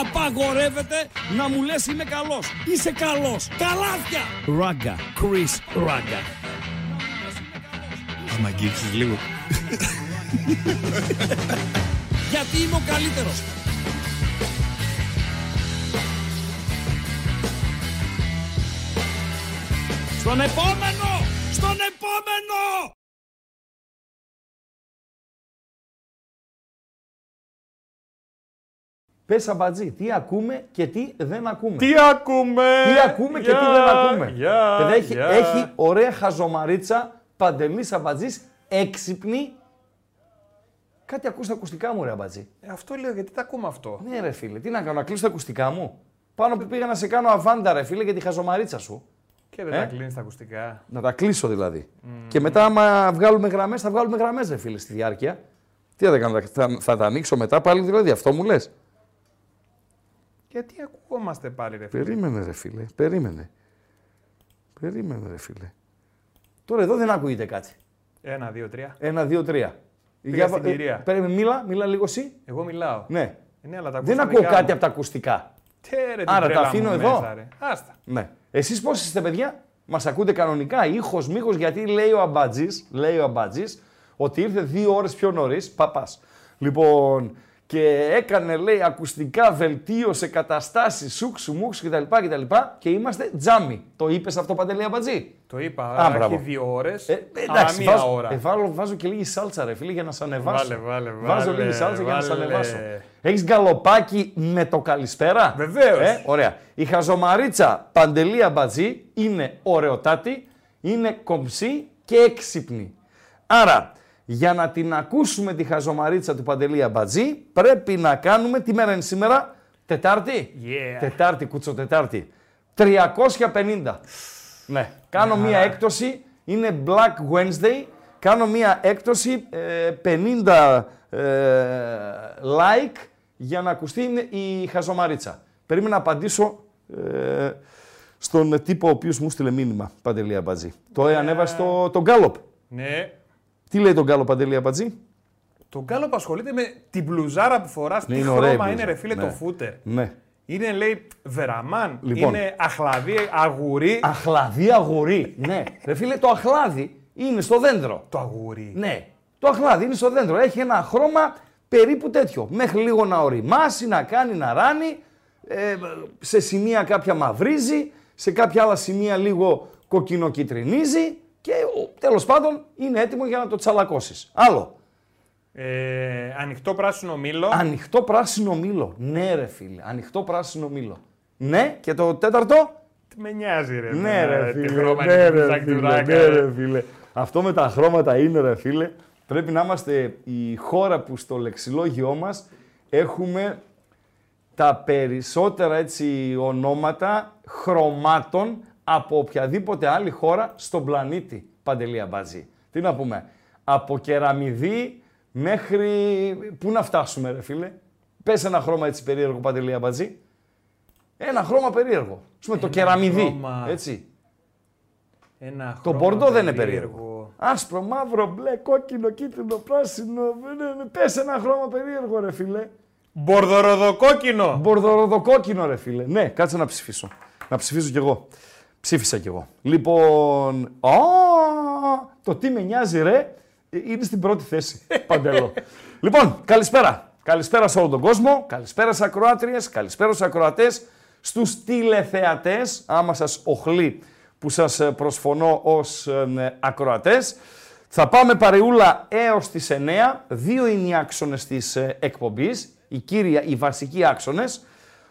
απαγορεύεται να μου λες είμαι καλός. Είσαι καλός. Καλάθια. Ράγκα. Chris Ράγκα. Άμα αγγίξεις λίγο. Γιατί είμαι ο καλύτερος. Στον επόμενο! Στον επόμενο! Πες αμπατζή, τι ακούμε και τι δεν ακούμε. Τι ακούμε! Τι ακούμε και τι Γεια, δεν ακούμε. γεια, Παιδιά, έχει, γεια. έχει ωραία χαζομαρίτσα παντελή αμπατζή, έξυπνη. Κάτι ακούς τα ακουστικά μου, ρε αμπατζή. Ε, αυτό λέω, γιατί τα ακούμε αυτό. Ναι, ρε φίλε, τι να κάνω, να κλείσω τα ακουστικά μου. Πάνω που πήγα να σε κάνω αβάντα, ρε φίλε, για τη χαζομαρίτσα σου. Και δεν Ε; τα κλείνεις τα ακουστικά. Να τα κλείσω δηλαδή. Και μετά, άμα βγάλουμε γραμμές, θα βγάλουμε γραμμές, ρε φίλε, στη διάρκεια. Τι θα τα κάνω, θα, θα τα ανοίξω μετά πάλι, δηλαδή, αυτό μου λες. Γιατί ακουγόμαστε πάλι, ρε φίλε; Περίμενε, ρε φίλε, περίμενε. Περίμενε, ρε φίλε. Τώρα εδώ δεν ακούγεται κάτι. Ένα, δύο, τρία. Ένα, δύο, τρία. Πήγα στην κυρία. περίμενε, μίλα, μίλα λίγο εσύ. Εγώ μιλάω. Ναι. Ε, ναι, αλλά τα Δεν ακούς ακούω δικά κάτι μου. από τα ακουστικά. Τε, ρε, την Άρα τα τρέλα μου αφήνω εδώ. μέσα, ρε. Άστα. Ναι. Εσείς πώς είστε παιδιά, μας ακούτε κανονικά, ήχος, μήχος, γιατί λέει ο Αμπάτζης, λέει ο Αμπάτζης, ότι ήρθε δύο ώρες πιο νωρίς, παπάς. Λοιπόν, και έκανε, λέει, ακουστικά, βελτίωσε καταστάσεις, σούξου, μουξου κτλ. κτλ. Και είμαστε τζάμι. Το είπες αυτό, Παντελή Αμπατζή; Το είπα, Α, άρα μπράβο. έχει δύο ώρες. Ε, αλλά εντάξει, μία βάζω, ώρα. ε, βάλω- βάζω και λίγη σάλτσα, ρε φίλε, για να σε ανεβάσω. Βάλε, βάλε, Βάζω βάλε, λίγη σάλτσα για να σε βάλε. ανεβάσω. Έχεις γκαλοπάκι με το καλησπέρα; Βεβαίως. Ε, ωραία. Η χαζομαρίτσα Παντελή Αμπατζή είναι ωραιοτάτη, είναι κομψή και έξυπνη. Άρα, για να την ακούσουμε τη χαζομαρίτσα του Παντελή Αμπατζή, πρέπει να κάνουμε, τι μέρα είναι σήμερα, Τετάρτη. Yeah. Τετάρτη, κουτσο Τετάρτη. 350. Ναι. Κάνω μία έκπτωση, είναι Black Wednesday, κάνω μία έκπτωση ε, 50 ε, like για να ακουστεί η χαζομαρίτσα. Περίμενα να απαντήσω ε, στον τύπο ο οποίος μου στείλε μήνυμα, Παντελή Αμπατζή. Το ε, ανέβασε το, τον Γκάλοπ. Ναι. Τι λέει τον Γκάλοπ, Παντελή Αμπατζή. Το γκάλο που ασχολείται με την μπλουζάρα που φοράς. Τι Ναι, είναι ωραία η χρώμα είναι, μπλούζα. ρε φίλε, Ναι. το φούτερ. Ναι. Είναι, λέει, βεραμάν. Λοιπόν. Είναι αχλαδί, αγουρί. Αχλαδί αγορί. ναι. Ρε φίλε, το αχλάδι είναι στο δέντρο. Το αγουρί. Ναι. Το αχλάδι είναι στο δέντρο. Έχει ένα χρώμα περίπου τέτοιο. Μέχρι λίγο να οριμάσει, να κάνει, να ράνει. Ε, σε σημεία κάποια μαυρίζει, σε κάποια άλλα σημεία λίγο κοκκινοκυτρινίζει και ο, τέλος πάντων είναι έτοιμο για να το τσαλακώσεις. Άλλο. Ε, ανοιχτό πράσινο μήλο. Ανοιχτό πράσινο μήλο. Ναι ρε φίλε, ανοιχτό πράσινο μήλο. Ναι και το τέταρτο; Τι με νοιάζει, ρε. Ναι εμένα, ρε τι φίλε, χρώμα ναι, είναι το ρε, μπλουζάκι του φίλε, Ράκα, ναι, ρε. ρε φίλε. Αυτό με τα χρώματα είναι ρε φίλε. Πρέπει να είμαστε η χώρα που στο λεξιλόγιό μας έχουμε τα περισσότερα έτσι ονόματα χρωμάτων από οποιαδήποτε άλλη χώρα στον πλανήτη. Παντελή Αμπάτζη. Τι να πούμε. Από κεραμιδί μέχρι... Πού να φτάσουμε ρε φίλε. Πες ένα χρώμα έτσι περίεργο Παντελή Αμπάτζη. Ένα χρώμα περίεργο. Ας πούμε το κεραμιδί. χρώμα. Έτσι. Ένα Το χρώμα μπορντό δεν είναι περίεργο. Άσπρο, μαύρο, μπλε, κόκκινο, κίτρινο, πράσινο. ναι, ναι, Πες ένα χρώμα περίεργο, ρε φίλε. Μπορδοροδοκόκκινο. Μπορδοροδοκόκκινο, ρε φίλε. Ναι, κάτσε να ψηφίσω. Να ψηφίσω κι εγώ. Ψήφισα κι εγώ. Λοιπόν. Α, το τι με νοιάζει, ρε, είναι στην πρώτη θέση. Παντελώ. λοιπόν, καλησπέρα. Καλησπέρα σε όλο τον κόσμο. Καλησπέρα σε ακροάτριες. Καλησπέρα στους ακροατές. Στους τηλεθεατές, άμα σας οχλεί που σας ε, προσφωνώ ως ε, ακροατές. Θα πάμε παρεούλα έως τις 9. Δύο είναι οι άξονες της ε, εκπομπής, οι κύρια, οι βασικοί άξονες.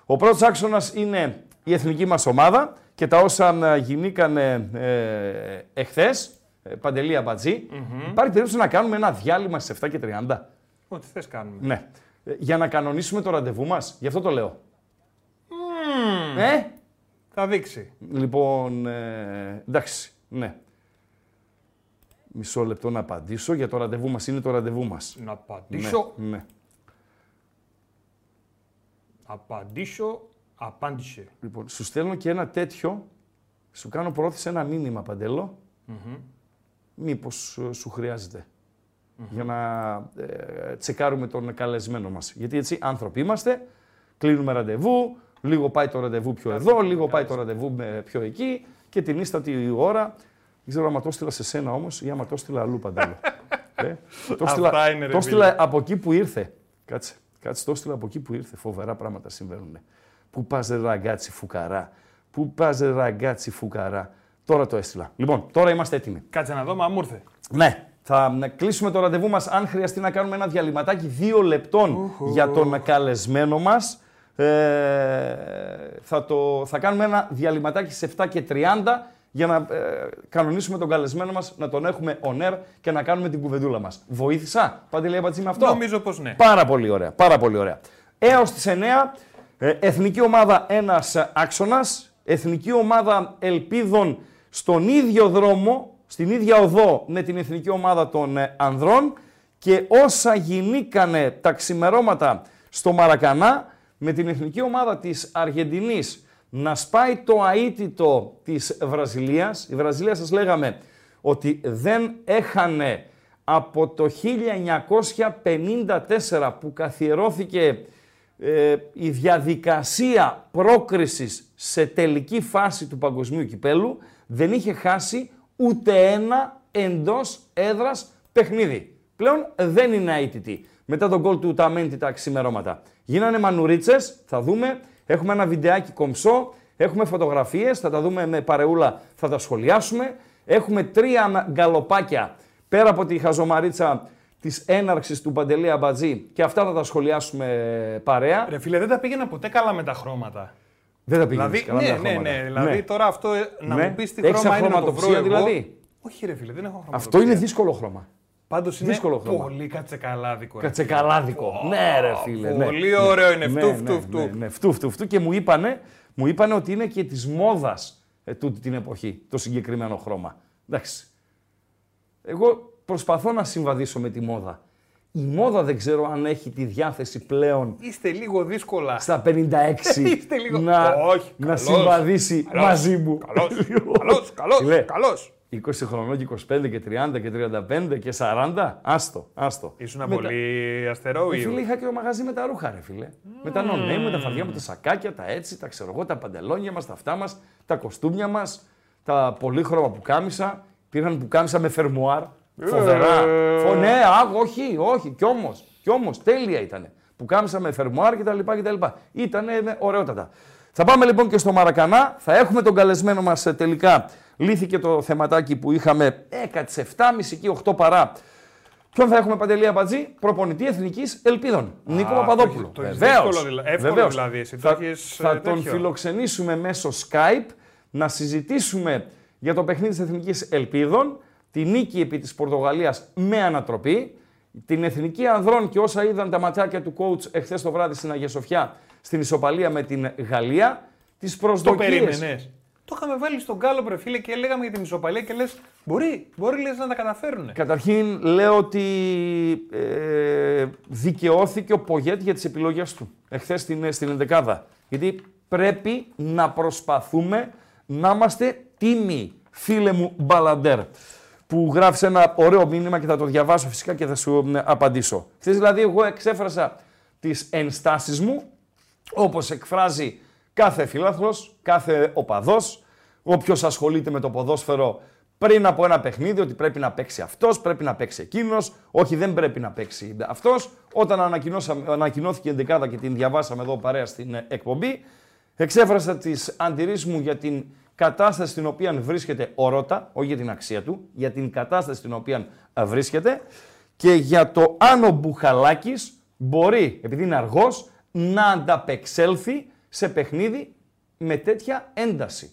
Ο πρώτος άξονας είναι η εθνική μας ομάδα και τα όσα ε, γινήκανε ε, εχθές, ε, Παντελή Αμπατζή. Υπάρχει περίπτωση να κάνουμε ένα διάλειμμα στις 7 και 30. Ό,τι θες κάνουμε. Ναι. Ε, Για να κανονίσουμε το ραντεβού μας. Γι' αυτό το λέω. Ε, Θα δείξει. Λοιπόν, ε, εντάξει, ναι. Μισό λεπτό να απαντήσω, για το ραντεβού μας είναι το ραντεβού μας. Να απαντήσω. Ναι, ναι. Απαντήσω. Απάντησε. Λοιπόν, σου στέλνω και ένα τέτοιο, σου κάνω πρόθεση ένα μήνυμα, Παντελό. Μήπως ε, σου χρειάζεται. Για να ε, τσεκάρουμε τον καλεσμένο μας. Γιατί έτσι άνθρωποι είμαστε, Κλείνουμε ραντεβού, λίγο πάει το ραντεβού πιο εδώ, λίγο πάει το ραντεβού με πιο εκεί και την ίστατη ώρα. Δεν ξέρω αν το έστειλα σε σένα όμως ή άμα το έστειλα αλλού παντέλο. ε, το έστειλα, Αυτά είναι, ρε το φίλε. έστειλα από εκεί που ήρθε. Κάτσε, κάτσε, το έστειλα από εκεί που ήρθε. Φοβερά πράγματα συμβαίνουν. Πού πας ραγκάτσι φουκαρά; Πού πας ραγκάτσι φουκαρά; Τώρα το έστειλα. Λοιπόν, τώρα είμαστε έτοιμοι. Κάτσε να δω, μα μου ήρθε. Ναι, θα να κλείσουμε το ραντεβού μας αν χρειαστεί να κάνουμε ένα διαλυματάκι δύο λεπτών για τον καλεσμένο μας. Ε, θα, το, θα κάνουμε ένα διαλυματάκι σε 7 και 30 για να ε, κανονίσουμε τον καλεσμένο μας, να τον έχουμε on air και να κάνουμε την κουβεντούλα μας. Βοήθησα, Παντελή Αμπατζή, με αυτό; Νομίζω πως ναι. Πάρα πολύ ωραία, πάρα πολύ ωραία. Έως τις 9, ε, εθνική ομάδα ένας άξονας, εθνική ομάδα ελπίδων στον ίδιο δρόμο, στην ίδια οδό με την εθνική ομάδα των ε, ανδρών και όσα γινήκανε τα ξημερώματα στο Μαρακανά με την εθνική ομάδα της Αργεντινής να σπάει το αίτητο της Βραζιλίας. Η Βραζιλία σας λέγαμε ότι δεν έχανε από το 1954 που καθιερώθηκε ε, η διαδικασία πρόκρισης σε τελική φάση του παγκοσμίου κυπέλου δεν είχε χάσει ούτε ένα εντός έδρας παιχνίδι. Πλέον δεν είναι αίτητη. Μετά τον γκολ του Ταμέντη τα ξημερώματα. Γίνανε μανουρίτσες, θα δούμε. Έχουμε ένα βιντεάκι κομψό, έχουμε φωτογραφίες, θα τα δούμε με παρεούλα, θα τα σχολιάσουμε. Έχουμε τρία γκαλοπάκια πέρα από τη χαζομαρίτσα της έναρξης του Παντελή Αμπατζή και αυτά θα τα σχολιάσουμε παρέα. Ρε φίλε, δεν τα πήγαινα ποτέ καλά με τα χρώματα. Δεν τα πήγαινες Δηλαδή, καλά με ναι, τα ναι, χρώματα. ναι. Δηλαδή τώρα αυτό ε, να Ναι. μου πεις τι Έχεις χρώμα είναι να το βρω αχρωματοψία, εγώ; δηλαδή; Όχι, ρε φίλε, δεν έχω χρώμα. Αυτό είναι δύσκολο χρώμα. Πάντως είναι δύσκολο χρώμα. πολύ κατσεκαλάδικο. ρε. Κατσεκαλάδικο. ναι, ρε φίλε. ναι. Πολύ ωραίο είναι. Ναι, Φτου, ναι, φτου, ναι, φτου. ναι, φτου, φτου, φτου. Και μου είπανε, μου είπανε ότι είναι και της μόδας ε, τούτη την εποχή, το συγκεκριμένο χρώμα. Εντάξει. Εγώ προσπαθώ να συμβαδίσω με τη μόδα. Η μόδα δεν ξέρω αν έχει τη διάθεση πλέον Είστε λίγο δύσκολα. στα 56 Είστε λίγο- να, Όχι, να καλός, συμβαδίσει καλός, μαζί μου. Καλός, Λοιπόν, καλός, καλός, φίλε, καλός. 20 χρονών και 25 και 30 και 35 και 40. Άστο, άστο. Ήσουν Μετά- πολύ αστερό Ε, ή φίλε, είχα και το μαγαζί με τα ρούχα, ρε φίλε. Με τα νονέ μου, τα φαρδιά μου, τα σακάκια, τα έτσι, τα ξέρω εγώ, τα παντελόνια μας, τα αυτά μας, τα κοστούμια μας, τα πολύχρωμα που κάμισα. Πήραν που κάμισα με φερμουάρ. Φοβερά. Ε. Φω, ναι, α, όχι, όχι. Κι όμως, κι όμως, τέλεια ήταν. Που κάμισα με φερμουάρ κτλ. κτλ. Ήταν ωραιότατα. Θα πάμε λοιπόν και στο Μαρακανά. Θα έχουμε τον καλεσμένο μας τελικά. Λύθηκε το θεματάκι που είχαμε. Έκατσε 7.30 και 8 παρά. Ποιον θα έχουμε παντελή Αμπατζή, προπονητή εθνικής Ελπίδων. Νίκο το Παπαδόπουλο. έχεις- το έχεις Βεβαίως, δύσκολο δηλα- εύκολο βεβαίως. δηλαδή, εσύ, θα, το έχεις, θα ε, τον τέτοιο. φιλοξενήσουμε μέσω Skype να συζητήσουμε για το παιχνίδι της Εθνικής Ελπίδων, τη νίκη επί της Πορτογαλίας με ανατροπή, την Εθνική Ανδρών και όσα είδαν τα ματιάκια του coach εχθές το βράδυ στην Αγία Σοφιά στην ισοπαλία με την Γαλλία, τις Το προσδοκίες. περίμενες. Το είχαμε βάλει στον κάλο, ρε φίλε, και λέγαμε για την ισοπαλία και λες: Μπορεί, μπορεί λες, να τα καταφέρουν. Καταρχήν λέω ότι ε, δικαιώθηκε ο Πογέτ για τις επιλογές του εχθές στην, στην ενδεκάδα. Γιατί πρέπει να προσπαθούμε να είμαστε τίμοι, φίλε μου Μπαλαντέρ, που γράφεις ένα ωραίο μήνυμα και θα το διαβάσω φυσικά και θα σου ε, απαντήσω. Χθες δηλαδή εγώ εξέφρασα τις ενστάσεις μου, όπως εκφράζει κάθε φιλάθλος, κάθε οπαδός, όποιος ασχολείται με το ποδόσφαιρο πριν από ένα παιχνίδι, ότι πρέπει να παίξει αυτός, πρέπει να παίξει εκείνος, όχι δεν πρέπει να παίξει αυτός. Όταν ανακοινώσαμε- ανακοινώθηκε η ενδεκάδα και την διαβάσαμε εδώ παρέα στην ε, εκπομπή, εξέφρασα τις αντιρρήσεις μου για την κατάσταση στην οποία βρίσκεται ο Ρώτα, όχι για την αξία του, για την κατάσταση στην οποία ε, βρίσκεται και για το αν ο Μπουχαλάκης μπορεί, επειδή είναι αργός, να ανταπεξέλθει σε παιχνίδι με τέτοια ένταση.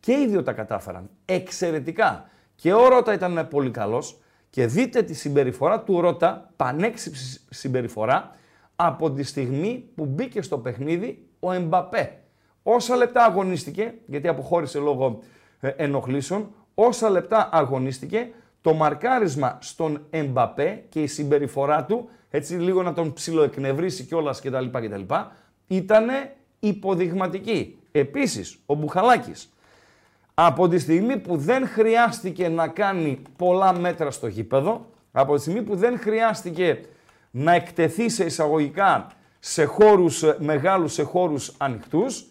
Και οι δύο τα κατάφεραν εξαιρετικά. Και ο Ρώτα ήταν πολύ καλός και δείτε τη συμπεριφορά του Ρώτα, πανέξυψη συμπεριφορά, από τη στιγμή που μπήκε στο παιχνίδι ο Εμπαπέ. Όσα λεπτά αγωνίστηκε, γιατί αποχώρησε λόγω ε, ενοχλήσεων, όσα λεπτά αγωνίστηκε, το μαρκάρισμα στον Εμπαπέ και η συμπεριφορά του, έτσι λίγο να τον ψιλοεκνευρίσει κιόλας κτλ. κτλ ήταν υποδειγματική. Επίσης, ο Μπουχαλάκης, από τη στιγμή που δεν χρειάστηκε να κάνει πολλά μέτρα στο γήπεδο, από τη στιγμή που δεν χρειάστηκε να εκτεθεί σε εισαγωγικά σε χώρους ε, μεγάλους, σε χώρους ανοιχτούς.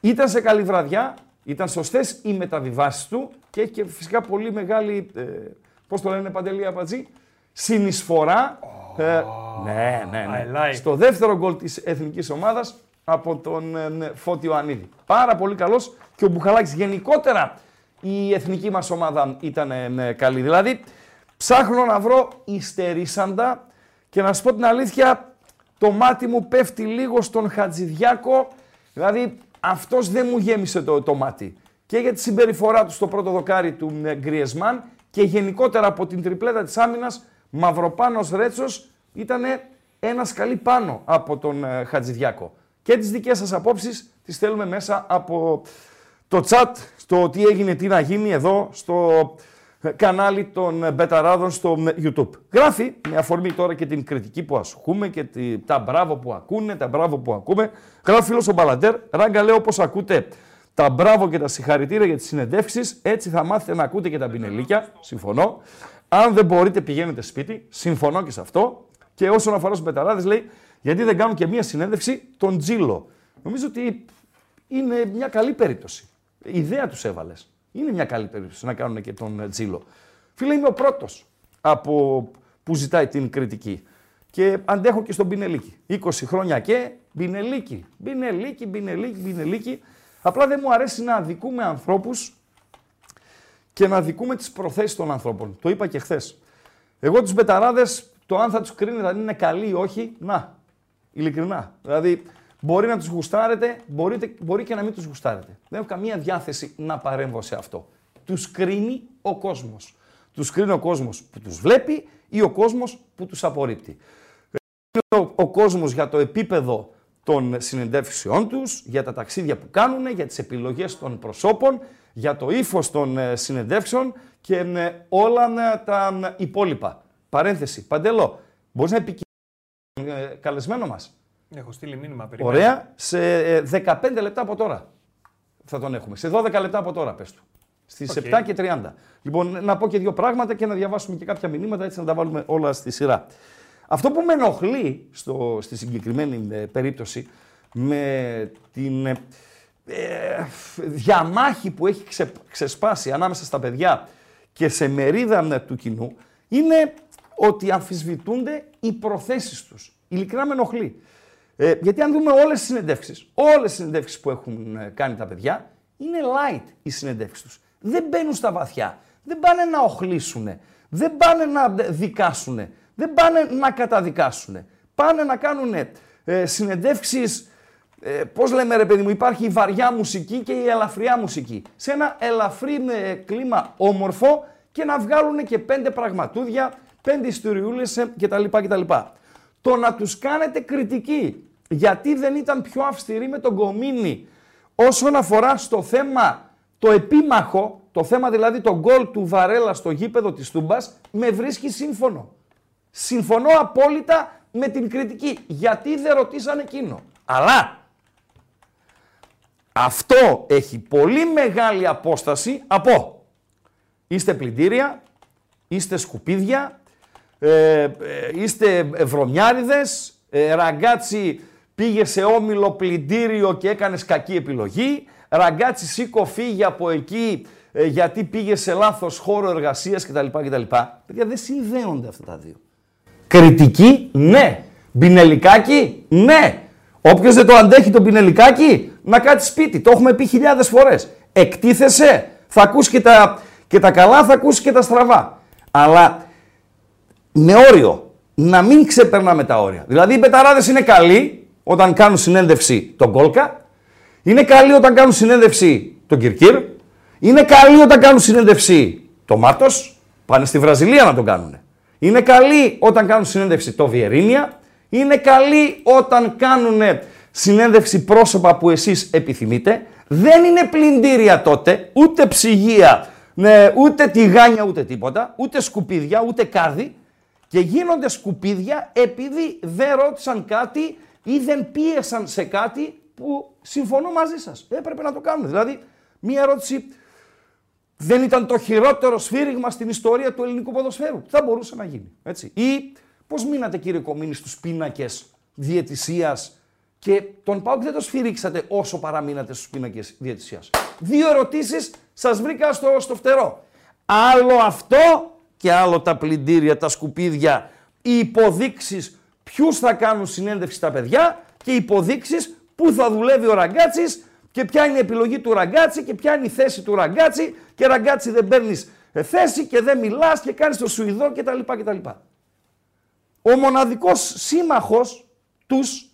Ήταν σε καλή βραδιά, ήταν σωστές οι μεταβιβάσεις του και έχει και φυσικά πολύ μεγάλη, ε, πώς το λένε Παντελή Απατζή, συνεισφορά. ε, ναι, ναι, ναι. I like. Στο δεύτερο γκολ της εθνικής ομάδας από τον ε, ναι, Φώτη Ιωαννίδη. Πάρα πολύ καλός και ο Μπουχαλάκης γενικότερα η εθνική μας ομάδα ήταν ε, ναι, καλή. Δηλαδή ψάχνω να βρω ιστερήσαντα και να σου πω την αλήθεια το μάτι μου πέφτει λίγο στον Χατζηδιάκο. Δηλαδή αυτός δεν μου γέμισε το, το μάτι. Και για τη συμπεριφορά του στο πρώτο δοκάρι του ε, Γκριεσμάν και γενικότερα από την τριπλέτα της άμυνας Μαυροπάνος Ρέτσος ήταν ένας σκαλί πάνω από τον ε, Χατζηδιάκο. Και τις δικές σας απόψεις τις θέλουμε μέσα από το chat, στο τι έγινε, τι να γίνει εδώ, στο ε, κανάλι των ε, Μπεταράδων στο ε, YouTube. Γράφει, με αφορμή τώρα και την κριτική που ασκούμε και τη, τα μπράβο που ακούνε, τα μπράβο που ακούμε. Γράφει φίλος ο Μπαλαντέρ, ράγκα λέω όπως ακούτε τα μπράβο και τα συγχαρητήρια για τις συνεντεύξεις, έτσι θα μάθετε να ακούτε και τα πινελίκια, συμφωνώ. Αν δεν μπορείτε πηγαίνετε σπίτι, συμφωνώ και σε αυτό. Και όσον αφορά στους Μπεταράδες λέει, γιατί δεν κάνουν και μία συνέντευξη τον Τζίλο. Νομίζω ότι είναι μια καλή περίπτωση. Η ιδέα τους έβαλες. Είναι μια καλή περίπτωση να κάνουν και τον ε, Τζίλο. Φίλε, είμαι ο πρώτος από που ζητάει την κριτική. Και αντέχω και στον Πινελίκη. 20 χρόνια και Πινελίκη. Πινελίκη, Πινελίκη, Πινελίκη. Απλά δεν μου αρέσει να αδικούμε ανθρώπους και να αδικούμε τις προθέσεις των ανθρώπων. Το είπα και χθες. Εγώ τους μπεταράδες, το αν θα τους κρίνετε αν είναι καλοί ή όχι, να. Ειλικρινά. Δηλαδή, Μπορεί να τους γουστάρετε, μπορείτε, μπορεί και να μην τους γουστάρετε. Δεν έχω καμία διάθεση να παρέμβω σε αυτό. Τους κρίνει ο κόσμος. Τους κρίνει ο κόσμος που τους βλέπει ή ο κόσμος που τους απορρίπτει. Ο, ο κόσμος για το επίπεδο των συνεντεύξεών τους, για τα ταξίδια που κάνουν, για τις επιλογές των προσώπων, για το ύφος των ε, συνεντεύξεων και ε, όλα ε, τα υπόλοιπα. Παρένθεση. Παντελό, μπορείς να επικοινωνήσεις καλεσμένο μας; Έχω στείλει μήνυμα περίπου. Ωραία. Σε 15 ε, λεπτά από τώρα θα τον έχουμε. Σε 12 λεπτά από τώρα, πες του. Στις Οκ. 7 και 30. Λοιπόν, να πω και δύο πράγματα και να διαβάσουμε και κάποια μηνύματα έτσι να τα βάλουμε όλα στη σειρά. Αυτό που με ενοχλεί στο, στη συγκεκριμένη ε, περίπτωση με την ε, ε, διαμάχη που έχει ξε- ξεσπάσει ανάμεσα στα παιδιά και σε μερίδα ε, του κοινού είναι ότι αμφισβητούνται οι προθέσεις τους. Ειλικρινά με ενοχλεί. Ε, γιατί αν δούμε όλες τις συνεντεύξεις, όλες τις συνεντεύξεις που έχουν ε, κάνει τα παιδιά, είναι light οι συνεντεύξεις τους. Δεν μπαίνουν στα βαθιά. Δεν πάνε να οχλήσουν. Δεν πάνε να δικάσουν. Δεν πάνε να καταδικάσουν. Πάνε να κάνουν ε, συνεντεύξεις, ε, πώς λέμε ρε παιδί μου, υπάρχει η βαριά μουσική και η ελαφριά μουσική. Σε ένα ελαφρύ ε, κλίμα όμορφο και να βγάλουν και πέντε πραγματούδια, πέντε ιστοριούλες ε, κτλ. κτλ. Το να τους κάνετε κριτική γιατί δεν ήταν πιο αυστηροί με τον Κομίνη όσον αφορά στο θέμα το επίμαχο, το θέμα δηλαδή το γκολ του Βαρέλα στο γήπεδο της Τούμπας, με βρίσκει σύμφωνο. Συμφωνώ απόλυτα με την κριτική. Γιατί δεν ρωτήσαν εκείνο. Αλλά αυτό έχει πολύ μεγάλη απόσταση από είστε πλυντήρια, είστε σκουπίδια, ε, ε, είστε βρωμιάριδες, ε, ραγκάτσι πήγε σε όμιλο πλυντήριο και έκανες κακή επιλογή, ραγκάτσι σήκω φύγε από εκεί ε, γιατί πήγε σε λάθος χώρο εργασίας κτλ. κτλ. Παιδιά δεν συνδέονται αυτά τα δύο. Κριτική, ναι. Μπινελικάκι, ναι. Όποιος δεν το αντέχει το πινελικάκι, να κάτσει σπίτι. Το έχουμε πει χιλιάδες φορές. Εκτίθεσαι, θα ακούσει και τα, και τα καλά, θα ακούσει και τα στραβά. Αλλά με όριο. Να μην ξεπερνάμε τα όρια. Δηλαδή οι πεταράδες είναι καλοί όταν κάνουν συνέντευξη τον Κόλκα. Είναι καλοί όταν κάνουν συνέντευξη τον Κυρκύρ. Είναι καλοί όταν κάνουν συνέντευξη το Μάρτος. Πάνε στη Βραζιλία να τον κάνουν. Είναι καλοί όταν κάνουν συνέντευξη το Βιερίνια. Είναι καλοί όταν κάνουν συνέντευξη πρόσωπα που εσείς επιθυμείτε. Δεν είναι πλυντήρια τότε, ούτε ψυγεία, ναι, ούτε τηγάνια, ούτε τίποτα, ούτε σκουπίδια, ούτε κάδι. Και γίνονται σκουπίδια επειδή δεν ρώτησαν κάτι ή δεν πίεσαν σε κάτι που συμφωνώ μαζί σας. Έπρεπε να το κάνουν. Δηλαδή, μία ερώτηση δεν ήταν το χειρότερο σφύριγμα στην ιστορία του ελληνικού ποδοσφαίρου. Θα μπορούσε να γίνει. Έτσι. Ή πώς μείνατε κύριε Κομίνη στους πίνακες διαιτησίας και τον Πάουκ δεν το σφυρίξατε όσο παραμείνατε στους πίνακες διαιτησίας; Δύο ερωτήσεις σας βρήκα στο, στο φτερό. Άλλο αυτό και άλλο τα πλυντήρια, τα σκουπίδια, οι υποδείξεις ποιους θα κάνουν συνέντευξη στα παιδιά και υποδείξεις πού θα δουλεύει ο Ραγκάτσης και ποια είναι η επιλογή του Ραγκάτσι και ποια είναι η θέση του Ραγκάτσι και Ραγκάτσι δεν παίρνεις θέση και δεν μιλάς και κάνεις το Σουηδό κτλ. κτλ. Ο μοναδικός σύμμαχος τους,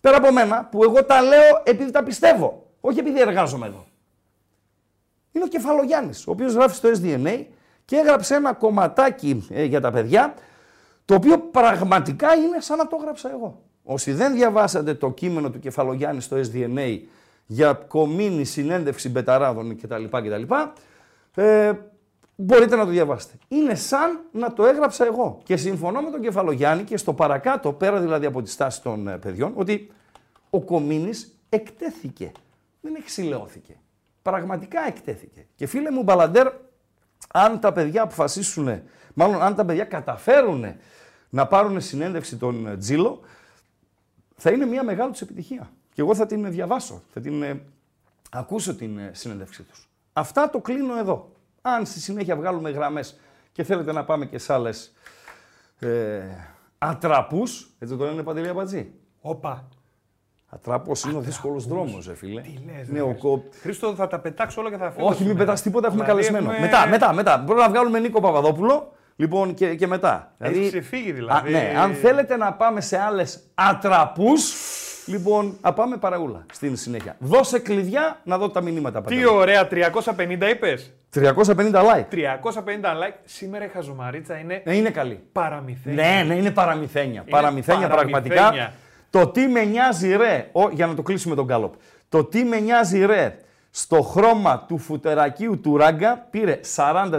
πέρα από μένα, που εγώ τα λέω επειδή τα πιστεύω, όχι επειδή εργάζομαι εδώ. Είναι ο Κεφαλογιάννης, ο οποίος γράφει στο SDNA και έγραψε ένα κομματάκι ε, για τα παιδιά, το οποίο πραγματικά είναι σαν να το έγραψα εγώ. Όσοι δεν διαβάσατε το κείμενο του Κεφαλογιάννη στο SDNA για κομίνη συνέντευξη μπεταράδων κτλ. κτλ ε, μπορείτε να το διαβάσετε. Είναι σαν να το έγραψα εγώ. Και συμφωνώ με τον Κεφαλογιάννη και στο παρακάτω, πέρα δηλαδή από τη στάση των ε, παιδιών, ότι ο Κομίνης εκτέθηκε. Δεν εξηλαιώθηκε. Πραγματικά εκτέθηκε. Και φίλε μου Μπαλαντέρ, αν τα παιδιά αποφασίσουν, μάλλον αν τα παιδιά καταφέρουν να πάρουν συνέντευξη τον ε, Τζίλο, θα είναι μια μεγάλη τους επιτυχία. Και εγώ θα την διαβάσω, θα την ε, ακούσω την ε, συνέντευξή τους. Αυτά το κλείνω εδώ. Αν στη συνέχεια βγάλουμε γραμμές και θέλετε να πάμε και σε άλλες ε, ατραπούς, έτσι το λένε Παντελή Αμπατζή. Όπα. Ατράπος είναι ο δύσκολος δρόμος, ρε φίλε. Τι λες, ναι, ρε, ο κο... Χρήστο, θα τα πετάξω όλα και θα φύγω. Όχι, μην πετάς τίποτα, έχουμε Δηλαδή, καλεσμένο. έχουμε- Μετά, μετά, μετά. Μπορούμε να βγάλουμε Νίκο Παπαδόπουλο λοιπόν και, και μετά. Έχει ξεφύγει δηλαδή. Α, ναι, αν θέλετε να πάμε σε άλλες ατραπούς, λοιπόν, α πάμε παραούλα στην συνέχεια. Δώσε κλειδιά να δω τα μηνύματα. Τι Παντελή. ωραία, 350 είπες. 350 like. 350 like. Σήμερα η χαζομαρίτσα είναι Ναι, είναι καλή. παραμυθένια. Ναι, ναι, είναι παραμυθένια. παραμυθένια, παραμυθένια. πραγματικά. Το τι με νοιάζει ρε, ο, για να το κλείσουμε τον γκάλοπ. Το τι με νοιάζει ρε στο χρώμα του φουτερακίου του ράγκα πήρε 40%.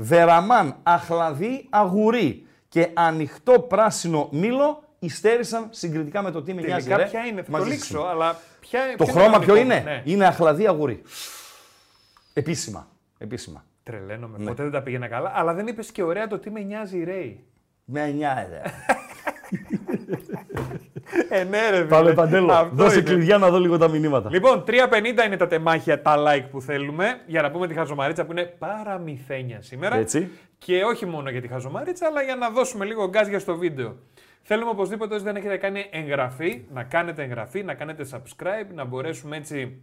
Βεραμάν, αχλαδί, αγουρί και ανοιχτό πράσινο μήλο υστέρησαν συγκριτικά με το τι με νοιάζει Τελικά ρε. ποια είναι, θα το μαζί λήξω, σου. αλλά ποια Το ποιο χρώμα το ποιο δικό είναι; μου, ναι. Είναι αχλαδί, αγουρί. Επίσημα. Επίσημα. Τρελαίνομαι. Ναι. Ποτέ δεν τα πήγαινα καλά. Αλλά δεν είπες και ωραία το τι με νοιάζει η Ρέι. Με νοιάζει. Ε, ναι, ρε, Πάμε φίλε. παντέλο. Αυτό Δώσε είναι. κλειδιά να δω λίγο τα μηνύματα. Λοιπόν, 3.50 είναι τα τεμάχια, τα like που θέλουμε για να πούμε τη χαζομαρίτσα που είναι παραμυθένια σήμερα. Έτσι. Και όχι μόνο για τη χαζομαρίτσα, αλλά για να δώσουμε λίγο γκάζια στο βίντεο. Θέλουμε οπωσδήποτε όσοι δεν έχετε κάνει εγγραφή, να κάνετε εγγραφή, να κάνετε subscribe, να μπορέσουμε έτσι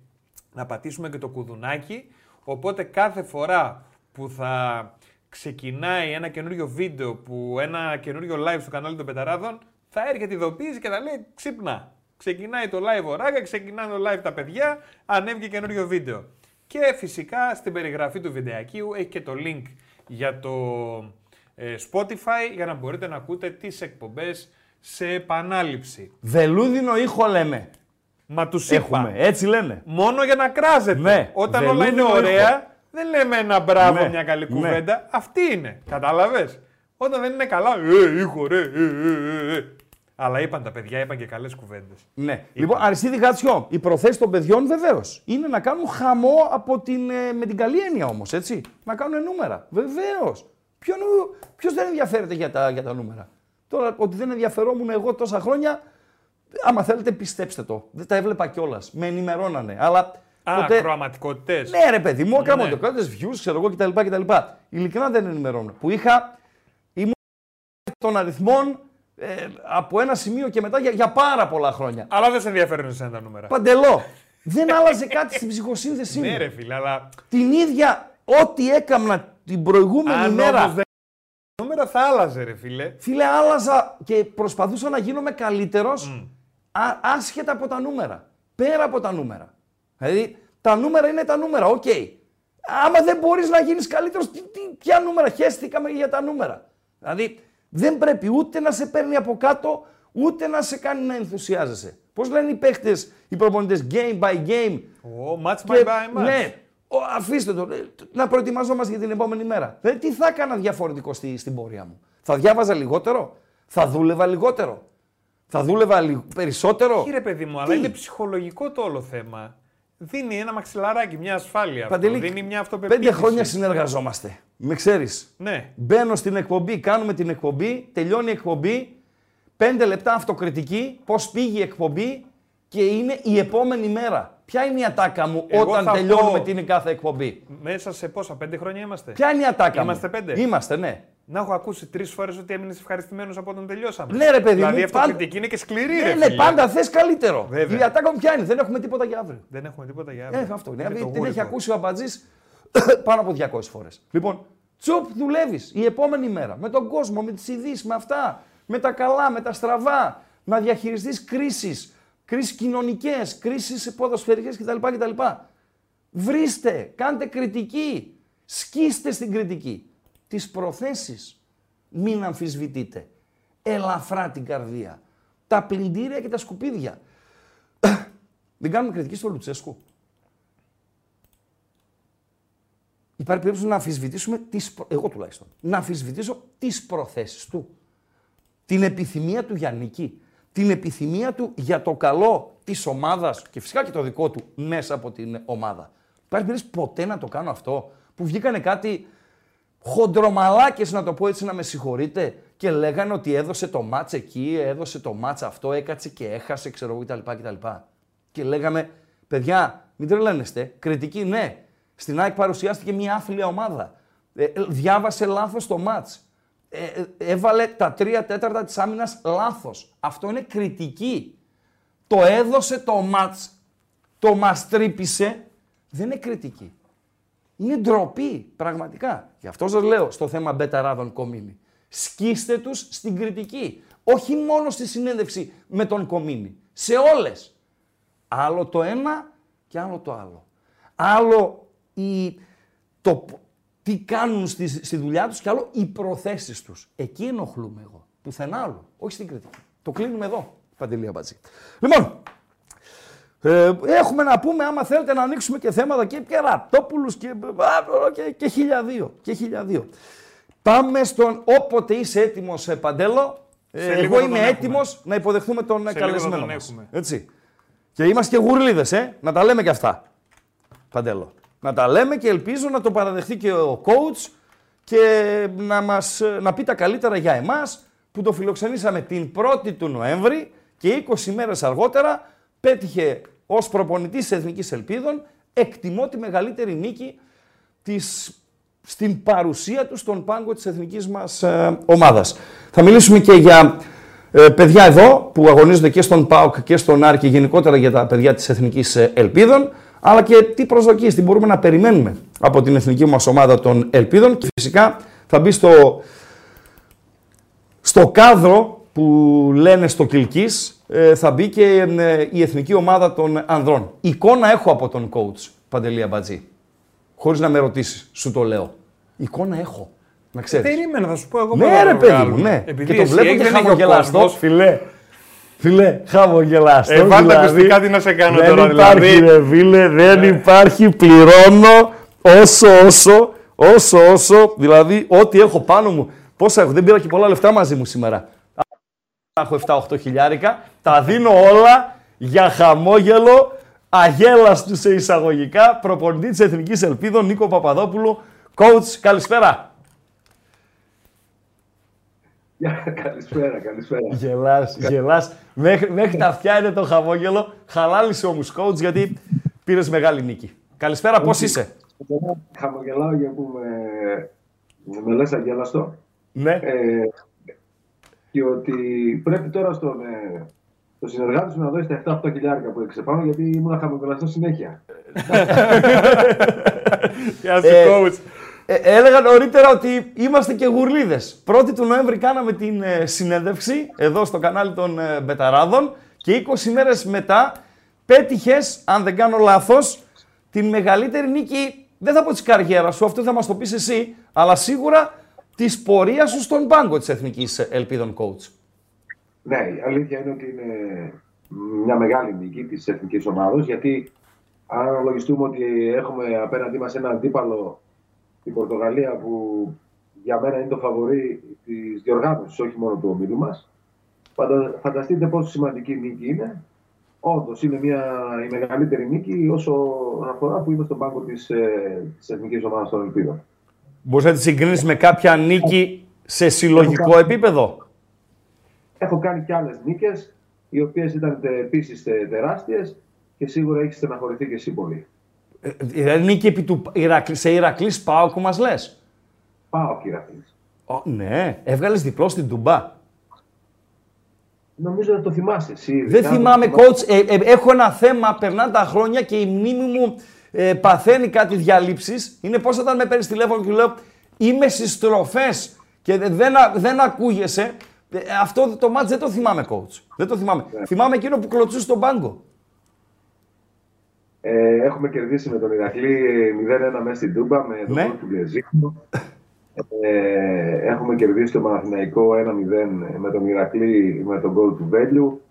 να πατήσουμε και το κουδουνάκι. Οπότε κάθε φορά που θα ξεκινάει ένα καινούριο βίντεο, που ένα καινούριο live στο κανάλι των Πεταράδων, θα έρχεται ειδοποίηση και θα λέει ξύπνα. Ξεκινάει το live ο Ράγκα, ξεκινάει το live τα παιδιά, ανέβηκε καινούριο βίντεο. Και φυσικά στην περιγραφή του βιντεακίου έχει και το link για το ε, Spotify για να μπορείτε να ακούτε τις εκπομπές σε επανάληψη. Βελούδινο ήχο λέμε. Μα τους είπα, Έχουμε. Έτσι λένε. μόνο για να κράζετε. Ναι, Όταν όλα είναι βελούδινο ωραία, ήχο. δεν λέμε ένα μπράβο, Ναι, μια καλή ναι. κουβέντα. Αυτή είναι. Κατάλαβες; Όταν δεν είναι καλά, ε, ήχο ρε, ε, ε, ε, ε. Αλλά είπαν τα παιδιά, είπαν και καλές κουβέντες. Ναι. Λοιπόν, Αριστίδη Γάτσιο, η προθέση των παιδιών βεβαίως είναι να κάνουν χαμό από την, ε, με την καλή έννοια όμως, έτσι. Να κάνουν νούμερα. Βεβαίως. Ποιος δεν ενδιαφέρεται για τα, για τα νούμερα; Τώρα, ότι δεν ενδιαφερόμουν εγώ τόσα χρόνια, άμα θέλετε, πιστέψτε το. Δεν τα έβλεπα κιόλας. Με ενημερώνανε. Αλλά Α, ποτέ... κροαματικότητες. Ναι, ρε παιδί μου, Ναι. ακραματικότητε, views, ξέρω εγώ κτλ. κτλ. Ειλικρινά δεν ενημερώνω. Που είχα. ήμουν των αριθμών ε, από ένα σημείο και μετά για, για πάρα πολλά χρόνια. Αλλά δεν σε ενδιαφέρουν εσένα τα νούμερα. Παντελώ. δεν άλλαζε κάτι στην ψυχοσύνθεσή μου. Ναι, ρε φίλε, αλλά Την ίδια ό,τι έκανα την προηγούμενη αν μέρα. όμως δεν νούμερα θα άλλαζε, ρε φίλε. Φίλε, άλλαζα και προσπαθούσα να γίνομαι καλύτερος άσχετα από τα νούμερα. Πέρα από τα νούμερα. Δηλαδή, τα νούμερα είναι τα νούμερα, οκ. Άμα δεν μπορείς να γίνεις καλύτερος, τι, τι, ποια νούμερα, χεστήκαμε για τα νούμερα. Δηλαδή, δεν πρέπει ούτε να σε παίρνει από κάτω, ούτε να σε κάνει να ενθουσιάζεσαι. Πώς λένε οι παίχτες, οι προπονητές, game by game. Ω, match by Και- by match. Ναι, ο, αφήστε το. ε, Να προετοιμαζόμαστε για την επόμενη μέρα. Δηλαδή, τι θα έκανα διαφορετικό στη, στην πορεία μου. Θα διάβαζα λιγότερο; Θα δούλευα λιγότερο; Θα δούλευα λι- περισσότερο; Κύριε παιδί μου, αλλά Τι; είναι ψυχολογικό το όλο θέμα. Δίνει ένα μαξιλαράκι, μια ασφάλεια. αυτό. Παντελή, Δίνει μια αυτοπεποίθηση. πέντε χρόνια συνεργαζόμαστε. Με ξέρεις. Ναι. Μπαίνω στην εκπομπή, κάνουμε την εκπομπή, τελειώνει η εκπομπή. πέντε λεπτά αυτοκριτική, πώς πήγε η εκπομπή και είναι η επόμενη μέρα. Ποια είναι η ατάκα μου Εγώ όταν θα τελειώνουμε πω- την κάθε εκπομπή; Μέσα σε πόσα, πέντε χρόνια είμαστε; Ποια είναι η ατάκα Είμαστε μου. πέντε; Είμαστε, ναι. Να έχω ακούσει τρεις φορές ότι έμεινες ευχαριστημένος από όταν τελειώσαμε. Ναι, ρε παιδί δηλαδή, μου, αυτό πάντα- κριτική είναι και σκληρή, Ναι, ρε ναι, φίλε. πάντα θες καλύτερο. Βέβαια. Η ατάκα μου ποια είναι, δεν έχουμε τίποτα για αύριο. Δεν έχουμε τίποτα για Ε, αύριο. αυτό είναι. Είναι Δηλαδή, το την γούρι έχει του. ακούσει ο Αμπατζής πάνω από 200 φορές. Λοιπόν, τσοπ, δουλεύεις η επόμενη μέρα με τον κόσμο, με τις ειδήσεις, με αυτά, με τα καλά, με τα στραβά, να διαχειριστείς κρίσεις, κρίσεις κοινωνικές, κρίσεις ποδοσφαιρικές κτλ, κτλ. Βρίστε, κάντε κριτική, σκίστε στην κριτική. Τις προθέσεις μην αμφισβητείτε. Ελαφρά την καρδία. Τα πλυντήρια και τα σκουπίδια. Δεν κάνουμε κριτική στο Λουτσέσκου. Υπάρχει περίπτωση να αμφισβητήσουμε τις, προ- εγώ τουλάχιστον, να αμφισβητήσω τις προθέσεις του. Την επιθυμία του για νίκη. Την επιθυμία του για το καλό της ομάδας και φυσικά και το δικό του μέσα από την ομάδα. Υπάρχει περίπτωση ποτέ να το κάνω αυτό που βγήκανε κάτι χοντρομαλάκες να το πω έτσι να με συγχωρείτε και λέγανε ότι έδωσε το μάτς εκεί, έδωσε το μάτς αυτό, έκατσε και έχασε ξέρω εγώ κτλ. κτλ. Και λέγαμε, παιδιά, μην τρελαίνεστε, κριτική ναι. Στην ΑΕΚ παρουσιάστηκε μια άθλια ομάδα. Ε, ε, διάβασε λάθος το μάτς. Ε, ε, έβαλε τα τρία τέταρτα της άμυνας λάθος. Αυτό είναι κριτική. Το έδωσε το μάτς, το μας τρύπησε, δεν είναι κριτική. Είναι ντροπή, πραγματικά. Γι' αυτό σας λέω στο θέμα μπεταράδων Κομίνη. Σκίστε τους στην κριτική. Όχι μόνο στη συνέντευξη με τον Κομίνη. Σε όλες. Άλλο το ένα και άλλο το άλλο. Άλλο η, το, π- τι κάνουν στη, στη δουλειά τους και άλλο οι προθέσεις τους. Εκεί ενοχλούμε εγώ. Πουθενά άλλο. Όχι στην κριτική. Το κλείνουμε εδώ. Παντελή Αμπατζή. Λοιπόν, ε, έχουμε να πούμε, άμα θέλετε, να ανοίξουμε και θέματα και, και ραπτόπουλους και, α, και, και χιλιαδίο. Και χιλιαδίο. Πάμε στον όποτε είσαι έτοιμος, ε, Παντέλο. Ε, Σε λίγο εγώ θα είμαι τον έχουμε. έτοιμος να υποδεχθούμε τον ε, λίγο θα καλεσμένο τον μας. έχουμε. Έτσι. Και είμαστε και γουρλίδες, ε. Να τα λέμε και αυτά. Παντέλο. Να τα λέμε και ελπίζω να το παραδεχτεί και ο coach και να, μας, να πει τα καλύτερα για εμάς που το φιλοξενήσαμε την 1η του Νοέμβρη και 20 μέρες αργότερα πέτυχε ως προπονητής της Εθνικής Ελπίδων εκτιμώ τη μεγαλύτερη νίκη της, στην παρουσία του στον πάγκο της εθνικής μας ε, ομάδας. Θα μιλήσουμε και για ε, παιδιά εδώ που αγωνίζονται και στον ΠΑΟΚ και στον ΑΡ και γενικότερα για τα παιδιά της Εθνικής ε, Ελπίδων αλλά και τι προσδοκίες, τι μπορούμε να περιμένουμε από την εθνική μας ομάδα των Ελπίδων και φυσικά θα μπει στο, στο κάδρο που λένε στο Κιλκής ε, θα μπει και ε, η εθνική ομάδα των ανδρών. Εικόνα έχω από τον coach Παντελή Αμπατζή. Χωρίς να με ρωτήσεις, σου το λέω. Εικόνα έχω. Να ξέρεις. Περίμενα, θα σου πω εγώ Ναι, πώς θα ρε το παιδί βγάλουμε. μου, ναι. Επειδή και το εσύ βλέπω έχεις, και δεν έχει ο χαμογελαστό. κόσμος. Φιλέ, φιλέ, χαμογελαστό. Ε, βάλτε δηλαδή. ακουστικά τι να σε κάνω δεν τώρα, υπάρχει, δηλαδή. ρε φίλε, δεν υπάρχει, πληρώνω όσο, όσο, όσο, όσο, δηλαδή ό,τι έχω πάνω μου. Πόσα έχω, δεν πήρα και πολλά λεφτά μαζί μου σήμερα. Έχω 7-8 χιλιάρικα, τα δίνω όλα για χαμόγελο, αγέλαστου σε εισαγωγικά, προπονητή της Εθνικής Ελπίδων, Νίκο Παπαδόπουλο. Coach, καλησπέρα. Γεια, καλησπέρα, καλησπέρα. Γελάς, γελάς. Μέχρι, μέχρι τα αυτιά είναι το χαμόγελο. Χαλάλησε όμως coach γιατί πήρες μεγάλη νίκη. Καλησπέρα, πώς είσαι; Χαμογελάω για που με, με λες αγέλαστο. Ναι. Ε, και ότι πρέπει τώρα στον, ε, στο συνεργάτη σου να δώσει τα 7-8 χιλιάρικα που έξε πάνω, γιατί ήμουν χαμογελαστό συνέχεια. Γεια σου, Ε, coach. Ε, έλεγα νωρίτερα ότι είμαστε και γουρλίδες. 1η του Νοέμβρη κάναμε την ε, συνέντευξη εδώ στο κανάλι των ε, Μπεταράδων και 20 μέρες μετά πέτυχες, αν δεν κάνω λάθος, την μεγαλύτερη νίκη, δεν θα πω της καριέρας σου, αυτό θα μας το πεις εσύ, αλλά σίγουρα της πορείας σου στον πάγκο της Εθνικής Ελπίδων Coach. Ναι, η αλήθεια είναι ότι είναι μια μεγάλη νίκη της εθνικής ομάδας, γιατί αν αναλογιστούμε ότι έχουμε απέναντί μας ένα αντίπαλο, την Πορτογαλία, που για μένα είναι το φαβορή της διοργάνωσης, όχι μόνο του ομίλου μας. Φανταστείτε πόσο σημαντική νίκη είναι. Όντως είναι μια, η μεγαλύτερη νίκη όσο αφορά που είμαι στον πάγκο της της εθνικής ομάδας των Ελπίδων. Μπορείς να τη συγκρίνεις με κάποια νίκη σε συλλογικό επίπεδο; Έχω κάνει και άλλες νίκες, οι οποίες ήταν επίσης τεράστιες και σίγουρα έχει στεναχωρηθεί και εσύ πολύ. Ε, δηλαδή νίκη επί του, σε Ηρακλής Πάοκ που μας λες. Πάοκ Ηρακλής. ναι, έβγαλες διπλό στην Τουμπά. Νομίζω ότι το θυμάσαι εσύ. Δεν θυμάμαι, coach. Ε, ε, έχω ένα θέμα, περνάνε τα χρόνια και η μνήμη μου ε, παθαίνει κάτι διαλύσεις. Είναι πώς όταν με παίρνεις τηλέφωνο και λέω είμαι στις στροφές και δεν, δεν ακούγεσαι. Ε, αυτό το μάτς δεν το θυμάμαι, coach. Δεν το θυμάμαι. Ναι. Θυμάμαι εκείνο που κλωτσούσε στον πάγκο. Ε, έχουμε κερδίσει με τον Ηρακλή 0-1 μέσα στην Τούμπα με τον ναι. του Γκεζίνο. Ε, έχουμε κερδίσει το Παναθηναϊκό 1-0 με τον Ηρακλή με τον γκολ του Βέλιου.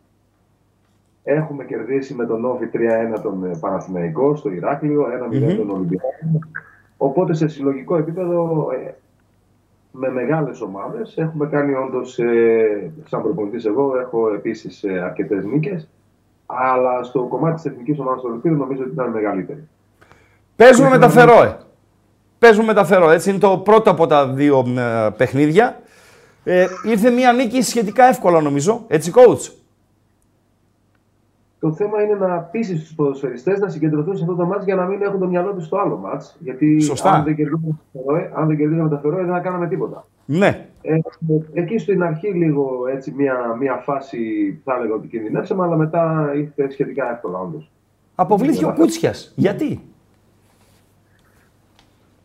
Έχουμε κερδίσει με τον Όφη 3-1 τον ε, Παναθηναϊκό στο Ηράκλειο, 1-0 τον Ολυμπιακό. Οπότε σε συλλογικό επίπεδο ε, με μεγάλες ομάδες έχουμε κάνει όντως, ε, σαν προπονητής εγώ, έχω επίσης ε, αρκετές νίκες. Αλλά στο κομμάτι της εθνικής ομάδας του Ολυμπίου νομίζω ότι ήταν μεγαλύτερη. Παίζουμε με τα Φερόε. Παίζουμε με τα Φερόε. Έτσι είναι το πρώτο από τα δύο παιχνίδια. Ε, ήρθε μια νίκη σχετικά εύκολα νομίζω. Έτσι, coach; Το θέμα είναι να πείσει τους ποδοσφαιριστές να συγκεντρωθούν σε αυτό το μάτς για να μην έχουν το μυαλό τους στο άλλο μάτς. Γιατί Σωστά. αν δεν κερδίζαμε τα Φερόε, αν δεν κερδίζαμε τα Φερόε, δεν θα κάναμε τίποτα. Ναι. Ε, εκεί στην αρχή λίγο έτσι μια, μια φάση θα έλεγα ότι κινδυνεύσαμε, αλλά μετά ήρθε σχετικά εύκολα όντως. Αποβλήθηκε ο Κούτσιας. Γιατί;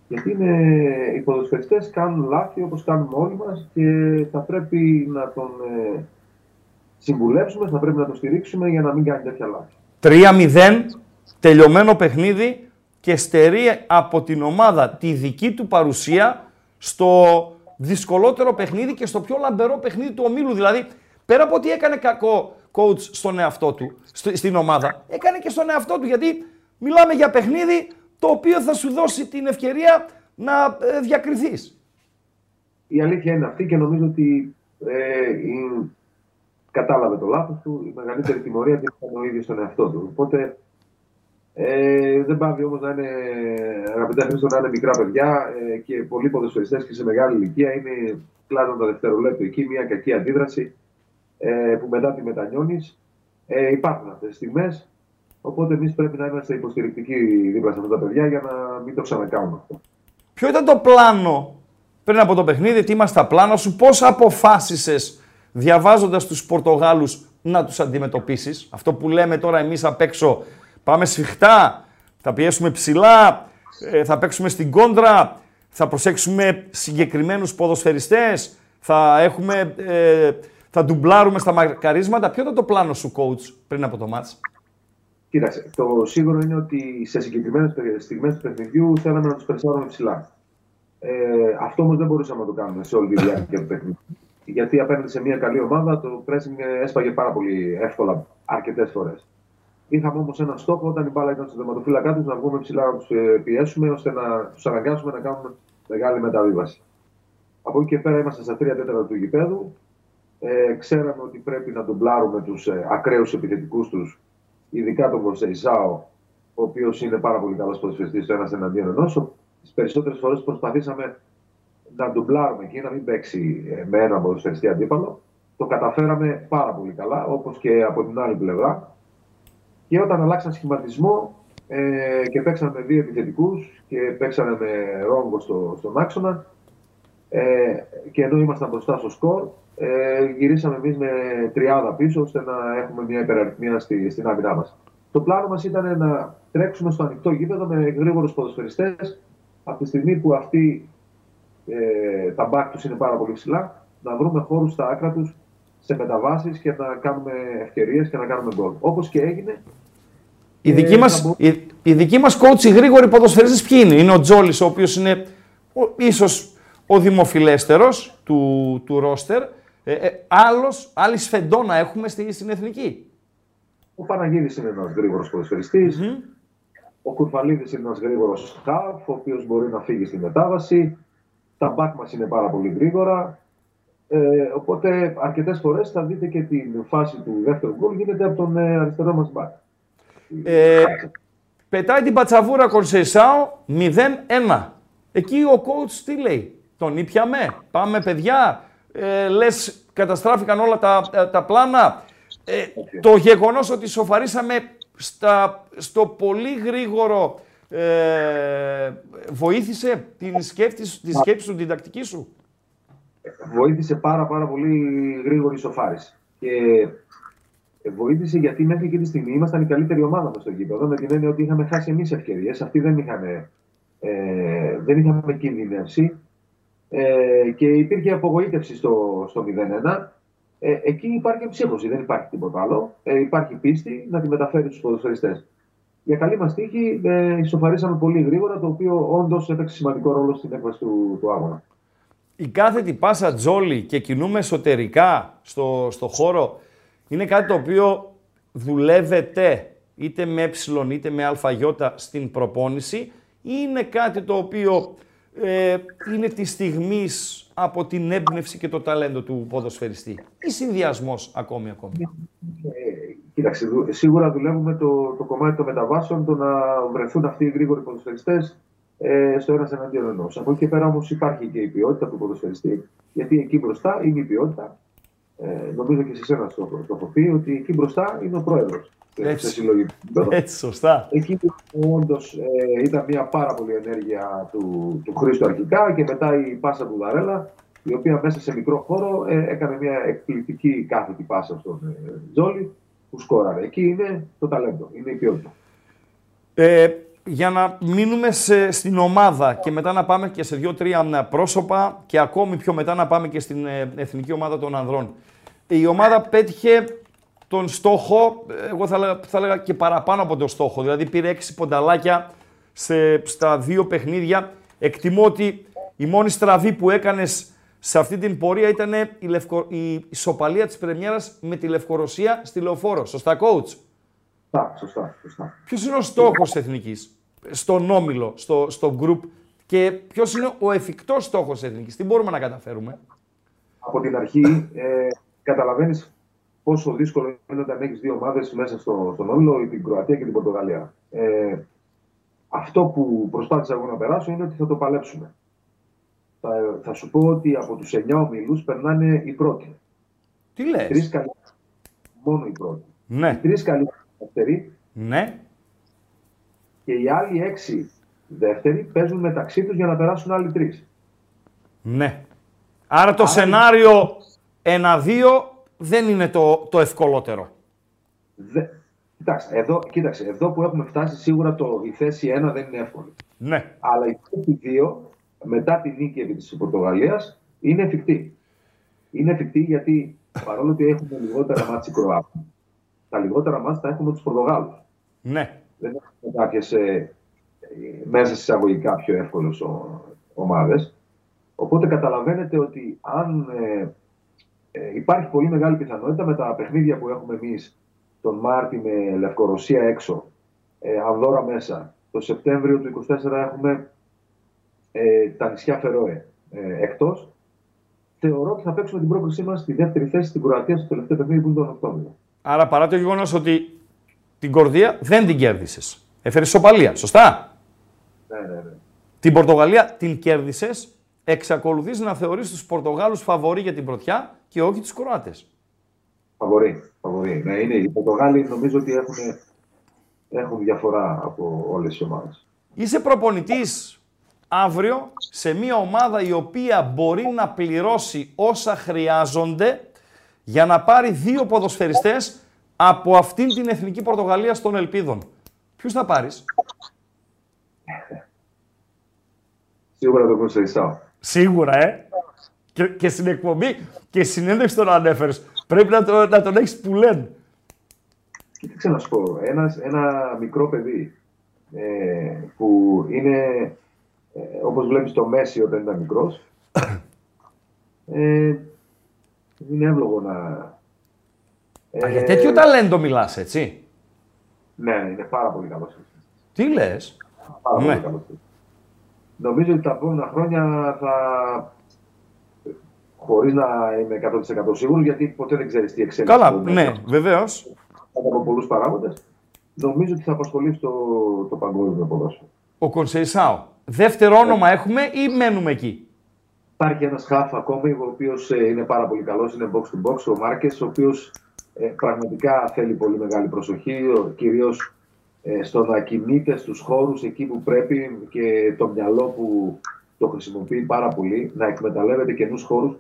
Γιατί είναι, οι ποδοσφαιριστές κάνουν λάθη όπως κάνουμε όλοι μας και θα πρέπει να τον ε, συμβουλεύσουμε, θα πρέπει να το στηρίξουμε για να μην κάνει τέτοια λάθη. 3-0, τελειωμένο παιχνίδι και στερεί από την ομάδα τη δική του παρουσία στο δυσκολότερο παιχνίδι και στο πιο λαμπερό παιχνίδι του ομίλου. Δηλαδή, πέρα από ότι έκανε κακό coach στον εαυτό του, στην ομάδα, έκανε και στον εαυτό του γιατί μιλάμε για παιχνίδι το οποίο θα σου δώσει την ευκαιρία να ε, διακριθείς. Η αλήθεια είναι αυτή και νομίζω ότι ε, κατάλαβε το λάθος του. Η μεγαλύτερη τιμωρία την έκανε ο ίδιος στον εαυτό του. Οπότε ε, δεν πάβει όμως να είναι, αγαπητά Χρήστο, να είναι μικρά παιδιά ε, και πολλοί ποδοσφαιριστές και σε μεγάλη ηλικία είναι κλάδον τα δευτερολέπτου εκεί, μια κακή αντίδραση ε, που μετά τη μετανιώνεις. Ε, υπάρχουν αυτές τις στιγμές. Οπότε εμείς πρέπει να είμαστε υποστηρικτικοί δίπλα σε αυτά τα παιδιά για να μην το ξανακάνουμε αυτό. Ποιο ήταν το πλάνο πριν από το παιχνίδι, τι είμαστε στα πλάνα σου, πώς αποφάσισες διαβάζοντας τους Πορτογάλους να τους αντιμετωπίσεις; Αυτό που λέμε τώρα εμείς απ' έξω, πάμε σφιχτά, θα πιέσουμε ψηλά, ε, θα παίξουμε στην κόντρα, θα προσέξουμε συγκεκριμένους ποδοσφαιριστές, θα, έχουμε, ε, θα ντουμπλάρουμε στα μακαρίσματα. Ποιο ήταν το πλάνο σου, coach, πριν από το μάτς; Κοίταξε, το σίγουρο είναι ότι σε συγκεκριμένες στιγμές του παιχνιδιού θέλαμε να τους περσάρουμε ψηλά. Ε, αυτό όμως δεν μπορούσαμε να το κάνουμε σε όλη τη διάρκεια του παιχνιδιού γιατί απέναντι σε μια καλή ομάδα το pressing έσπαγε πάρα πολύ εύκολα αρκετές φορές. Είχαμε όμως ένα στόχο όταν η μπάλα ήταν στο δερματοφύλακά τους να βγούμε ψηλά να τους ε, πιέσουμε ώστε να τους αναγκάσουμε να κάνουν μεγάλη μεταβίβαση. Από εκεί και πέρα είμαστε στα τρία τέταρτα του γηπέδου. Ε, ξέραμε ότι πρέπει να τον πλάρουμε τους ε, ακραίους επιθετικούς τους, ειδικά τον Κωνσεϊσάο, ο οποίος είναι πάρα πολύ καλός ποδοσφαιριστής το ένας εναντίον ενός. Τις περισσότερες φορές προσπαθήσαμε να ντουμπλάρουμε εκεί, να μην παίξει ε, με ένα ποδοσφαιριστή αντίπαλο. Το καταφέραμε πάρα πολύ καλά, όπως και από την άλλη πλευρά. Και όταν αλλάξαν σχηματισμό ε, και παίξαμε με δύο επιθετικούς και παίξαμε με ρόγκο στο, στον άξονα ε, και ενώ ήμασταν μπροστά στο σκορ, ε, γυρίσαμε εμείς με τριάδα πίσω ώστε να έχουμε μια υπεραριθμία στη, στην άμυνά μας. Το πλάνο μας ήταν να τρέξουμε στο ανοιχτό γήπεδο με γρήγορους ποδοσφαιριστές από τη στιγμή που αυτοί ε, τα μπακ τους είναι πάρα πολύ ψηλά, να βρούμε χώρους στα άκρα τους σε μεταβάσεις και να κάνουμε ευκαιρίες και να κάνουμε γκολ. Όπως και έγινε. Η δική, ε, μας, η, η δική μας coach, οι γρήγοροι ποδοσφαιριστές ποιοι είναι; Είναι ο Τζόλης, ο οποίος είναι ο, ίσως ο δημοφιλέστερος του, του ρόστερ. Ε, ε, άλλος, άλλη σφεντόνα έχουμε στη, στην Εθνική. Ο Παναγίδης είναι ένας γρήγορος ποδοσφαιριστής. Mm-hmm. Ο Κουρφαλίδης είναι ένας γρήγορος χαφ, ο οποίος μπορεί να φύγει στη μετάβαση. Τα μπακ μας είναι πάρα πολύ γρήγορα. Ε, οπότε αρκετές φορές θα δείτε και την φάση του δεύτερου γκολ γίνεται από τον ε, αριστερό μας μπακ. Ε, πετάει την πατσαβούρα Κορσεϊσάο 0-1. Εκεί ο coach τι λέει, τον ήπιαμε, πάμε παιδιά, ε, λες καταστράφηκαν όλα τα, τα, πλάνα. Ε, το γεγονός ότι σοφαρίσαμε στα, στο πολύ γρήγορο ε, βοήθησε την σκέψη, τη σκέψη σου, την τακτική σου; Βοήθησε πάρα πάρα πολύ γρήγορη σοφάριση. Και βοήθησε γιατί μέχρι εκείνη τη στιγμή ήμασταν η καλύτερη ομάδα μας στο γήπεδο. Με την έννοια ότι είχαμε χάσει εμείς ευκαιρίες. Αυτοί δεν είχαν, ε, δεν είχαμε κινδυνεύσει. Ε, και υπήρχε απογοήτευση στο, στο 0-1. Ε, εκεί υπάρχει ψύχωση, δεν υπάρχει τίποτα άλλο. Ε, υπάρχει πίστη να τη μεταφέρει στους ποδοσφαιριστές. Για καλή μας τύχη, ε, ισοφαρίσαμε πολύ γρήγορα, το οποίο όντως έπαιξε σημαντικό ρόλο στην έκβαση του, του αγώνα. Η κάθετη πάσα τζόλι και κινούμε εσωτερικά στο, στο χώρο είναι κάτι το οποίο δουλεύετε είτε με ε είτε με αλφαγιώτα στην προπόνηση ή είναι κάτι το οποίο ε, είναι της στιγμής από την έμπνευση και το ταλέντο του ποδοσφαιριστή ή συνδυασμός ακόμη ακόμη. Ε, κοίταξε, σίγουρα δουλεύουμε το, το κομμάτι των μεταβάσεων, το να βρεθούν αυτοί οι γρήγοροι ποδοσφαιριστές ε, στο ένα εναντίον ενό. Από εκεί και πέρα όμως υπάρχει και η ποιότητα του ποδοσφαιριστή, γιατί εκεί μπροστά είναι η ποιότητα ε, νομίζω και σε εσένα το, το, το έχω πει ότι εκεί μπροστά είναι ο πρόεδρος. Έτσι. Έτσι, σωστά. Εκεί που όντως ε, ήταν μια πάρα πολύ ενέργεια του, του Χρήστο αρχικά και μετά η πάσα του Δαρέλα, η οποία μέσα σε μικρό χώρο ε, έκανε μια εκπληκτική κάθετη πάσα στον ε, Τζόλι που σκόραρε. Εκεί είναι το ταλέντο, είναι η ποιότητα. Ε, για να μείνουμε σε, στην ομάδα και μετά να πάμε και σε δύο-τρία πρόσωπα και ακόμη πιο μετά να πάμε και στην ε, εθνική ομάδα των ανδρών. Η ομάδα πέτυχε τον στόχο, εγώ θα έλεγα, θα έλεγα και παραπάνω από τον στόχο, δηλαδή πήρε έξι πονταλάκια σε, στα δύο παιχνίδια. Εκτιμώ ότι η μόνη στραβή που έκανες σε αυτή την πορεία ήταν η, λευκο... η ισοπαλία της πρεμιέρας με τη Λευκορωσία στη Λεωφόρο. Σωστά, coach; Σωστά, σωστά. σωστά. Ποιος είναι ο στόχος της Εθνικής στον Όμιλο, στο, στο group και ποιος είναι ο εφικτός στόχος τη Εθνικής, τι μπορούμε να καταφέρουμε; Από την αρχή, ε, καταλαβαίνεις πόσο δύσκολο είναι όταν έχεις δύο ομάδες μέσα στο, στον Όμιλο, την Κροατία και την Πορτογαλία. Ε, αυτό που προσπάθησα εγώ να περάσω είναι ότι θα το παλέψουμε. Θα, θα σου πω ότι από τους 9 ομίλους περνάνε οι πρώτοι. Τι λες; Τρεις καλοί. Μόνο οι πρώτοι. Ναι. Τρεις καλοί δεύτεροι. Ναι και οι άλλοι έξι δεύτεροι παίζουν μεταξύ τους για να περάσουν άλλοι τρεις. Ναι. Άρα το σενάριο 1-2 δεν είναι το, το ευκολότερο. Δε, κοιτάξτε, εδώ, κοίταξε, εδώ που έχουμε φτάσει σίγουρα το, η θέση 1 δεν είναι εύκολη. Ναι. Αλλά η θέση 2 μετά τη νίκη επί της Πορτογαλίας είναι εφικτή. Είναι εφικτή γιατί παρόλο ότι έχουμε λιγότερα μάτια Κροάτων, τα λιγότερα μάτια τα έχουμε τους Πορτογάλους. Ναι δεν έχουμε κάποιες ε, μέσα εισαγωγικά πιο εύκολες ομάδες. Οπότε καταλαβαίνετε ότι αν ε, ε, υπάρχει πολύ μεγάλη πιθανότητα με τα παιχνίδια που έχουμε εμείς τον Μάρτι με Λευκορωσία έξω, ε, Ανδώρα μέσα, το Σεπτέμβριο του 2024 έχουμε ε, τα νησιά Φερόε ε, εκτός. Θεωρώ ότι θα παίξουμε την πρόκλησή μας στη δεύτερη θέση στην Κροατία στο τελευταίο παιχνίδι που είναι τον Οκτώβριο. Άρα παρά το γεγονός ότι την Κορδία δεν την κέρδισες. Έφερες σοπαλία, σωστά; Ναι, ναι, ναι. Την Πορτογαλία την κέρδισες. Εξακολουθείς να θεωρείς τους Πορτογάλους φαβοροί για την πρωτιά και όχι τους Κροάτες. Φαβοροί. φαβοροί. Ναι, είναι. Οι Πορτογάλοι νομίζω ότι έχουν, έχουν διαφορά από όλες τι ομάδες. Είσαι προπονητής αύριο σε μια ομάδα η οποία μπορεί να πληρώσει όσα χρειάζονται για να πάρει δύο ποδοσφαιριστές από αυτήν την εθνική Πορτογαλία των Ελπίδων. Ποιους θα πάρεις, Σίγουρα το Κωνσταντινό. Σίγουρα, ε. Και, και στην εκπομπή και συνέντευξη τον ανέφερες. Πρέπει να, το, να τον έχεις που λένε. Κοίταξε να σου πω. Ένας, ένα μικρό παιδί ε, που είναι ε, όπως βλέπεις το Μέση όταν ήταν μικρός ε, είναι εύλογο να, Α, για τέτοιο ταλέντο μιλάς, έτσι; Ναι, είναι πάρα πολύ καλός. Τι λες; Πάρα ναι. πολύ καλό. Νομίζω ότι τα επόμενα χρόνια θα. Χωρίς να είμαι 100% σίγουρος, γιατί ποτέ δεν ξέρεις τι εξέλιξη. Καλά, ναι, βεβαίως. Από πολλούς παράγοντες. Νομίζω ότι θα απασχολεί το, το παγκόσμιο ποδόσφαιρο. Ο Κονσεϊσάο. Δεύτερο όνομα έχουμε ή μένουμε εκεί; Υπάρχει ένας χάφ ακόμη, ο οποίος είναι πάρα πολύ καλός, είναι box to box, ο Μάρκες, ο οποίος πραγματικά θέλει πολύ μεγάλη προσοχή, κυρίως στο να κινείται στους χώρους εκεί που πρέπει και το μυαλό που το χρησιμοποιεί πάρα πολύ, να εκμεταλλεύεται καινούς χώρους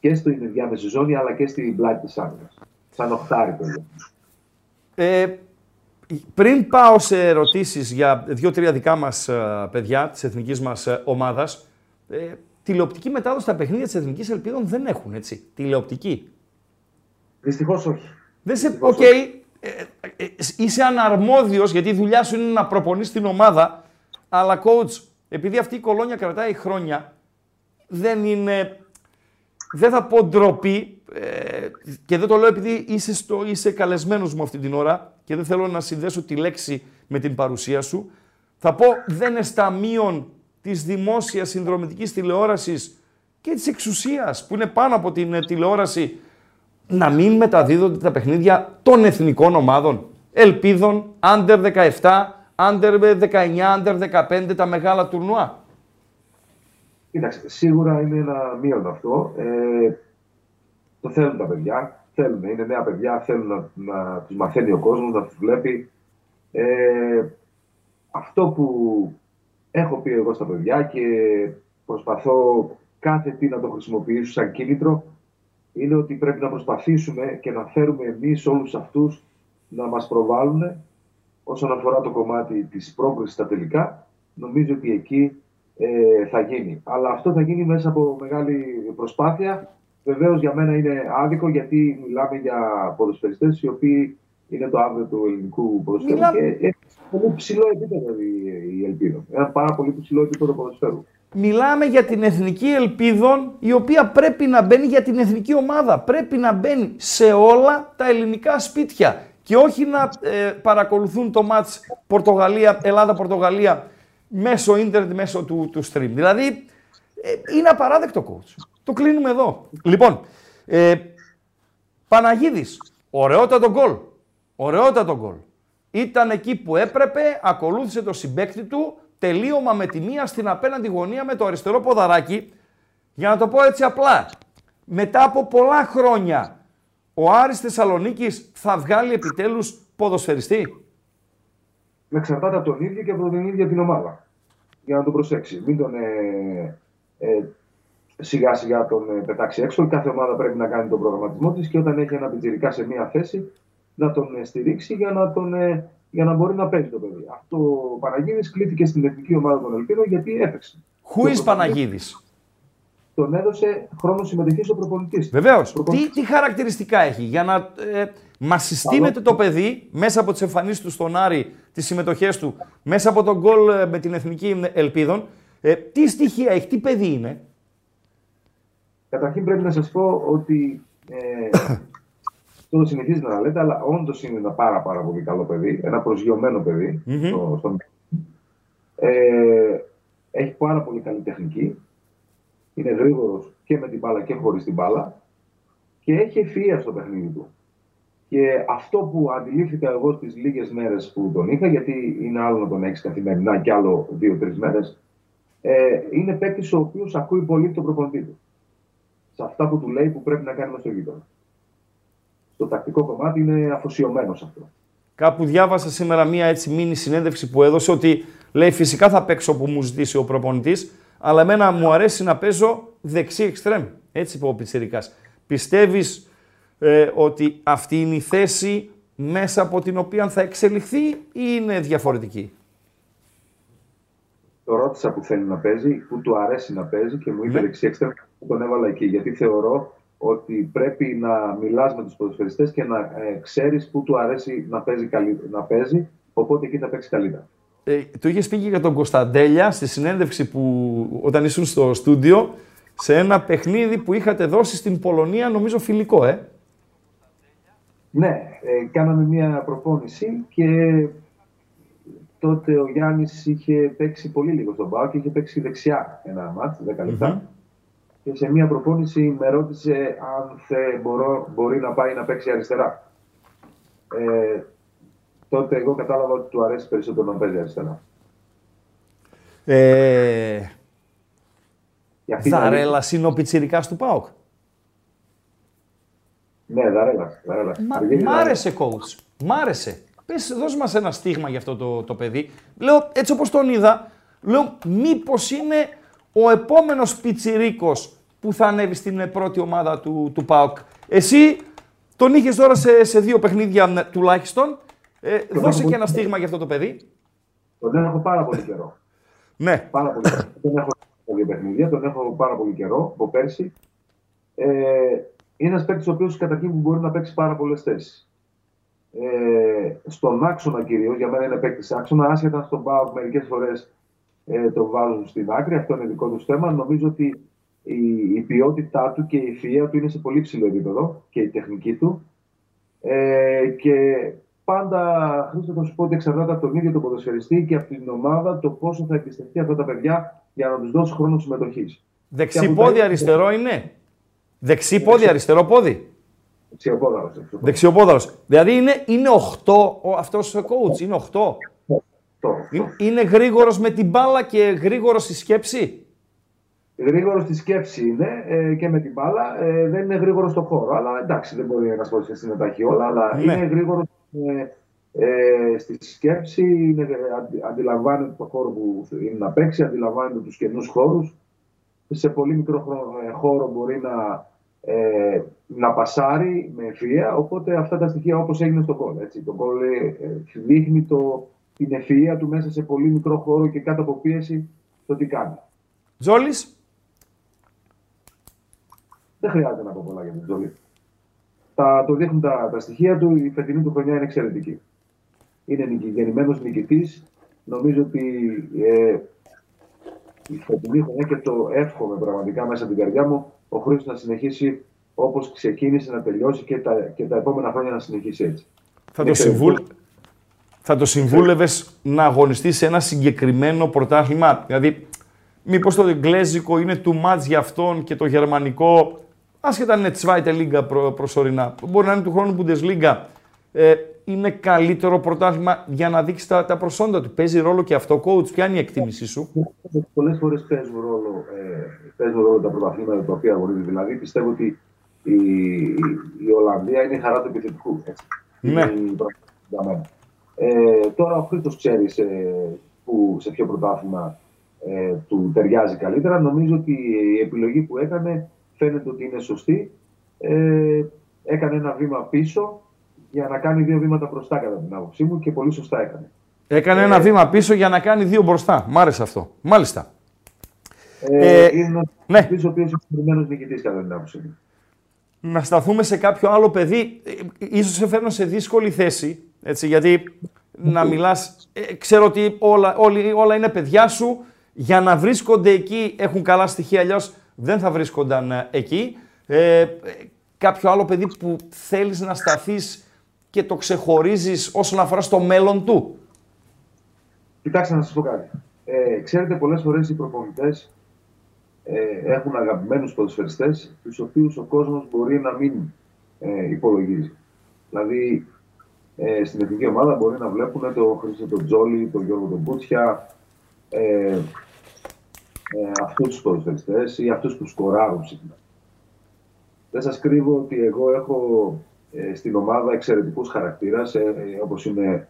και στην ενδιάμεση ζώνη αλλά και στην πλάτη της άμυνας. Σαν οχτάρι παιδί. Ε, πριν πάω σε ερωτήσεις για δύο-τρία δικά μας ε, παιδιά της εθνικής μας ε, ομάδας, ε, τηλεοπτική μετάδοση στα παιχνίδια της Εθνικής Ελπίδων δεν έχουν, έτσι. Τηλεοπτική. Δυστυχώς όχι. Δεν σε... OK, okay, ε, ε, είσαι αναρμόδιος γιατί η δουλειά σου είναι να προπονείς την ομάδα, αλλά coach, επειδή αυτή η κολόνια κρατάει χρόνια, δεν είναι, δεν θα πω ντροπή, ε, και δεν το λέω επειδή είσαι, στο, είσαι καλεσμένος μου αυτή την ώρα και δεν θέλω να συνδέσω τη λέξη με την παρουσία σου. Θα πω δεν εσταμείων της δημόσιας συνδρομητικής τηλεόρασης και της εξουσίας που είναι πάνω από την ε, τηλεόραση να μην μεταδίδονται τα παιχνίδια των εθνικών ομάδων. Ελπίδων, under 17, under 19, under 15, τα μεγάλα τουρνουά. Κοίταξε, σίγουρα είναι ένα μείον αυτό. Ε, το θέλουν τα παιδιά. Θέλουν, είναι νέα παιδιά, θέλουν να, να τους μαθαίνει ο κόσμος, να τους βλέπει. Ε, αυτό που έχω πει εγώ στα παιδιά και προσπαθώ κάθε τι να το χρησιμοποιήσω σαν κίνητρο είναι ότι πρέπει να προσπαθήσουμε και να φέρουμε εμείς όλους αυτούς να μας προβάλλουν όσον αφορά το κομμάτι της πρόκλησης στα τελικά. Νομίζω ότι εκεί ε, θα γίνει. Αλλά αυτό θα γίνει μέσα από μεγάλη προσπάθεια Βεβαίως για μένα είναι άδικο γιατί μιλάμε για ποδοσφαιριστές οι οποίοι είναι το αύριο του ελληνικού ποδοσφαίρου Μιλά... και έχει πολύ ψηλό επίπεδο η, η Ελπίδα. Ένα πάρα πολύ ψηλό επίπεδο ποδοσφαίρου. Μιλάμε για την εθνική ελπίδων η οποία πρέπει να μπαίνει για την εθνική ομάδα. Πρέπει να μπαίνει σε όλα τα ελληνικά σπίτια και όχι να ε, παρακολουθούν το μάτς Πορτογαλία, Ελλάδα-Πορτογαλία μέσω ίντερνετ, μέσω του, του stream. Δηλαδή ε, είναι απαράδεκτο coach. Το κλείνουμε εδώ. Λοιπόν, ε, Παναγίδης, ωραιότατο γκολ. Ωραιότατο γκολ. Ήταν εκεί που έπρεπε, ακολούθησε το συμπέκτη του, τελείωμα με τη μία στην απέναντι γωνία με το αριστερό ποδαράκι. Για να το πω έτσι απλά, μετά από πολλά χρόνια, ο Άρης Θεσσαλονίκης θα βγάλει επιτέλους ποδοσφαιριστή; Με εξαρτάται από τον ίδιο και από την ίδια την ομάδα. Για να το προσέξει. Μην τον ε, ε, σιγά σιγά τον ε, πετάξει έξω. Κάθε ομάδα πρέπει να κάνει τον προγραμματισμό της και όταν έχει ένα πιτζηρικά σε μία θέση να τον ε, στηρίξει για να, τον, ε, για να μπορεί να παίζει το παιδί. Αυτό ο Παναγίδης κλείθηκε στην εθνική ομάδα των Ελπίδων γιατί έπαιξε. Who is Παναγίδης; Τον έδωσε χρόνο συμμετοχής ο προπονητής. Βεβαίως. Τι, τι χαρακτηριστικά έχει για να ε, μα συστήνεται το παιδί μέσα από τις εμφανίσεις του στον Άρη, τις συμμετοχές του, μέσα από τον γκολ με την εθνική Ελπίδων. Ε, τι στοιχεία έχει, τι παιδί είναι; Καταρχήν πρέπει να σας πω ότι ε, το συνεχίζει να λέτε, αλλά όντως είναι ένα πάρα, πάρα πολύ καλό παιδί, ένα προσγειωμένο παιδί. Στο, ε, έχει πάρα πολύ καλή τεχνική. Είναι γρήγορος και με την μπάλα και χωρίς την μπάλα. Και έχει ευφυΐα στο παιχνίδι του. Και αυτό που αντιλήφθηκα εγώ στις λίγες μέρες που τον είχα, γιατί είναι άλλο να τον έχεις καθημερινά και άλλο δύο-τρεις μέρες, ε, είναι παίκτης ο οποίος ακούει πολύ τον προπονητή του σε αυτά που του λέει που πρέπει να κάνει στο γείτονα. Στο τακτικό κομμάτι είναι αφοσιωμένος αυτό. Κάπου διάβασα σήμερα μία έτσι μήνυ συνέντευξη που έδωσε ότι λέει φυσικά θα παίξω που μου ζητήσει ο προπονητής, αλλά εμένα μου αρέσει να παίζω δεξί εξτρέμ. Έτσι είπε ο Πιτσιρικάς. Πιστεύεις ε, ότι αυτή είναι η θέση μέσα από την οποία θα εξελιχθεί ή είναι διαφορετική; Το ρώτησα που θέλει να παίζει, που του αρέσει να παίζει και μου είπε ναι. δεξί εξτρέμ τον έβαλα εκεί. Γιατί θεωρώ ότι πρέπει να μιλάς με τους ποδοσφαιριστές και να ε, ξέρεις που του αρέσει να παίζει, να παίζει, οπότε εκεί θα παίξει καλύτερα. Ε, το είχες πει και για τον Κωνσταντέλια στη συνέντευξη που όταν ήσουν στο στούντιο σε ένα παιχνίδι που είχατε δώσει στην Πολωνία, νομίζω φιλικό, ε. Ναι, ε, κάναμε μια προπόνηση και τότε ο Γιάννης είχε παίξει πολύ λίγο στον Πάο και είχε παίξει δεξιά ένα μάτς, 10 λεπτα και σε μια προπόνηση με ρώτησε αν θε, μπορώ, μπορεί να πάει να παίξει αριστερά. Ε, τότε εγώ κατάλαβα ότι του αρέσει περισσότερο να παίζει αριστερά. Ε... Δαρέλα είναι ο πιτσιρικάς του ΠΑΟΚ. Ναι, Δαρέλα. Μ' άρεσε, coach. Μ' άρεσε. Πες, δώσ' μας ένα στίγμα για αυτό το, το παιδί. Λέω, έτσι όπως τον είδα, λέω, μήπως είναι ο επόμενος πιτσιρίκος που θα ανέβει στην πρώτη ομάδα του, του ΠΑΟΚ. Εσύ τον είχες τώρα σε, σε δύο παιχνίδια τουλάχιστον. Ε, δώσε και ένα στίγμα για αυτό το παιδί. Τον έχω πάρα πολύ καιρό. ναι. Πάρα πολύ καιρό. τον έχω δύο παιχνίδια, τον έχω πάρα πολύ καιρό από πέρσι. Ε, είναι ένας παίκτης ο οποίος καταρχήν μπορεί να παίξει πάρα πολλές θέσεις. Ε, στον άξονα κυρίως, για μένα είναι παίκτης άξονα, άσχετα στον πάω μερικές φορές ε, τον βάζουν στην άκρη, αυτό είναι δικό του θέμα. Νομίζω ότι η, η ποιότητά του και η ευθεία του είναι σε πολύ ψηλό επίπεδο και η τεχνική του. Ε, και πάντα, Χρήστο, θα σου πω ότι εξαρτάται από τον ίδιο τον ποδοσφαιριστή και από την ομάδα το πόσο θα εμπιστευτεί αυτά τα παιδιά για να τους δώσει χρόνο συμμετοχής. Δεξί πόδι, αριστερό είναι. Δεξί πόδι, αριστερό πόδι. Δεξιοπόδαρος. Δεξιοπόδαρος. Δηλαδή είναι, είναι 8 αυτός ο coach, είναι 8. Είναι, είναι γρήγορος με την μπάλα και γρήγορος στη σκέψη. Γρήγορος στη σκέψη είναι ε, και με την μπάλα. Ε, δεν είναι γρήγορος στο χώρο. Αλλά εντάξει, δεν μπορεί ένας ποδοσφαιριστή να τα έχει όλα. Αλλά ναι. είναι γρήγορος ε, ε, στη σκέψη. Είναι, αντι, αντιλαμβάνεται το χώρο που είναι να παίξει, αντιλαμβάνεται τους καινούς χώρους. Σε πολύ μικρό ε, χώρο μπορεί να, ε, να πασάρει με ευφυΐα. Οπότε αυτά τα στοιχεία όπως έγινε στο κόλ. Το κόλ ε, δείχνει το, την ευφυΐα του μέσα σε πολύ μικρό χώρο και κάτω από πίεση το τι κάνει. Τζόλης. Δεν χρειάζεται να πω πολλά για τον Τζόλι. Τα, το δείχνουν τα, τα στοιχεία του. Η φετινή του χρονιά είναι εξαιρετική. Είναι γεννημένος νικητής. Νομίζω ότι ε, η φετινή χρονιά και το εύχομαι πραγματικά μέσα από την καρδιά μου ο Χρήστος να συνεχίσει όπως ξεκίνησε να τελειώσει και τα, και τα επόμενα χρόνια να συνεχίσει έτσι. Θα το, συμβούλ... θα το συμβούλευες να αγωνιστείς σε ένα συγκεκριμένο πρωτάθλημα; Δηλαδή, μήπως το εγγλέζικο είναι too much για αυτόν και το γερμανικό άσχετα αν είναι Zweite Liga προ, προσωρινά, μπορεί να είναι του χρόνου Bundesliga, ε, είναι καλύτερο πρωτάθλημα για να δείξει τα, τα προσόντα του. Παίζει ρόλο και αυτό, coach. Ποια είναι η εκτίμησή σου; Πολλές φορές παίζουν ρόλο, ε, παίζουν ρόλο τα πρωταθλήματα τα οποία αγωνίζονται. Δηλαδή πιστεύω ότι η, η Ολλανδία είναι η χαρά του επιθετικού. Έτσι. Ναι. Ε, τώρα ο Χρήστος ξέρει σε, που, σε ποιο πρωτάθλημα ε, του ταιριάζει καλύτερα. Νομίζω ότι η επιλογή που έκανε φαίνεται ότι είναι σωστή. Ε, έκανε ένα βήμα πίσω για να κάνει δύο βήματα μπροστά, κατά την άποψή μου, και πολύ σωστά έκανε. Έκανε ένα ε, βήμα πίσω για να κάνει δύο μπροστά. Μ' άρεσε αυτό. Μάλιστα. Ε, ε, είναι ναι. ο οποίος είναι συγκεκριμένος νικητής, κατά την άποψή μου. Να σταθούμε σε κάποιο άλλο παιδί. Ε, ίσως σε φέρνω σε δύσκολη θέση, έτσι, γιατί να μιλάς... Ε, ξέρω ότι όλα, όλοι, όλα είναι παιδιά σου. Για να βρίσκονται εκεί έχουν καλά στοιχεία, αλλιώς δεν θα βρίσκονταν ε, εκεί. Ε, κάποιο άλλο παιδί που θέλεις να σταθείς και το ξεχωρίζεις όσον αφορά στο μέλλον του; Κοιτάξτε να σας πω κάτι. Ε, ξέρετε, πολλές φορές οι προπονητές ε, έχουν αγαπημένους ποδοσφαιριστές, τους οποίους ο κόσμος μπορεί να μην ε, υπολογίζει. Δηλαδή, ε, στην εθνική ομάδα μπορεί να βλέπουν τον Χρήστο τον Τζόλι, τον Γιώργο τον Πούτσια, ε, ε, αυτούς τους ποδοσφαιριστές ή αυτούς που σκοράρουν συχνά. Δεν σας κρύβω ότι εγώ έχω ε, στην ομάδα εξαιρετικούς χαρακτήρας, ε, όπως είναι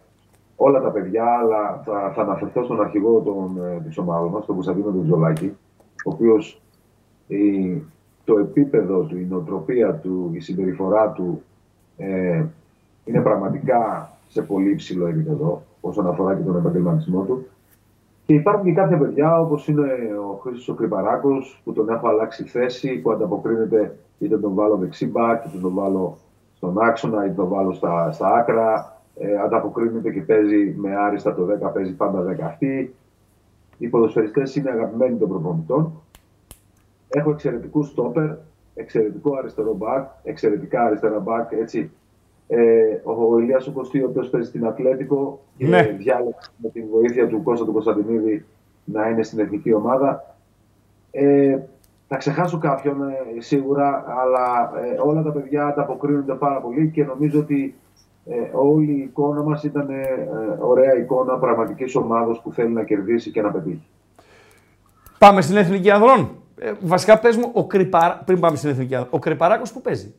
όλα τα παιδιά, αλλά θα, θα αναφερθώ στον αρχηγό των, ε, της ομάδας μας, τον Κωνσταντίνο τον Τζολάκη, ο οποίος το επίπεδο του, η νοοτροπία του, η συμπεριφορά του ε, είναι πραγματικά σε πολύ υψηλό επίπεδο όσον αφορά και τον επαγγελματισμό του. Και υπάρχουν και κάποια παιδιά, όπως είναι ο Χρήστος ο Κρυπαράκος, που τον έχω αλλάξει θέση, που ανταποκρίνεται είτε τον βάλω δεξιμπάκ, είτε τον βάλω στον άξονα, είτε τον βάλω στα, στα άκρα. Ε, ανταποκρίνεται και παίζει με άριστα το 10, παίζει πάντα 10 αυτή. Οι ποδοσφαιριστές είναι αγαπημένοι των προπονητών. Έχω εξαιρετικούς στόπερ, εξαιρετικό αριστερό μπακ, εξαιρετικά αριστερά μπακ, έτσι, ε, ο Ηλίας ο Κωστή, ο οποίος παίζει στην Ατλέτικο και ναι. διάλεξε με την βοήθεια του Κώστα του Κωνσταντινίδη να είναι στην εθνική ομάδα. Ε, θα ξεχάσω κάποιον ε, σίγουρα, αλλά ε, όλα τα παιδιά ανταποκρίνονται πάρα πολύ και νομίζω ότι ε, όλη η εικόνα μας ήταν ε, ωραία εικόνα πραγματικής ομάδος που θέλει να κερδίσει και να πετύχει. Πάμε στην Εθνική Ανδρών. Ε, βασικά πες μου, ο Κρυπαρά... πριν πάμε στην Εθνική ο Κρυπαράκος που παίζει.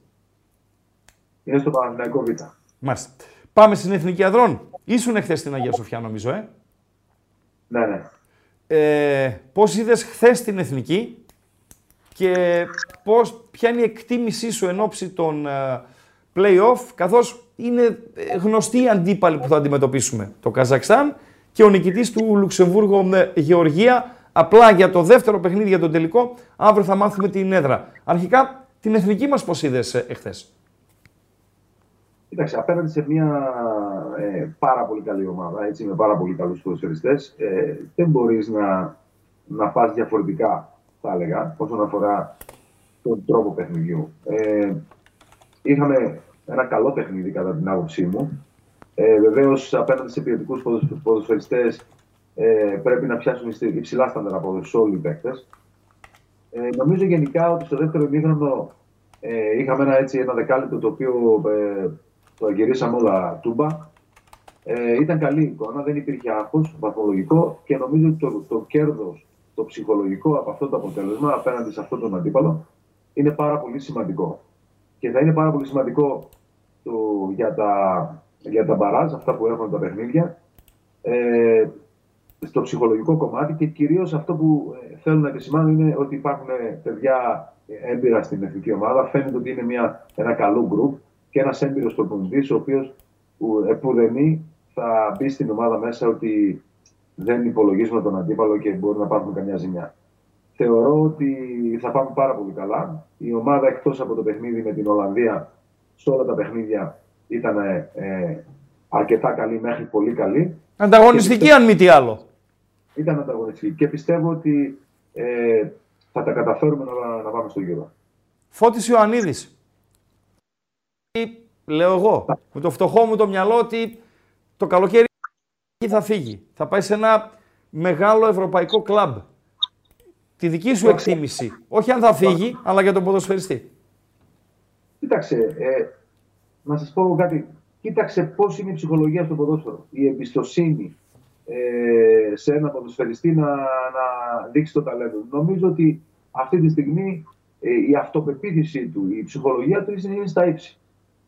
Είναι στο Παναθηναϊκό Β. Μάλιστα. Πάμε στην Εθνική Αδρών. Ήσουν εχθέ στην Αγία Σοφιά, νομίζω, ε; Ναι, ναι. ε πώς είδες χθες την Εθνική και πώς, ποια είναι η εκτίμησή σου εν ώψη των uh, play-off, καθώς είναι ε, γνωστοί οι αντίπαλοι που θα αντιμετωπίσουμε. Το Καζακστάν και ο νικητής του Λουξεμβούργο με Γεωργία. Απλά για το δεύτερο παιχνίδι, για τον τελικό, αύριο θα μάθουμε την έδρα. Αρχικά, την εθνική μας πώς είδες ε, εχθές. Κοίταξε, απέναντι σε μια ε, πάρα πολύ καλή ομάδα, έτσι, με πάρα πολύ καλούς ποδοσφαιριστές, ε, δεν μπορείς να, να πας διαφορετικά, θα έλεγα, όσον αφορά τον τρόπο παιχνιδιού. Ε, είχαμε ένα καλό παιχνίδι κατά την άποψή μου. Ε, Βεβαίως, απέναντι σε ποιοτικούς ποδοσφαιριστές, ε, πρέπει να πιάσουν υψηλά στάνταρ απόδοση όλοι οι παίκτες. Ε, νομίζω γενικά ότι στο δεύτερο ημίχρονο ε, είχαμε ένα, έτσι, ένα δεκάλεπτο το οποίο ε, το γυρίσαμε όλα τούμπα. Ε, ήταν καλή εικόνα, δεν υπήρχε άγχος βαθμολογικό και νομίζω ότι το, το κέρδος, το ψυχολογικό από αυτό το αποτέλεσμα απέναντι σε αυτόν τον αντίπαλο είναι πάρα πολύ σημαντικό. Και θα είναι πάρα πολύ σημαντικό το, για, τα, για τα μπαράζ, αυτά που έχουν τα παιχνίδια, ε, στο ψυχολογικό κομμάτι και κυρίως αυτό που ε, θέλω να επισημάνω είναι ότι υπάρχουν παιδιά έμπειρα στην εθνική ομάδα. Φαίνεται ότι είναι μια, ένα καλό γκρουπ και ένας έμπειρος προπονητής, ο οποίος επουδενή θα μπει στην ομάδα μέσα ότι δεν υπολογίζουμε τον αντίπαλο και μπορεί να πάρουμε καμιά ζημιά. Θεωρώ ότι θα πάμε πάρα πολύ καλά. Η ομάδα εκτός από το παιχνίδι με την Ολλανδία, σε όλα τα παιχνίδια ήταν ε, αρκετά καλή μέχρι πολύ καλή. Ανταγωνιστική, αν μη τι άλλο. Ήταν ανταγωνιστική και πιστεύω ότι ε, θα τα καταφέρουμε να, να πάμε στο γύρο. Φώτης Ιωαννίδης λέω εγώ, με το φτωχό μου το μυαλό ότι το καλοκαίρι θα φύγει. Θα πάει σε ένα μεγάλο ευρωπαϊκό κλαμπ. Τη δική σου εκτίμηση. Όχι αν θα φύγει, αλλά για τον ποδοσφαιριστή. Κοίταξε, ε, να σας πω κάτι. Κοίταξε πώς είναι η ψυχολογία στο ποδόσφαιρο. Η εμπιστοσύνη ε, σε ένα ποδοσφαιριστή να, να δείξει το ταλέντο. Νομίζω ότι αυτή τη στιγμή ε, η αυτοπεποίθησή του, η ψυχολογία του είναι στα ύψη.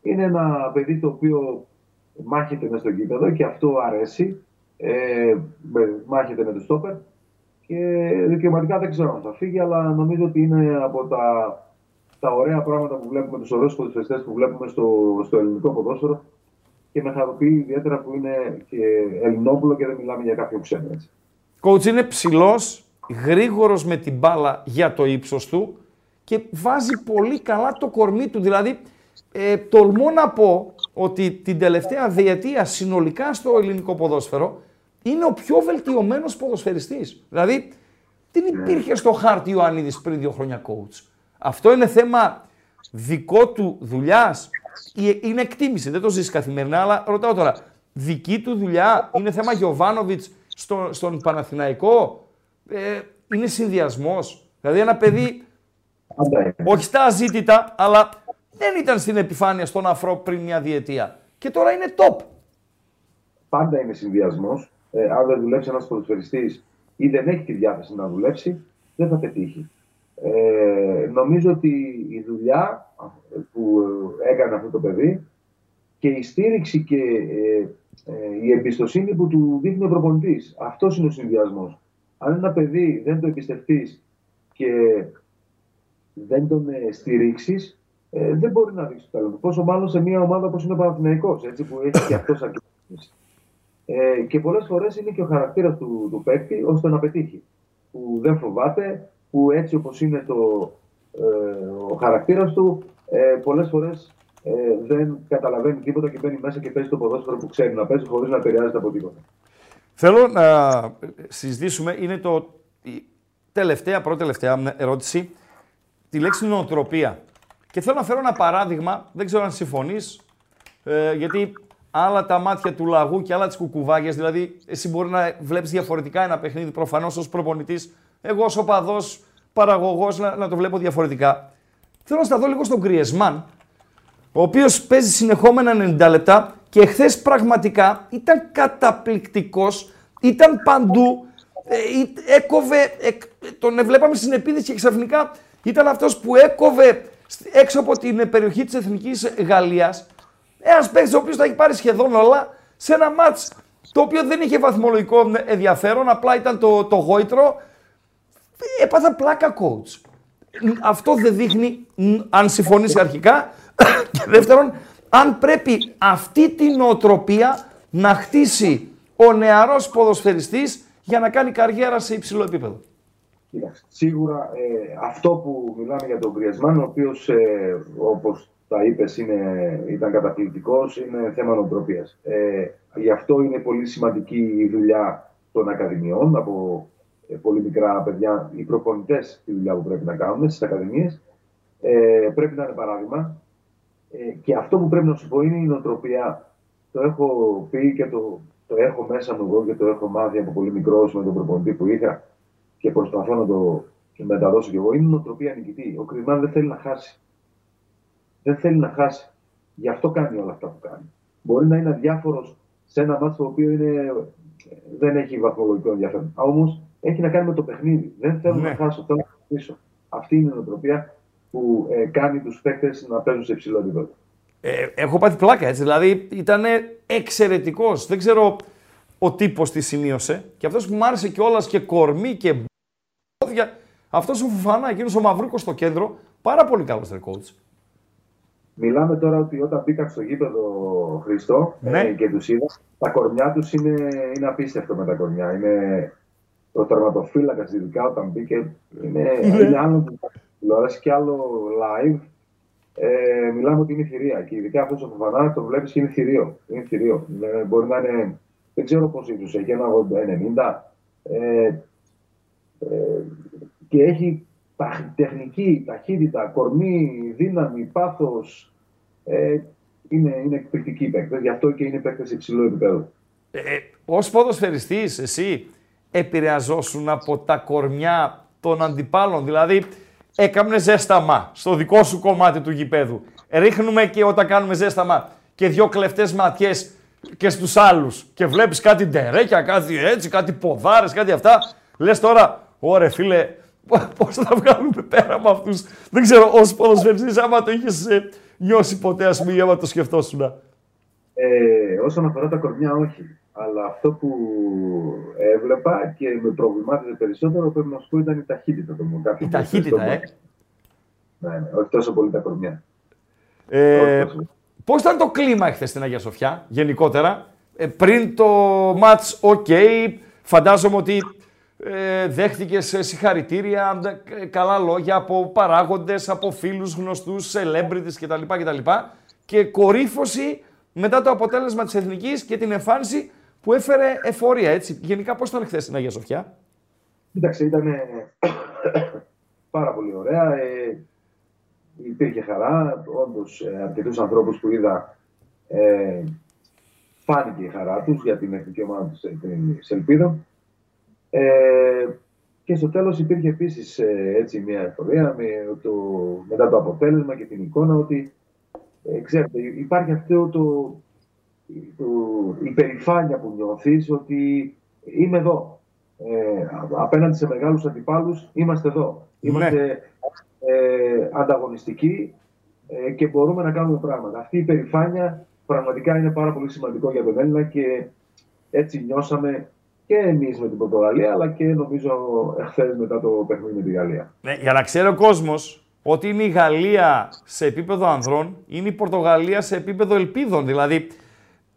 Είναι ένα παιδί το οποίο μάχεται μες στο γήπεδο και αυτό αρέσει. Ε, μάχεται με το στόπερ και δικαιωματικά δεν ξέρω αν θα φύγει, αλλά νομίζω ότι είναι από τα, τα ωραία πράγματα που βλέπουμε, τους ωραίους ποδοσφαιριστές που βλέπουμε στο, στο ελληνικό ποδόσφαιρο και με χαροποιεί ιδιαίτερα που είναι και Ελληνόπουλο και δεν μιλάμε για κάποιον ξένο. Έτσι. Coach είναι ψηλός, γρήγορος με την μπάλα για το ύψος του και βάζει πολύ καλά το κορμί του. Δηλαδή, ε, τολμώ να πω ότι την τελευταία διετία συνολικά στο ελληνικό ποδόσφαιρο είναι ο πιο βελτιωμένος ποδοσφαιριστής. Δηλαδή, δεν υπήρχε στο χάρτη ο Ιωαννίδης πριν δύο χρόνια coach. Αυτό είναι θέμα δικό του δουλειάς. Είναι εκτίμηση, δεν το ζήσει καθημερινά, αλλά ρωτάω τώρα. Δική του δουλειά είναι θέμα Γιωβάνοβιτς στο, στον Παναθηναϊκό; Ε, είναι συνδυασμός; Δηλαδή ένα παιδί, όχι στα αζήτητα, αλλά δεν ήταν στην επιφάνεια στον αφρό πριν μια διετία. Και τώρα είναι top. Πάντα είναι συνδυασμός. Ε, αν δεν δουλέψει ένας ποδοσφαιριστής ή δεν έχει τη διάθεση να δουλέψει, δεν θα πετύχει. Ε, νομίζω ότι η δουλειά που έκανε αυτό το παιδί και η στήριξη και ε, ε, η εμπιστοσύνη που του δείχνει ο προπονητής. Αυτός είναι ο συνδυασμός. Αν ένα παιδί δεν το εμπιστευτείς και δεν τον ε, στηρίξεις, ε, δεν μπορεί να δείξει το ταλέντο. Πόσο μάλλον σε μια ομάδα όπως είναι ο Παναθηναϊκός, έτσι που έχει και αυτός αρκετή. Ε, και πολλές φορές είναι και ο χαρακτήρας του, του παίκτη ώστε να πετύχει. Που δεν φοβάται, που έτσι όπως είναι το, ε, ο χαρακτήρας του, ε, πολλές φορές ε, δεν καταλαβαίνει τίποτα και μπαίνει μέσα και παίζει το ποδόσφαιρο που ξέρει να παίζει χωρίς να επηρεάζεται από τίποτα. Θέλω να συζητήσουμε, είναι το η τελευταία, πρώτη τελευταία ερώτηση, τη λέξη νοοτροπία. Και θέλω να φέρω ένα παράδειγμα, δεν ξέρω αν συμφωνείς, ε, γιατί άλλα τα μάτια του λαγού και άλλα τις κουκουβάγες. Δηλαδή, εσύ μπορεί να βλέπεις διαφορετικά ένα παιχνίδι προφανώς ως προπονητής. Εγώ, ως οπαδός, παραγωγός, να, να το βλέπω διαφορετικά. Θέλω να σταθώ λίγο στον Κριεσμάν, ο οποίος παίζει συνεχόμενα 90 λεπτά και εχθέ πραγματικά ήταν καταπληκτικός, ήταν παντού, ε, έκοβε, τον βλέπαμε στην επίδεση και ξαφνικά ήταν αυτός που έκοβε έξω από την περιοχή της Εθνικής Γαλλίας. Ένα παίκτη ο οποίο θα έχει πάρει σχεδόν όλα σε ένα μάτς το οποίο δεν είχε βαθμολογικό ενδιαφέρον, απλά ήταν το, το γόητρο. Έπαθα πλάκα coach. Αυτό δεν δείχνει, αν συμφωνήσει αρχικά, και δεύτερον, αν πρέπει αυτή την οτροπία να χτίσει ο νεαρός ποδοσφαιριστής για να κάνει καριέρα σε υψηλό επίπεδο. Σίγουρα ε, αυτό που μιλάμε για τον Γκριεσμάν, ο οποίος ε, όπως τα είπες ήταν καταπληκτικός, είναι θέμα νοοτροπίας. Ε, γι' αυτό είναι πολύ σημαντική η δουλειά των Ακαδημιών από ε, πολύ μικρά παιδιά, οι προπονητές τη δουλειά που πρέπει να κάνουν στις Ακαδημίες. Ε, πρέπει να είναι παράδειγμα. Ε, και αυτό που πρέπει να σου πω είναι η νοοτροπία. Το έχω πει και το, το έχω μέσα μου εγώ και το έχω μάθει από πολύ μικρός με τον προπονητή που είχα και προσπαθώ να το μεταδώσω κι εγώ. Είναι η νοοτροπία νικητή. Ο Κρυμάν δεν θέλει να χάσει. Δεν θέλει να χάσει. Γι' αυτό κάνει όλα αυτά που κάνει. Μπορεί να είναι αδιάφορος σε ένα μάτι το οποίο είναι, δεν έχει βαθμολογικό ενδιαφέρον. Όμως έχει να κάνει με το παιχνίδι. Δεν θέλω ναι. να χάσω, θέλω να χάσω. Αυτή είναι η νοοτροπία που ε, κάνει τους παίκτες να παίζουν σε υψηλό επίπεδο. Ε, έχω πάθει πλάκα έτσι. Δηλαδή ήταν εξαιρετικός. Δεν ξέρω ο τύπος τι σημείωσε. Και αυτός που μου άρεσε κιόλας και κορμί και μπόδια. Αυτός ο Φουφανά, εκείνος ο Μαυρούκος στο κέντρο, πάρα πολύ καλός coach. Μιλάμε τώρα ότι όταν μπήκαν στο γήπεδο Χριστό ναι. ε, και τους είδα, τα κορμιά τους είναι, είναι απίστευτο με τα κορμιά. Είναι ο τερματοφύλακας, ειδικά όταν μπήκε, είναι, ναι. είναι άλλο που τηλεόρασης και άλλο live. Ε, μιλάμε ότι είναι θηρία. Και ειδικά αυτός ο Φοφανά το βλέπεις και είναι θηρίο. Είναι θηρίο. Ε, μπορεί να είναι, δεν ξέρω πώ ίσω έχει, ένα 90. Ε, ε, και έχει τεχνική, ταχύτητα, κορμί, δύναμη, πάθος. Ε, είναι, είναι εκπληκτικοί παίκτες. Γι' αυτό και είναι παίκτες υψηλού επίπεδου. Ε, ε Ω ποδοσφαιριστής, εσύ επηρεαζόσουν από τα κορμιά των αντιπάλων. Δηλαδή, έκαμε ζέσταμα στο δικό σου κομμάτι του γηπέδου. Ρίχνουμε και όταν κάνουμε ζέσταμα και δύο κλεφτές ματιές και στους άλλους και βλέπεις κάτι ντερέκια, κάτι έτσι, κάτι ποδάρες, κάτι αυτά. Λες τώρα, ωρε φίλε, πώς θα βγάλουμε πέρα από αυτούς; Δεν ξέρω, ως ποδοσφαιριστής, άμα το είχες ε, νιώσει ποτέ, ας πούμε, άμα το σκεφτόσουν. Ε, όσον αφορά τα κορμιά, όχι. Αλλά αυτό που έβλεπα και με προβλημάτιζε περισσότερο πρέπει να σου πω ήταν η ταχύτητα του Η ταχύτητα, ε. Ναι, ναι, όχι τόσο πολύ τα κορμιά. Ε, Πώς ήταν το κλίμα εχθές στην Αγία Σοφιά, γενικότερα. Ε, πριν το match, OK, φαντάζομαι ότι ε, δέχτηκες συγχαρητήρια, ε, καλά λόγια από παράγοντες, από φίλους γνωστούς, celebrities κτλ. κτλ. Και κορύφωση μετά το αποτέλεσμα της Εθνικής και την εμφάνιση που έφερε ευφορία, έτσι. Γενικά πώς ήταν χθες στην Αγία Σοφιά; Κοίταξε, ήταν πάρα πολύ ωραία. Ε, υπήρχε χαρά. Όντως, ε, αρκετούς ανθρώπους που είδα ε, φάνηκε η χαρά τους για την εθνική ομάδα της Ελπίδα. Ε, και στο τέλος υπήρχε επίσης ε, έτσι μια εφορία με το, μετά το αποτέλεσμα και την εικόνα ότι ε, ξέρετε, υπάρχει αυτό το, η περηφάνεια που νιώθεις ότι είμαι εδώ. Ε, απέναντι σε μεγάλους αντιπάλους είμαστε εδώ. Ναι. Είμαστε ε, ανταγωνιστικοί ε, και μπορούμε να κάνουμε πράγματα. Αυτή η περηφάνεια πραγματικά είναι πάρα πολύ σημαντικό για τον Έλληνα και έτσι νιώσαμε και εμείς με την Πορτογαλία, αλλά και νομίζω εχθές μετά το παιχνίδι με τη Γαλλία. Ναι, για να ξέρει ο κόσμος ότι είναι η Γαλλία σε επίπεδο ανδρών, είναι η Πορτογαλία σε επίπεδο ελπίδων. Δηλαδή,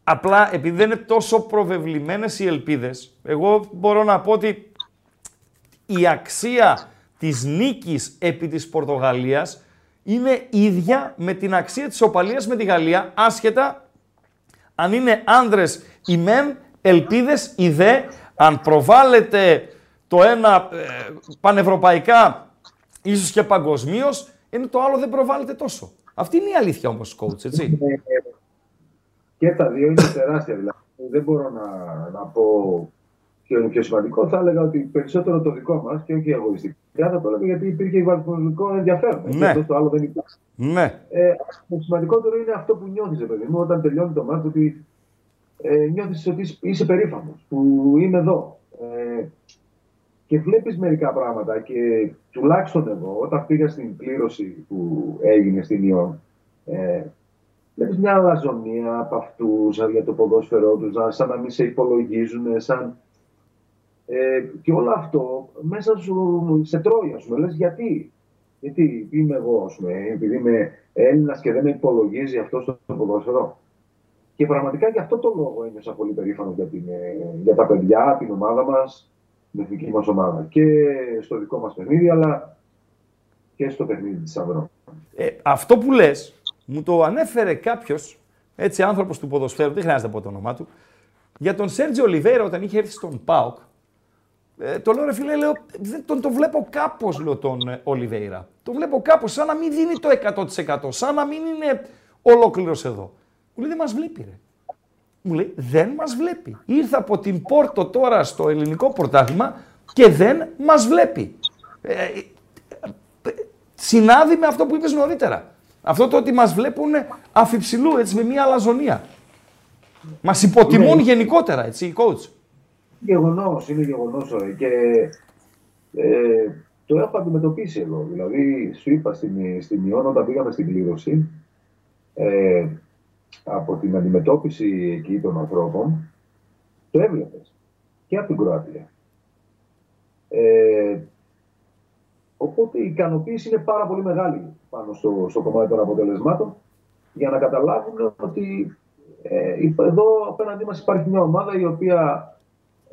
Απλά επειδή δεν είναι τόσο προβεβλημένες οι ελπίδες, εγώ μπορώ να πω ότι η αξία της νίκης επί της Πορτογαλίας είναι ίδια με την αξία της οπαλίας με τη Γαλλία, άσχετα αν είναι άνδρες οι μεν, ελπίδες οι δε, αν προβάλλεται το ένα ε, πανευρωπαϊκά, ίσως και παγκοσμίως, είναι το άλλο δεν προβάλλεται τόσο. Αυτή είναι η αλήθεια όμως, coach, έτσι. Ε, και τα δύο είναι τεράστια. Δηλαδή. Δεν μπορώ να, να πω ποιο είναι πιο σημαντικό. Θα έλεγα ότι περισσότερο το δικό μας και όχι εγωιστικά. Θα το έλεγα γιατί υπήρχε βαθμολογικό ενδιαφέρον. Ναι. Και το άλλο δεν υπάρχει. Ναι. Ε, το σημαντικότερο είναι αυτό που νιώθεις, παιδί μου, όταν τελειώνει το μάτι, ότι ε, νιώθεις ότι είσαι περήφανος, που είμαι εδώ. Ε, και βλέπεις μερικά πράγματα και τουλάχιστον εγώ όταν πήγα στην κλήρωση που έγινε στην Ιόν ε, βλέπεις μια αλαζονία από αυτούς για το ποδόσφαιρό τους, σαν να μην σε υπολογίζουν, σαν... Ε, και όλο αυτό μέσα σου σε τρώει, ας πούμε, λες γιατί; Γιατί είμαι εγώ, ας πούμε, επειδή είμαι Έλληνας και δεν με υπολογίζει αυτό στο ποδόσφαιρο. Και πραγματικά για αυτό το λόγο ένιωσα πολύ περήφανος για, την, ε, για τα παιδιά, την ομάδα μας, την εθνική μας ομάδα. Και στο δικό μας παιχνίδι, αλλά και στο παιχνίδι της Σαββρό. Ε, αυτό που λες, μου το ανέφερε κάποιος, έτσι άνθρωπος του ποδοσφαίρου, δεν χρειάζεται να πω το όνομά του, για τον Σέρτζι Ολιβέρα όταν είχε έρθει στον ΠΑΟΚ. Ε, το λέω ρε φίλε, λέω, δεν, τον το βλέπω κάπως λέω τον ε, Ολιβέηρα. Το βλέπω κάπως σαν να μην δίνει το 100%, σαν να μην είναι ολόκληρος εδώ. Μου λέει δεν μας βλέπει ρε. Μου λέει δεν μας βλέπει. Ήρθα από την Πόρτο τώρα στο ελληνικό πρωτάθλημα και δεν μας βλέπει. Ε, ε, ε, συνάδει με αυτό που είπες νωρίτερα. Αυτό το ότι μας βλέπουν αφιψηλού, έτσι, με μια αλαζονία. Μας υποτιμούν ναι. γενικότερα, έτσι, οι coach. Γεγονός, είναι γεγονός. Και ε, το έχω αντιμετωπίσει εδώ. Δηλαδή, σου είπα στην, στην Ιόν, όταν πήγαμε στην κλήρωση, ε, από την αντιμετώπιση εκεί των ανθρώπων, το έβλεπες και από την Κροατία. Ε, οπότε η ικανοποίηση είναι πάρα πολύ μεγάλη πάνω στο, στο κομμάτι των αποτελεσμάτων για να καταλάβουν ότι ε, εδώ απέναντί μας υπάρχει μια ομάδα η οποία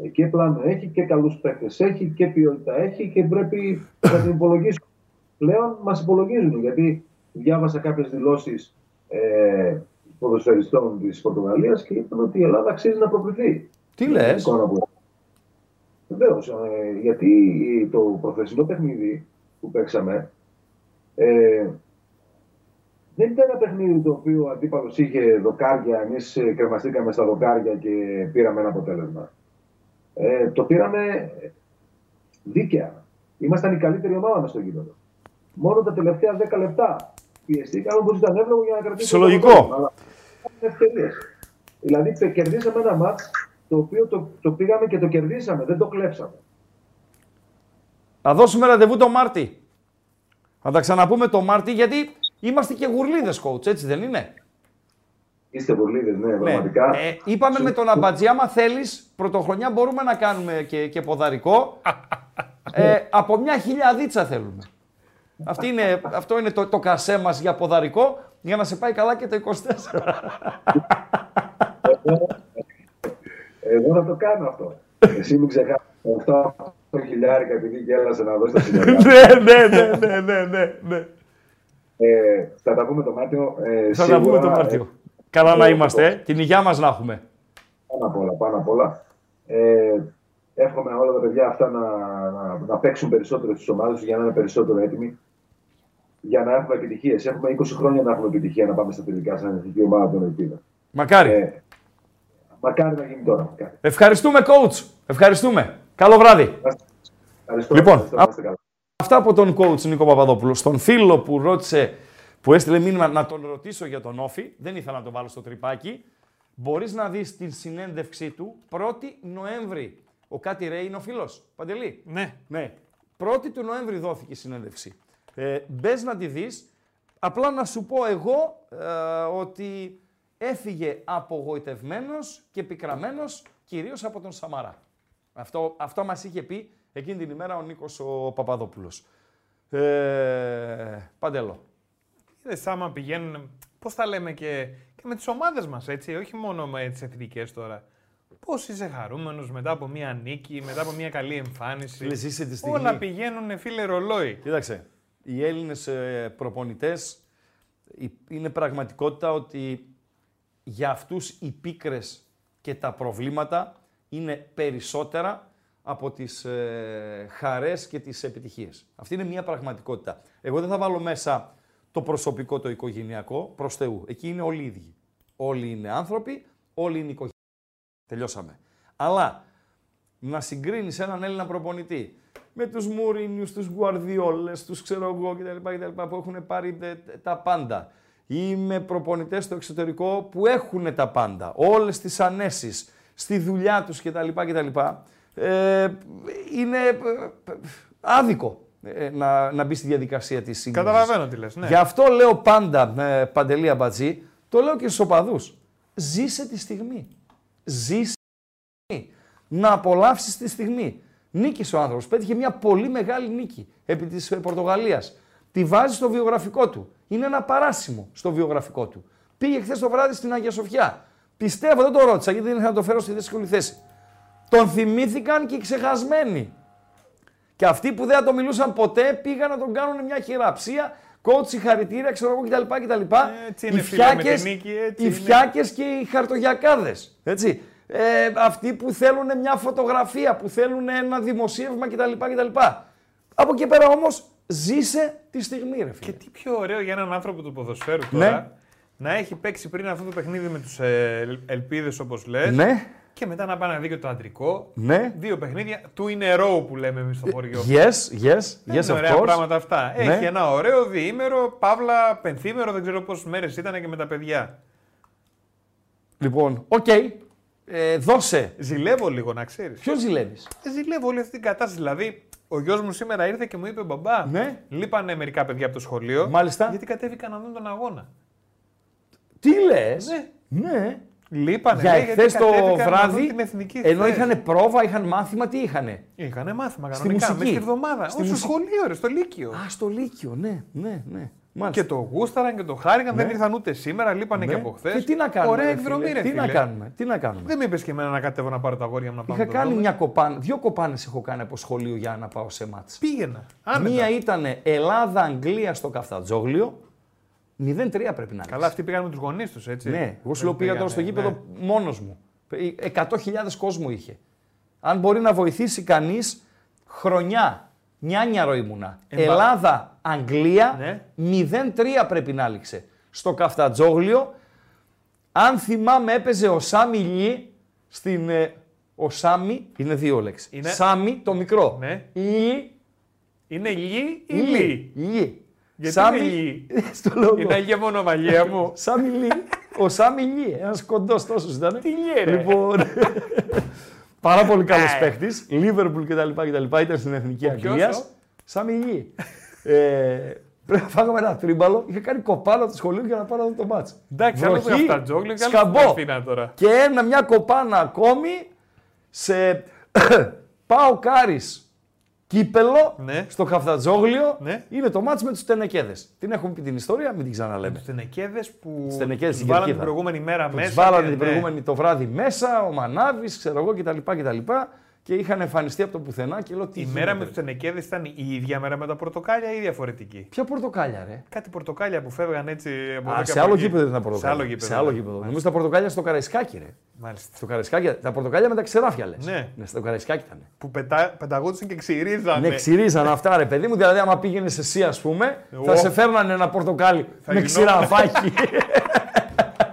ε, και πλάνο έχει και καλούς παίκτες έχει και ποιότητα έχει και πρέπει να την υπολογίσουν. Πλέον μας υπολογίζουν γιατί διάβασα κάποιες δηλώσεις ε, ποδοσφαιριστών της Πορτογαλίας και είπαν ότι η Ελλάδα αξίζει να προκριθεί. Τι λες; Βεβαίως. Ε, γιατί το προθεσινό παιχνίδι που παίξαμε ε, δεν ήταν ένα παιχνίδι το οποίο ο αντίπαλος είχε δοκάρια, εμείς κρεμαστήκαμε στα δοκάρια και πήραμε ένα αποτέλεσμα. Ε, το πήραμε δίκαια. Ήμασταν η καλύτερη ομάδα μα στο γήπεδο. Μόνο τα τελευταία 10 λεπτά πιεστήκαμε όπω ήταν εύλογο για να κρατήσουμε. Συλλογικό. Δηλαδή κερδίσαμε ένα μάτς το οποίο το, το πήγαμε και το κερδίσαμε, δεν το κλέψαμε. Θα δώσουμε ραντεβού το Μάρτι. Θα τα ξαναπούμε το Μάρτι γιατί είμαστε και γουρλίδες, coach, έτσι δεν είναι; Είστε γουρλίδες, ναι, ναι, πραγματικά. Ε, είπαμε με τον Αμπατζή, άμα θέλεις, πρωτοχρονιά μπορούμε να κάνουμε και, και ποδαρικό. ε, από μια χιλιαδίτσα θέλουμε. Αυτή είναι, αυτό είναι το, το κασέ μας για ποδαρικό, για να σε πάει καλά και το 24. Εγώ θα το κάνω αυτό. Εσύ μην ξεχάσεις 8 χιλιάρικα επειδή γέλασε να δώσει τα συνεργάτα. ναι, ναι, ναι, ναι, ναι, ναι. Ε, θα τα πούμε το Μάρτιο. Ε, θα τα πούμε το Μάρτιο. Ε, καλά να είμαστε. Ε. Την υγειά μας να έχουμε. Πάνω απ' όλα, πάνω απ' όλα. Ε, εύχομαι όλα τα παιδιά αυτά να, να, να παίξουν περισσότερο στις ομάδες για να είναι περισσότερο έτοιμοι για να έχουμε επιτυχίες. Έχουμε 20 χρόνια να έχουμε επιτυχία να πάμε στα τελικά σαν εθνική ομάδα των Ελπίδων. Μακάρι. Ε, μακάρι να γίνει τώρα. Μακάρι. Ευχαριστούμε, coach. Ευχαριστούμε. Καλό βράδυ. Ευχαριστώ. Λοιπόν, αυτά από τον coach Νίκο Παπαδόπουλο. Στον φίλο που ρώτησε, που έστειλε μήνυμα να τον ρωτήσω για τον Όφη, δεν ήθελα να τον βάλω στο τρυπάκι. Μπορείς να δεις την συνέντευξή του 1η Νοέμβρη. Ο Κάτι Ρέι είναι ο φίλος. Παντελή; Ναι. ναι. 1η του Νοέμβρη δόθηκε η συνέντευξη. Ε, μπες να τη δεις. Απλά να σου πω εγώ ε, ότι έφυγε απογοητευμένος και πικραμένος κυρίως από τον Σαμαρά. Αυτό, αυτό μας είχε πει εκείνη την ημέρα ο Νίκος ο Παπαδόπουλος. Ε, παντελώ. Είδες άμα πηγαίνουν, πώς τα λέμε και, και με τις ομάδες μας, έτσι, όχι μόνο με τις εθνικές τώρα. Πώς είσαι χαρούμενος μετά από μια νίκη, μετά από μια καλή εμφάνιση; Λες, είσαι τη στιγμή. Όλα πηγαίνουν φίλε ρολόι. Κοίταξε οι Έλληνες ε, προπονητές είναι πραγματικότητα ότι για αυτούς οι πίκρες και τα προβλήματα είναι περισσότερα από τις ε, χαρές και τις επιτυχίες. Αυτή είναι μια πραγματικότητα. Εγώ δεν θα βάλω μέσα το προσωπικό, το οικογενειακό, προς Θεού. Εκεί είναι όλοι οι ίδιοι. Όλοι είναι άνθρωποι, όλοι είναι οικογένειες. Τελειώσαμε. Αλλά να συγκρίνεις έναν Έλληνα προπονητή με τους Μουρίνιους, τους Γουαρδιόλες, τους ξέρω εγώ κτλ, κτλ. που έχουν πάρει τα πάντα. Ή με προπονητές στο εξωτερικό που έχουν τα πάντα. Όλες τις ανέσεις στη δουλειά τους κτλ. κτλ. ε, είναι ε, άδικο ε, να, να μπει στη διαδικασία της σύγκρισης. Καταλαβαίνω τι λες. Ναι. Γι' αυτό λέω πάντα, ε, Παντελή Αμπατζή, το λέω και στους οπαδούς. Ζήσε τη στιγμή. Ζήσε τη στιγμή. Να απολαύσεις τη στιγμή. Νίκησε ο άνθρωπος. Πέτυχε μια πολύ μεγάλη νίκη επί της ε, Πορτογαλίας. Τη βάζει στο βιογραφικό του. Είναι ένα παράσημο στο βιογραφικό του. Πήγε χθες το βράδυ στην Αγία Σοφιά. Πιστεύω, δεν το ρώτησα γιατί δεν ήθελα να το φέρω στη δύσκολη θέση. Τον θυμήθηκαν και οι ξεχασμένοι. Και αυτοί που δεν θα το μιλούσαν ποτέ πήγαν να τον κάνουν μια χειραψία, κότσι, χαρητήρια, ξέρω εγώ κτλ. κτλ. Έτσι οι είναι, φίλε, με τη φιάκες, νίκη, έτσι οι είναι. φιάκες και οι χαρτογιακάδες. Έτσι. Ε, αυτοί που θέλουν μια φωτογραφία, που θέλουν ένα δημοσίευμα κτλ. κτλ. Από εκεί πέρα όμως ζήσε τη στιγμή, ρε φίλε. Και τι πιο ωραίο για έναν άνθρωπο του ποδοσφαίρου Ναι. τώρα να έχει παίξει πριν αυτό το παιχνίδι με τους ε, ελπίδες όπως λες. Ναι, Και μετά να πάει να δει και το αντρικό. ναι. Δύο παιχνίδια του in a row που λέμε εμείς στο χωριό. Yes, yes, Δεν yes, είναι of ωραία course. πράγματα αυτά. Ναι. Έχει ένα ωραίο διήμερο, παύλα, πενθήμερο, δεν ξέρω πόσες μέρες ήταν και με τα παιδιά. Λοιπόν, οκ. Ε, δώσε. Ζηλεύω λίγο να ξέρεις. Ποιος ζηλεύεις; Ζηλεύω όλη αυτή την κατάσταση. Δηλαδή, ο γιος μου σήμερα ήρθε και μου είπε: Μπαμπά, Ναι. λείπανε μερικά παιδιά από το σχολείο. Μάλιστα. Γιατί κατέβηκαν να δουν τον αγώνα. Τι λες; Ναι. ναι. Λείπανε. Για λέει, γιατί εχθές το κατέβηκαν να δουν βράδυ, την εθνική ενώ χθες. είχαν πρόβα, είχαν μάθημα, τι είχαν. Είχανε μάθημα Στη κανονικά. μουσική. Μέσα στη εβδομάδα. Στη Στη στο μουσική. σχολείο, ρε, στο Λύκειο. Α, στο Λύκειο, ναι, ναι, ναι. Μάλιστα. Και το γούσταραν και το χάρηκαν, δεν ήρθαν ούτε σήμερα, λείπανε Ναι. και από χθες. Και τι να κάνουμε. Ωραία ρε εκδρομή, φίλε, ρε Τι φίλε. να κάνουμε. Τι να κάνουμε. Δεν με είπες και εμένα να κατέβω να πάρω τα αγόρια μου να πάμε. Είχα να το κάνει δούμε. μια κοπάνα, δύο κοπάνες έχω κάνει από σχολείο για να πάω σε μάτς. Πήγαινα. Άνετα. Μία ήταν Ελλάδα-Αγγλία στο Καφτατζόγλιο. 0-3 πρέπει να είναι. Καλά, αυτοί πήγαν με τους γονείς τους, έτσι. Ναι, εγώ σου Δεν λέω πήγα τώρα πήγανε, στο ναι. γήπεδο μόνος μου. 100.000 κόσμο είχε. Αν μπορεί να βοηθήσει κανείς, χρονιά, νιάνιαρο ήμουνα. Εμπα- Ελλάδα-Αγγλία, Ναι. 0-3 πρέπει να λήξε. Στο Καφτατζόγλιο, αν θυμάμαι έπαιζε ο Σάμι Λί στην... ε, ο Σάμι είναι δύο λέξεις. Είναι- Σάμι το μικρό. Ναι. Λί, Είναι γη ή Λί. λί. Λί. Γιατί Σάμι- είναι Λί; Στο λόγο. Είναι Αγία Μονομαγία μου. Σάμι Λί. Ο Σάμι Λί. Ένας κοντός τόσος ήταν. Τι λέει, ρε. Λοιπόν. πάρα πολύ καλός Ε. παίχτης. Λίβερπουλ κτλ, κτλ. Ήταν στην εθνική ποιος, Αγγλίας. ο; Σάμι Λί. ε, πρέπει να φάγαμε ένα τρίμπαλο. Είχα κάνει κοπάνα από το σχολείο για να πάω να δω το μάτς. Εντάξει, άλλο Βροχή, που αυτά τζόγλι, καλό σκαμπό. στην Αθήνα τώρα. Και ένα, μια κοπάνα ακόμη σε Πάω Κάρις κύπελο Ναι. στο Χαφτατζόγλιο. Ναι. Είναι το μάτς με τους Τενεκέδες. Την έχουμε πει την ιστορία, μην την ξαναλέμε. Στενεκέδε που Στενεκέδες τους στην βάλανε την κερκίδα. προηγούμενη μέρα Που μέσα. τους βάλανε και- την ναι. προηγούμενη το βράδυ μέσα, ο Μανάβης, ξέρω εγώ κτλ. κτλ. Και είχαν εμφανιστεί από το πουθενά και λέω τι Η γίνεται, μέρα με ρε. τους Στενεκέδε ήταν η ίδια μέρα με τα πορτοκάλια ή διαφορετική; Ποια πορτοκάλια, ρε; Κάτι πορτοκάλια που φεύγαν έτσι από Α, εδώ και σε από άλλο εκεί. γήπεδο ήταν τα Σε πορτοκάλια. άλλο γήπεδο. Σε άλλο ναι. γήπεδο. Νομίζω τα πορτοκάλια στο Καραϊσκάκι, ρε. Μάλιστα. Στο Καραϊσκάκι, τα πορτοκάλια με τα ξεράφια λες. Ναι. στο Καραϊσκάκι ήταν. Που πετά, πεταγόντουσαν και ξυρίζανε. Ναι, ξυρίζαν αυτά, ρε παιδί μου. Δηλαδή, άμα πήγαινες εσύ, ας πούμε, θα Ω. σε φέρνανε ένα πορτοκάλι με γινόταν.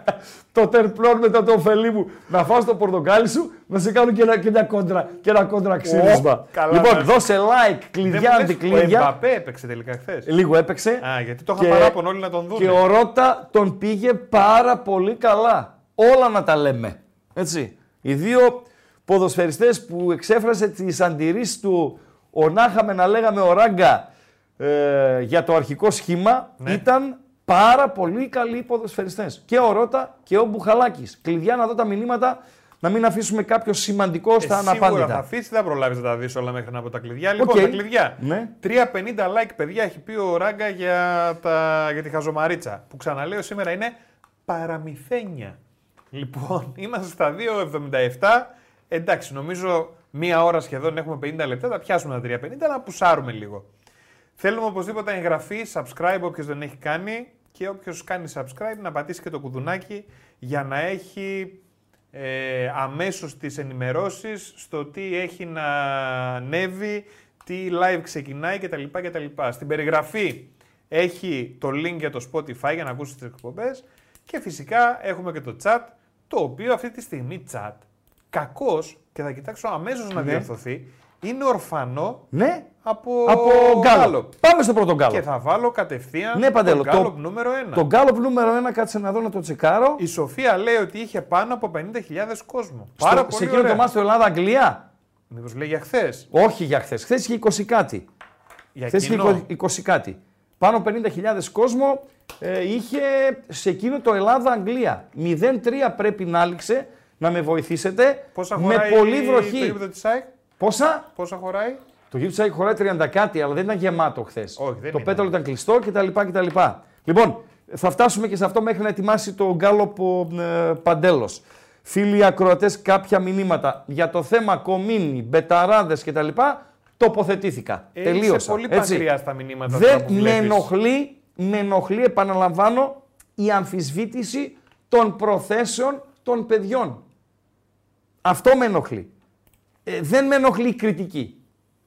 ξηραφάκι. το τερπλόν μετά το ωφελή μου. Να φας το πορτοκάλι σου, να σε κάνουν και ένα, και μια κόντρα, και ένα κόντρα ξύρισμα. καλά λοιπόν, μας. δώσε like, Δεν κλειδιά, μου λες, Ο αντικλείδια. Εμπαπέ έπαιξε τελικά χθες. Λίγο έπαιξε. Α, γιατί το είχαν Και- παράπονο όλοι να τον δουν. Και ο Ρότα τον πήγε πάρα πολύ καλά. Όλα να τα λέμε. Έτσι. Οι δύο ποδοσφαιριστές που εξέφρασε τις αντιρρήσεις του ο Νάχαμε να λέγαμε ο Ράγκα ε, για το αρχικό σχήμα Ναι. ήταν πάρα πολύ καλοί ποδοσφαιριστές. Και ο Ρότα και ο Μπουχαλάκης. Κλειδιά να δω τα μηνύματα να μην αφήσουμε κάποιο σημαντικό στα Ε, σίγουρα αναπάντητα. θα αφήσει, δεν προλάβεις να τα δεις όλα μέχρι να από τα κλειδιά. Λοιπόν, Οκ. τα κλειδιά. Ναι. 350 like, παιδιά, έχει πει ο Ράγκα για, τα, για τη χαζομαρίτσα. Που ξαναλέω σήμερα είναι παραμυθένια. Λοιπόν, είμαστε στα 2,77. Εντάξει, νομίζω μία ώρα σχεδόν έχουμε 50 λεπτά. Θα πιάσουμε τα 350, να πουσάρουμε λίγο. Θέλουμε οπωσδήποτε εγγραφή, subscribe όποιος δεν έχει κάνει και όποιος κάνει subscribe να πατήσει και το κουδουνάκι για να έχει ε, αμέσως τις ενημερώσεις στο τι έχει να ανέβει, τι live ξεκινάει κτλ. κτλ. Στην περιγραφή έχει το link για το Spotify για να ακούσεις τις εκπομπές και φυσικά έχουμε και το chat, το οποίο αυτή τη στιγμή chat, κακός και θα κοιτάξω αμέσως να Ναι. διορθωθεί, είναι ορφανό Ναι, από, από γκάλο. Πάμε στο πρώτο γκάλο. Και θα βάλω κατευθείαν Ναι, Παντέλο, το το- Γκάλοπ νούμερο 1. Το γκάλοπ νούμερο 1, κάτσε να δω να το τσεκάρω. Η Σοφία λέει ότι είχε πάνω από 50.000 κόσμο. Στο- Πάρα σε πολύ εκείνο ωραία. το μάτι του Ελλάδα-Αγγλία. Μήπως λέει για χθες; Όχι για χθες. Χθες είχε 20 κάτι. Για Χθες είχε κοινό. 20 κάτι. Πάνω από 50.000 κόσμο ε, είχε σε εκείνο το Ελλάδα-Αγγλία. 0-3 πρέπει να άλυξε, να με βοηθήσετε. Πόσα με χωράει πολύ το βροχή. γήπεδο της ΑΕΚ; Πόσα; Πόσα χωράει. Το γήπεδο της ΑΕΚ χωράει 30 κάτι, αλλά δεν ήταν γεμάτο χθες. Όχι, δεν Το ήταν. πέταλο ήταν κλειστό κτλ. κτλ. Λοιπόν, θα φτάσουμε και σε αυτό μέχρι να ετοιμάσει το γκάλοπ ε, Παντέλος. Φίλοι ακροατές, κάποια μηνύματα για το θέμα κομίνι, μπεταράδες κτλ. Τοποθετήθηκα. Ε, Τελείωσα. Είσαι πολύ έτσι. μακριά στα μηνύματα τώρα Δεν που με βλέπεις. ενοχλεί, με ενοχλεί, επαναλαμβάνω, η αμφισβήτηση των προθέσεων των παιδιών. Αυτό με ενοχλεί. Ε, δεν με ενοχλεί η κριτική σ-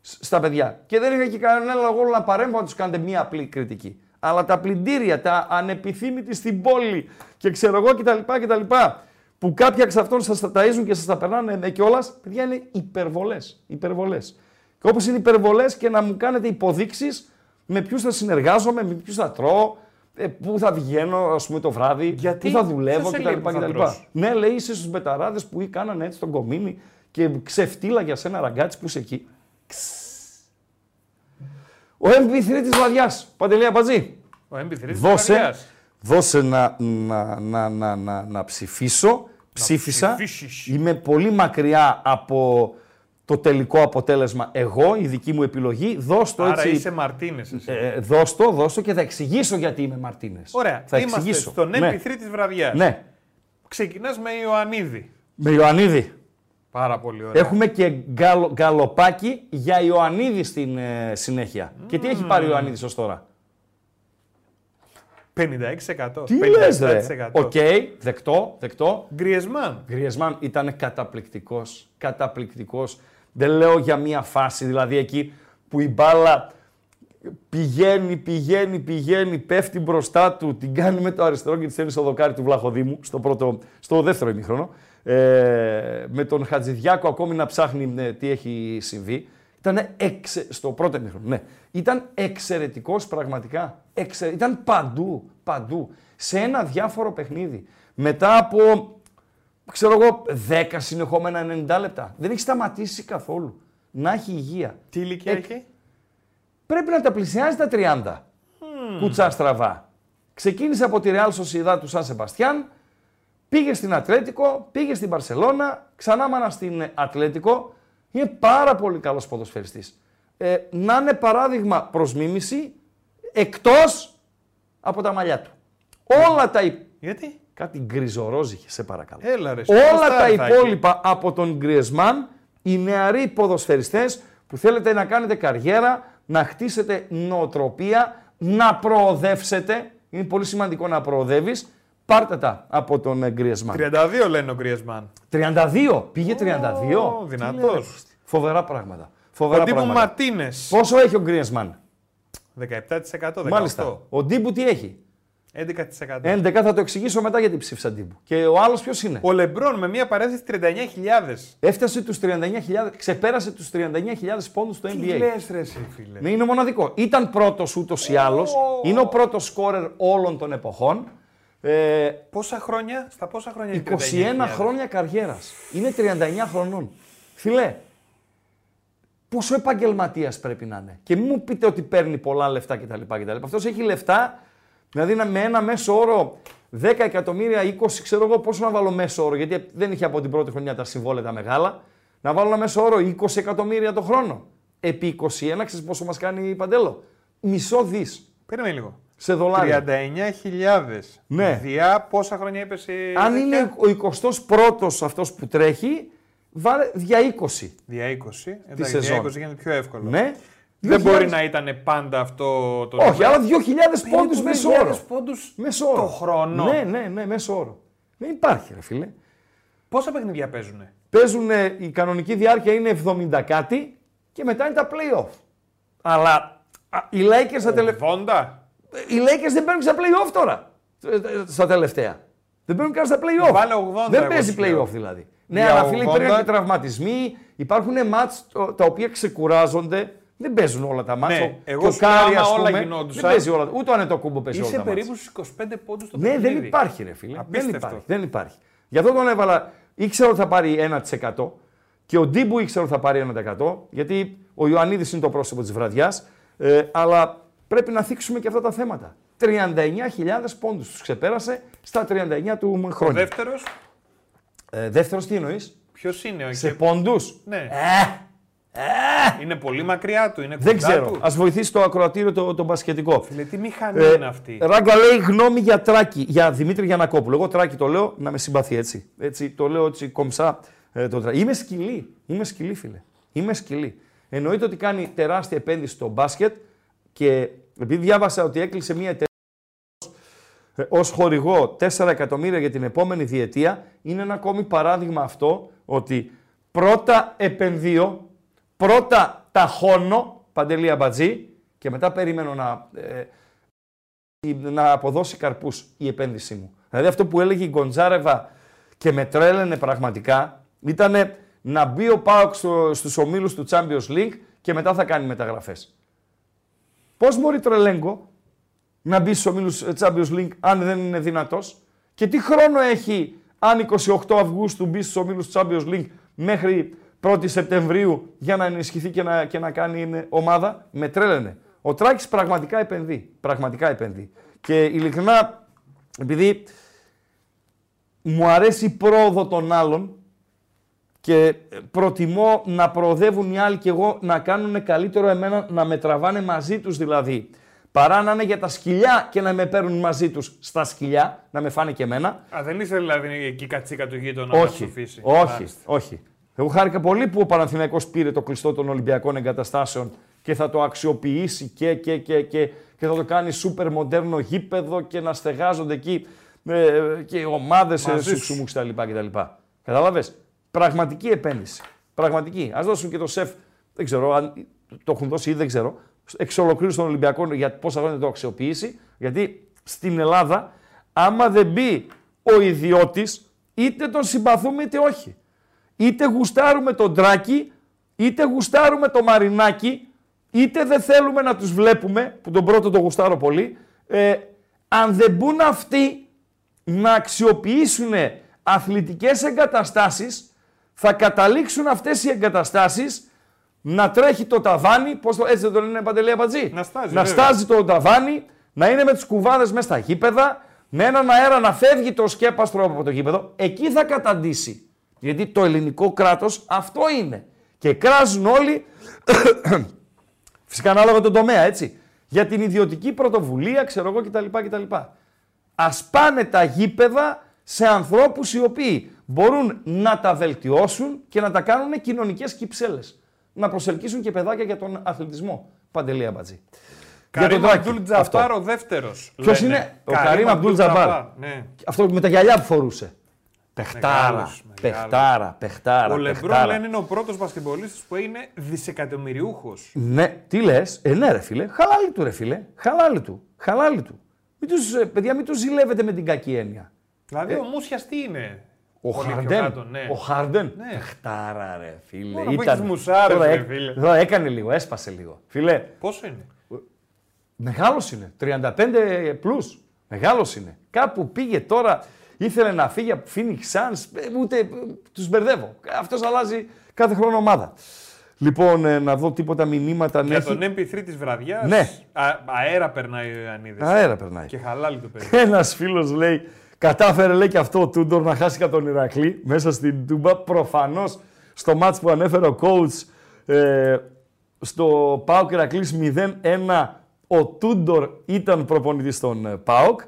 στα παιδιά. Και δεν είχα και κανένα λόγο να παρέμβω να τους κάνετε μία απλή κριτική. Αλλά τα πλυντήρια, τα ανεπιθύμητοι στην πόλη και ξέρω εγώ κτλ. κτλ που κάποια εξ αυτών σας τα ταΐζουν και σας τα περνάνε κιόλας, παιδιά είναι υπερβολές. Υπερβολές. Και όπως είναι υπερβολές και να μου κάνετε υποδείξεις με ποιους θα συνεργάζομαι, με ποιους θα τρώω, ε, πού θα βγαίνω ας πούμε, το βράδυ, Γιατί; πού θα δουλεύω Ποιος σε κτλ. λέει που θα κτλ. τρως; Ναι, λέει είσαι στους μπεταράδες που κάνανε έτσι τον κομίνι και ξεφτύλα για σένα ραγκάτσι που είσαι εκεί. Ο MP3 της βαδιάς, Παντελία Πατζή. Ο MP3 της Δώσε, Βαρδιάς. δώσε να, να, να, να, να, να ψηφίσω. Ψήφισα. ψηφίσεις. Είμαι πολύ μακριά από το τελικό αποτέλεσμα εγώ, η δική μου επιλογή. Δώσ' το Άρα έτσι. είσαι Μαρτίνες εσύ. Ε, δώσ' το, δώσ' το και θα εξηγήσω γιατί είμαι Μαρτίνες. Ωραία. Θα Είμαστε εξηγήσω. στον ναι. MP3 της βραδιάς. ναι. Ξεκινάς με Ιωαννίδη. Με Ιωαννίδη. Πάρα πολύ ωραία. Έχουμε και γκαλο, γκαλοπάκι για Ιωαννίδη στην ε, συνέχεια. Και τι έχει πάρει ο Ιωαννίδης ως τώρα; 56%. Τι λες ρε; Οκ, 57%. δεκτό, δεκτό. Γκριεσμάν. Γκριεσμάν ήταν καταπληκτικός, καταπληκτικός. Δεν λέω για μία φάση, δηλαδή εκεί που η μπάλα πηγαίνει, πηγαίνει, πηγαίνει, πέφτει μπροστά του, την κάνει με το αριστερό και τη στέλνει στο δοκάρι του Βλαχοδήμου, στο, πρώτο, στο δεύτερο ημίχρονο. Ε, με τον Χατζηδιάκο ακόμη να ψάχνει ε, τι έχει συμβεί. Ήταν εξε... στο πρώτο ημίχρονο, ναι. Ήταν εξαιρετικός πραγματικά. Εξε... Ήταν παντού, παντού. Σε ένα διάφορο παιχνίδι. Μετά από ξέρω εγώ, 10 συνεχόμενα 90 λεπτά. Δεν έχει σταματήσει καθόλου. Να έχει υγεία. Τι ηλικία Ε, έχει; Πρέπει να τα πλησιάζει τα 30. Κουτσά στραβά. Ξεκίνησε από τη Real Sociedad του Σαν Σεμπαστιάν, πήγε στην Ατλέτικο, πήγε στην Παρσελώνα, ξανά μάνα στην Ατλέτικο. Είναι πάρα πολύ καλός ποδοσφαιριστής. Ε, να είναι παράδειγμα προς μίμηση, εκτός από τα μαλλιά του. Όλα τα υπ... Γιατί; Κάτι γκριζορόζ είχε, σε παρακαλώ. Έλα ρε. Όλα σωστά τα θα έχει. υπόλοιπα από τον Γκριεσμάν, οι νεαροί ποδοσφαιριστές που θέλετε να κάνετε καριέρα, να χτίσετε νοοτροπία, να προοδεύσετε, είναι πολύ σημαντικό να προοδεύεις, πάρτε τα από τον Γκριεσμάν. 32 λένε ο Γκριεσμάν. 32, πήγε 32. Ω, Τι δυνατός. λέει, ρε, Κώστη. Φοβερά πράγματα. Ο Φοβερά τύπου πράγματα. Μαρτίνες. Πόσο έχει ο Γκριεσμάν; 17%. 18%. Μάλιστα. Ο Ντίμπου τι έχει; 11%. 11 θα το εξηγήσω μετά γιατί ψήφισα Ντίμπου. Και ο άλλος ποιος είναι; Ο Λεμπρόν με μια παρένθεση 39.000. Έφτασε τους 39.000, ξεπέρασε τους 39.000 πόντους στο Τι NBA. λες ρε εσύ φίλε. Ναι, είναι μοναδικό. Ήταν πρώτος ούτως ή άλλως. Είναι ο πρώτος σκόρερ όλων των εποχών. Ε, Πόσα χρόνια, στα πόσα χρόνια 21 39.000? χρόνια καριέρας. Είναι 39 χρονών. Φιλέ, πόσο επαγγελματίας πρέπει να είναι; Και μην μου πείτε ότι παίρνει πολλά λεφτά κτλ. κτλ. Αυτός έχει λεφτά, δηλαδή να- με ένα μέσο όρο 10 εκατομμύρια, 20, ξέρω εγώ πόσο να βάλω μέσο όρο, γιατί δεν είχε από την πρώτη χρονιά τα συμβόλαια τα μεγάλα. Να βάλω ένα μέσο όρο 20 εκατομμύρια το χρόνο. Επί 21, ξέρεις πόσο μας κάνει η Παντέλο; Μισό δις Περίμενε λίγο. Σε δολάρια. 39.000. Ναι. Διά πόσα χρόνια είπε η. Αν τέτοια; είναι ο 21ο αυτός που τρέχει, βάλε δια 20. Δια 20. Εντάξει, σεζόν. δια 20 γίνεται πιο εύκολο. Ναι. Δεν 2.000 μπορεί να ήταν πάντα αυτό το. Όχι, αλλά 2.000 πόντους μέσω όρο. πόντους Μέσω όρο. το χρόνο. Ναι, ναι, ναι, μέσω όρο. Δεν υπάρχει, ρε φίλε. Πόσα παιχνίδια παίζουν. Παίζουν, ε, η κανονική διάρκεια είναι 70 κάτι και μετά είναι τα play-off. Αλλά α, οι Lakers, στα τελε... 80. Οι Lakers δεν παίρνουν στα play-off τώρα. ε, ε, Στα τελευταία. Δεν παίρνουν καν στα play-off. Βάλε 80 Δεν εγώ παίζει σου λέω. play-off δηλαδή. Ναι, Για αλλά φίλε 80. υπήρχαν και τραυματισμοί. Υπάρχουν μάτς το- τα οποία ξεκουράζονται. Δεν παίζουν όλα τα μάτς. Ναι, Ο- εγώ και ο σου λέω, Κάρι, άμα ας όλα πούμε, γινόντουσαν, δεν παίζει όλα. Ούτε ο Αντετοκούνμπο παίζει όλα Είσαι τα μάτς. περίπου στους 25 πόντους στο Ναι, παιχνίδι. δεν υπάρχει ρε φίλε. Δεν Απίστευτο. υπάρχει, δεν υπάρχει. Γι' αυτό τον έβαλα. Ήξερα ότι θα πάρει 1%. Και ο Ντίμπου ήξερε ότι θα πάρει 1%, γιατί ο Ιωαννίδης είναι το πρόσωπο της βραδιάς, ε, αλλά πρέπει να θίξουμε και αυτά τα θέματα. 39.000 πόντους τους ξεπέρασε στα 39 του Ο χρόνια. δεύτερος, Ε, δεύτερος τι εννοείς, ποιος είναι. σε και- πόντους; Ναι. Ε, Είναι πολύ μακριά του. Είναι δεν κοντά ξέρω. Του. Α βοηθήσει το ακροατήριο το, το μπασκετικό. Φίλε, τι μηχανή Ε, είναι αυτή; Ράγκα λέει γνώμη για Τράκη, για Δημήτρη Γιανακόπουλο. Εγώ Τράκη το λέω να με συμπαθεί έτσι. έτσι το λέω έτσι κομψά ε, το Τράκη. Είμαι σκυλή. Είμαι σκυλή, φίλε. Είμαι σκυλή. Εννοείται ότι κάνει τεράστια επένδυση στο μπάσκετ και επειδή διάβασα ότι έκλεισε μια εταιρεία ως χορηγό 4 εκατομμύρια για την επόμενη διετία, είναι ένα ακόμη παράδειγμα αυτό ότι πρώτα επενδύω, πρώτα ταχώνω, παντελή αμπατζή, και μετά περιμένω να, ε, να αποδώσει καρπούς η επένδυσή μου. Δηλαδή αυτό που έλεγε η Γκοντζάρεβα και με τρέλαινε πραγματικά ήταν να μπει ο Πάοκ στο, στους ομίλους του Champions League και μετά θα κάνει μεταγραφές. Πώς μπορεί τρελέγκο να μπει στους ομίλους ε, Champions League αν δεν είναι δυνατός; Και τι χρόνο έχει αν 28 Αυγούστου μπει στους ομίλους Champions League μέχρι 1η Σεπτεμβρίου για να ενισχυθεί και να, και να κάνει είναι, ομάδα; Με τρέλαινε. Ο Τράκης πραγματικά επενδύει. Πραγματικά επενδύει. Και ειλικρινά, επειδή μου αρέσει η πρόοδο των άλλων και προτιμώ να προοδεύουν οι άλλοι και εγώ να κάνουν καλύτερο εμένα, να με τραβάνε μαζί τους δηλαδή. Παρά να είναι για τα σκυλιά και να με παίρνουν μαζί τους στα σκυλιά, να με φάνε και εμένα. Α, δεν είσαι δηλαδή εκεί η κατσίκα του γείτονα να σου Όχι, αφήσει. όχι, Μάλιστα. όχι. Εγώ χάρηκα πολύ που ο Παναθηναϊκός πήρε το κλειστό των Ολυμπιακών εγκαταστάσεων και θα το αξιοποιήσει και, και, και, και, και θα το κάνει σούπερ μοντέρνο γήπεδο και να στεγάζονται εκεί ε, και οι ομάδες ε, Μαζί σου. σουξουμούξ κτλ. κτλ. Κατάλαβες. Πραγματική επένδυση. Πραγματική. Ας δώσουν και το σεφ, δεν ξέρω αν το έχουν δώσει ή δεν ξέρω, εξ ολοκλήρου των Ολυμπιακών για πόσα χρόνια το αξιοποιήσει. Γιατί στην Ελλάδα, άμα δεν μπει ο ιδιώτης, είτε τον συμπαθούμε είτε όχι. Είτε γουστάρουμε τον Τράκη, είτε γουστάρουμε το Μαρινάκι, είτε δεν θέλουμε να τους βλέπουμε, που τον πρώτο το γουστάρω πολύ, ε, αν δεν μπουν αυτοί να αξιοποιήσουν αθλητικές εγκαταστάσεις, θα καταλήξουν αυτές οι εγκαταστάσεις να τρέχει το ταβάνι, πώς το, έτσι δεν το λένε Παντελή Αμπατζή, Να στάζει, να βέβαια. στάζει το ταβάνι, να είναι με τις κουβάδες μέσα στα γήπεδα, με έναν αέρα να φεύγει το σκέπαστρο από το γήπεδο, εκεί θα καταντήσει. Γιατί το ελληνικό κράτος αυτό είναι. Και κράζουν όλοι, φυσικά ανάλογα τον τομέα, έτσι, για την ιδιωτική πρωτοβουλία, ξέρω εγώ κτλ. κτλ. Ας πάνε τα γήπεδα σε ανθρώπους οι οποίοι μπορούν να τα βελτιώσουν και να τα κάνουν κοινωνικές κυψέλες. Να προσελκύσουν και παιδάκια για τον αθλητισμό. Παντελή Αμπατζή. Για Καρύμ τον Τράκη. Αμπτούλ Τζαφάρ Αυτό. ο δεύτερος. Ποιος είναι; Ο Καρύμ Αμπτούλ Τζαμπάρ. Ναι. Αυτό με τα γυαλιά που φορούσε. Παιχτάρα, Μεγάλος, μεγάλος. παιχτάρα, παιχτάρα. Ο Λεμπρόν παιχτάρα. λένε είναι ο πρώτος μπασκετμπολίστης που είναι δισεκατομμυριούχος. Ναι, τι λες, ε, ναι, ρε φίλε, χαλάλι του, ρε φίλε. Χαλάλι του. Χαλάλι του. Μην τους, ε, παιδιά, μην τους ζηλεύετε με την κακή έννοια. Δηλαδή ο Μούσιας τι είναι; Ο Πολύ πιο Χαρντέν. κάτω, ναι. Ο Χαρντέν. Ναι. Παιχτάρα, ρε φίλε. Μόνο που έχεις μουσάρες, Τώρα ρε έκ- φίλε. Τώρα έκανε λίγο, έσπασε λίγο. Φίλε, Πόσο είναι; Μεγάλος είναι. 35 plus. Μεγάλος είναι. Κάπου πήγε τώρα, ήθελε να φύγει από Phoenix Suns. ε, Ούτε τους μπερδεύω. Αυτός αλλάζει κάθε χρόνο ομάδα. Λοιπόν, ε, να δω τίποτα μηνύματα. αν Για έχει. τον MP3 της βραδιάς. Ναι. αέρα περνάει ο Ιωαννίδης. Αέρα περνάει. Και χαλάλι το παιδί. Ένας φίλος λέει, κατάφερε λέει και αυτό ο Τούντορ να χάσει κατά τον Ηρακλή μέσα στην Τούμπα. Προφανώς στο μάτς που ανέφερε ο coach ε, στο Πάοκ Ηρακλής 0-1 ο Τούντορ ήταν προπονητής στον ε, ΠΑΟΚ.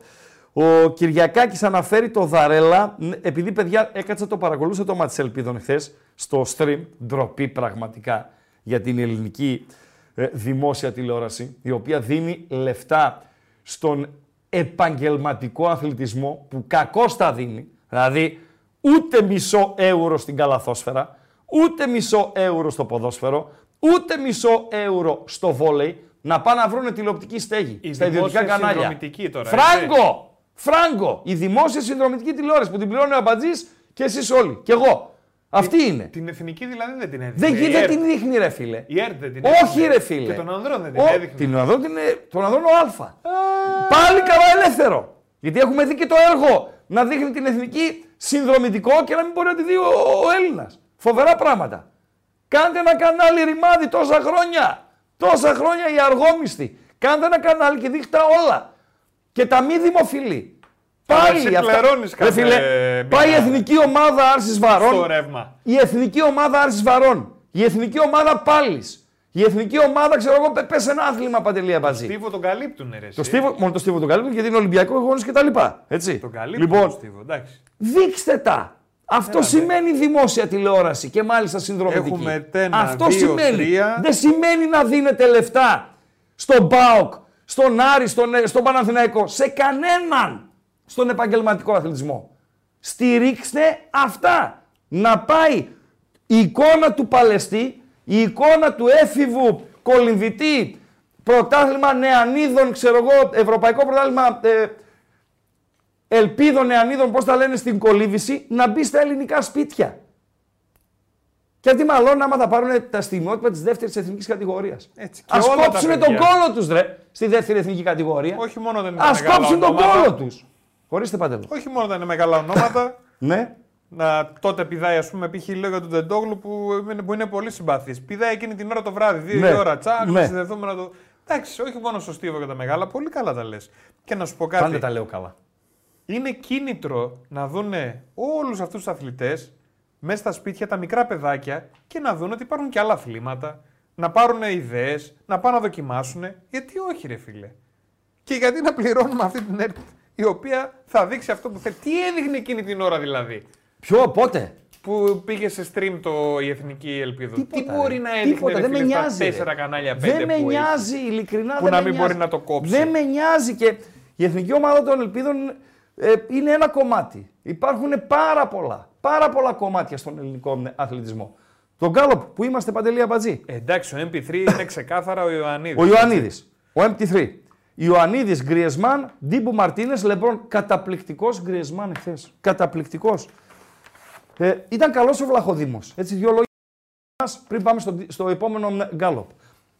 Ο Κυριακάκης αναφέρει το Δαρέλα, Ν- επειδή παιδιά έκατσα το παρακολούσα το μάτς Ελπίδων χθες στο stream, ντροπή πραγματικά για την ελληνική ε, δημόσια τηλεόραση, η οποία δίνει λεφτά στον επαγγελματικό αθλητισμό που κακώς τα δίνει, δηλαδή ούτε μισό ευρώ στην καλαθόσφαιρα, ούτε μισό ευρώ στο ποδόσφαιρο, ούτε μισό ευρώ στο βόλεϊ, να πάνε να βρουν τηλεοπτική στέγη Η στα ιδιωτικά δημόσια κανάλια. συνδρομητική τώρα, Φράγκο! Φράγκο! Η δημόσια συνδρομητική τηλεόραση που την πληρώνει ο Αμπατζής και εσείς όλοι. Και εγώ. Αυτή είναι. Την εθνική δηλαδή δεν την έδειχνε. Δεν Η γίνεται ΕΡΤ. την δείχνει ρε φίλε. Η ΕΡΤ δεν την Όχι έδειχνε. ρε φίλε. Και τον ανδρών δεν την Ο- έδειχνε. Την ανδρών την, τον ανδρών ο Α. Πάλι καλά ελεύθερο. Γιατί έχουμε δει και το έργο να δείχνει την εθνική συνδρομητικό και να μην μπορεί να τη δει ο, ο Έλληνας. Φοβερά πράγματα. Κάντε ένα κανάλι ρημάδι τόσα χρόνια. Τόσα χρόνια οι αργόμιστοι. Κάντε ένα κανάλι και δείχτα όλα. Και τα μη δημοφιλή. Πάει εσύ αυτά. πληρώνεις Ρε κάθε φίλε, μήνα. πάει η εθνική ομάδα Άρσης Βαρών. Στο ρεύμα. Η εθνική ομάδα Άρσης Βαρών. Η εθνική ομάδα Πάλης. Η εθνική ομάδα, ξέρω εγώ, πε- πες ένα άθλημα παντελή αμπατζή. Στίβο τον καλύπτουν, ρε. Το εσύ. Στίβο, μόνο το Στίβο τον καλύπτουν γιατί είναι Ολυμπιακό αγώνε και τα λοιπά. Έτσι. Τον καλύπτουν λοιπόν, τον Στίβο, εντάξει. δείξτε τα. Αυτό σημαίνει δημόσια τηλεόραση και μάλιστα συνδρομητική. Έχουμε τένα, Αυτό δύο, σημαίνει. τρία. Δεν σημαίνει να δίνετε λεφτά στον ΠΑΟΚ, στον Άρη, στον, ε, στον Παναθηναϊκό, σε κανέναν στον επαγγελματικό αθλητισμό. Στηρίξτε αυτά. Να πάει η εικόνα του Παλαιστή, η εικόνα του έφηβου κολυμβητή, πρωτάθλημα νεανίδων, ξέρω εγώ, ευρωπαϊκό πρωτάθλημα ε, ελπίδων νεανίδων, πώς τα λένε στην κολύβηση, να μπει στα ελληνικά σπίτια. Γιατί μάλλον άμα θα πάρουν τα στιγμιότυπα της δεύτερης εθνικής κατηγορίας. Έτσι. Και Α όλα τα κόψουν τον παιδιά. κόλο τους, ρε, στη δεύτερη εθνική κατηγορία. Όχι μόνο δεν είναι τα Α μεγάλα κόψουν τον ονόματα. κόλο τους. Χωρίστε παντελώ. Όχι μόνο δεν είναι μεγάλα ονόματα. Ναι. Να τότε πηδάει, ας πούμε, π.χ. λέω για τον Τεντόγλου που είναι, που είναι πολύ συμπαθής. Πηδάει εκείνη την ώρα το βράδυ, δύο Ναι. η ώρα, τσάκ, Ναι. να συνδεθούμε να το. Εντάξει, όχι μόνο στο Στίβο και τα μεγάλα, πολύ καλά τα λες. Και να σου πω κάτι. Πάντα τα λέω καλά. Είναι κίνητρο να δουν όλους αυτούς τους αθλητές μέσα στα σπίτια, τα μικρά παιδάκια και να δουν ότι υπάρχουν και άλλα αθλήματα. Να πάρουν ιδέες, να πάνε να δοκιμάσουν. Γιατί όχι, ρε φίλε. Και γιατί να πληρώνουμε αυτή την ΕΡΤ η οποία θα δείξει αυτό που θέλει. Τι έδειχνε εκείνη την ώρα δηλαδή; Ποιο, πότε; Που πήγε σε stream το η Εθνική Ελπίδα. Τίποτα, Τι μπορεί ρε. να έδειχνε Τίποτα, ρε, δεν με φίλε, στα νοιάζει. ρε. τέσσερα κανάλια, πέντε Δεν με που έχει. νοιάζει, ειλικρινά Που δεν να με μην νοιάζει. μπορεί να το κόψει. Δεν με νοιάζει και η εθνική ομάδα των Ελπίδων ε, είναι ένα κομμάτι. Υπάρχουν πάρα πολλά, πάρα πολλά κομμάτια στον ελληνικό αθλητισμό. Τον Γκάλοπ που είμαστε παντελή αμπατζή. Ε, εντάξει, ο MP3 είναι ξεκάθαρα ο Ιωαννίδης. Ο Ιωαννίδης. Ο MT3. Ιωαννίδης, Γκριεσμάν, Ντίμπου Μαρτίνες, Λεμπρόν. Καταπληκτικός Γκριεσμάν εχθές. Καταπληκτικός. Ε, ήταν καλός ο Βλαχοδήμος. Έτσι, δύο λόγια μας πριν πάμε στο, στο επόμενο γκάλοπ.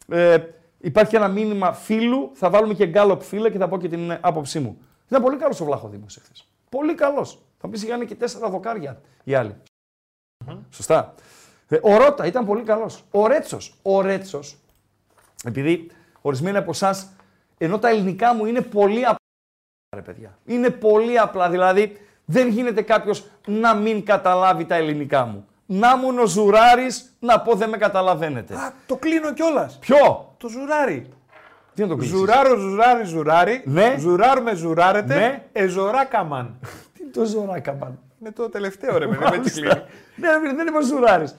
Ε, υπάρχει ένα μήνυμα φίλου. Θα βάλουμε και γκάλοπ φίλε και θα πω και την ε, άποψή μου. Ήταν πολύ καλός ο Βλαχοδήμος εχθές. Πολύ καλός. Θα πεις είχαν και τέσσερα δοκάρια οι άλλοι. Σωστά. Ε, ο Ρότα ήταν πολύ καλός. Ο Ρέτσος. Ο Ρέτσος επειδή ορισμένοι από εσάς, ενώ τα ελληνικά μου είναι πολύ απλά, ρε παιδιά. Είναι πολύ απλά, δηλαδή δεν γίνεται κάποιος να μην καταλάβει τα ελληνικά μου. Να μου ο Ζουράρης να πω δεν με καταλαβαίνετε. Α, το κλείνω κιόλας. Ποιο; Το ζουράρι. Τι να το κλείσεις; Ζουράρο, ζουράρι, ζουράρι. Ναι. Ζουράρουμε, ζουράρετε. Ναι. Εζωράκαμαν. Τι το Ζουράκα πάνε. Είναι το τελευταίο ρε παιδί, με έτσι κλείνει. ναι, ρε, δεν είμαι ο Ζουράρης.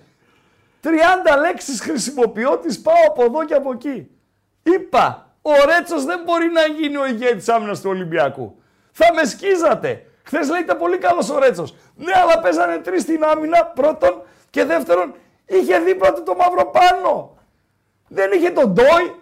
30 λέξεις χρησιμοποιώ, τις πάω από εδώ και από εκεί. Είπα, ο Ρέτσος δεν μπορεί να γίνει ο ηγέτης άμυνας του Ολυμπιακού. Θα με σκίζατε. Χθες λέει ήταν πολύ καλός ο Ρέτσος. Ναι, αλλά παίζανε τρεις στην άμυνα, πρώτον. Και δεύτερον, είχε δίπλα του το μαύρο πάνω. Δεν είχε τον Ντόι.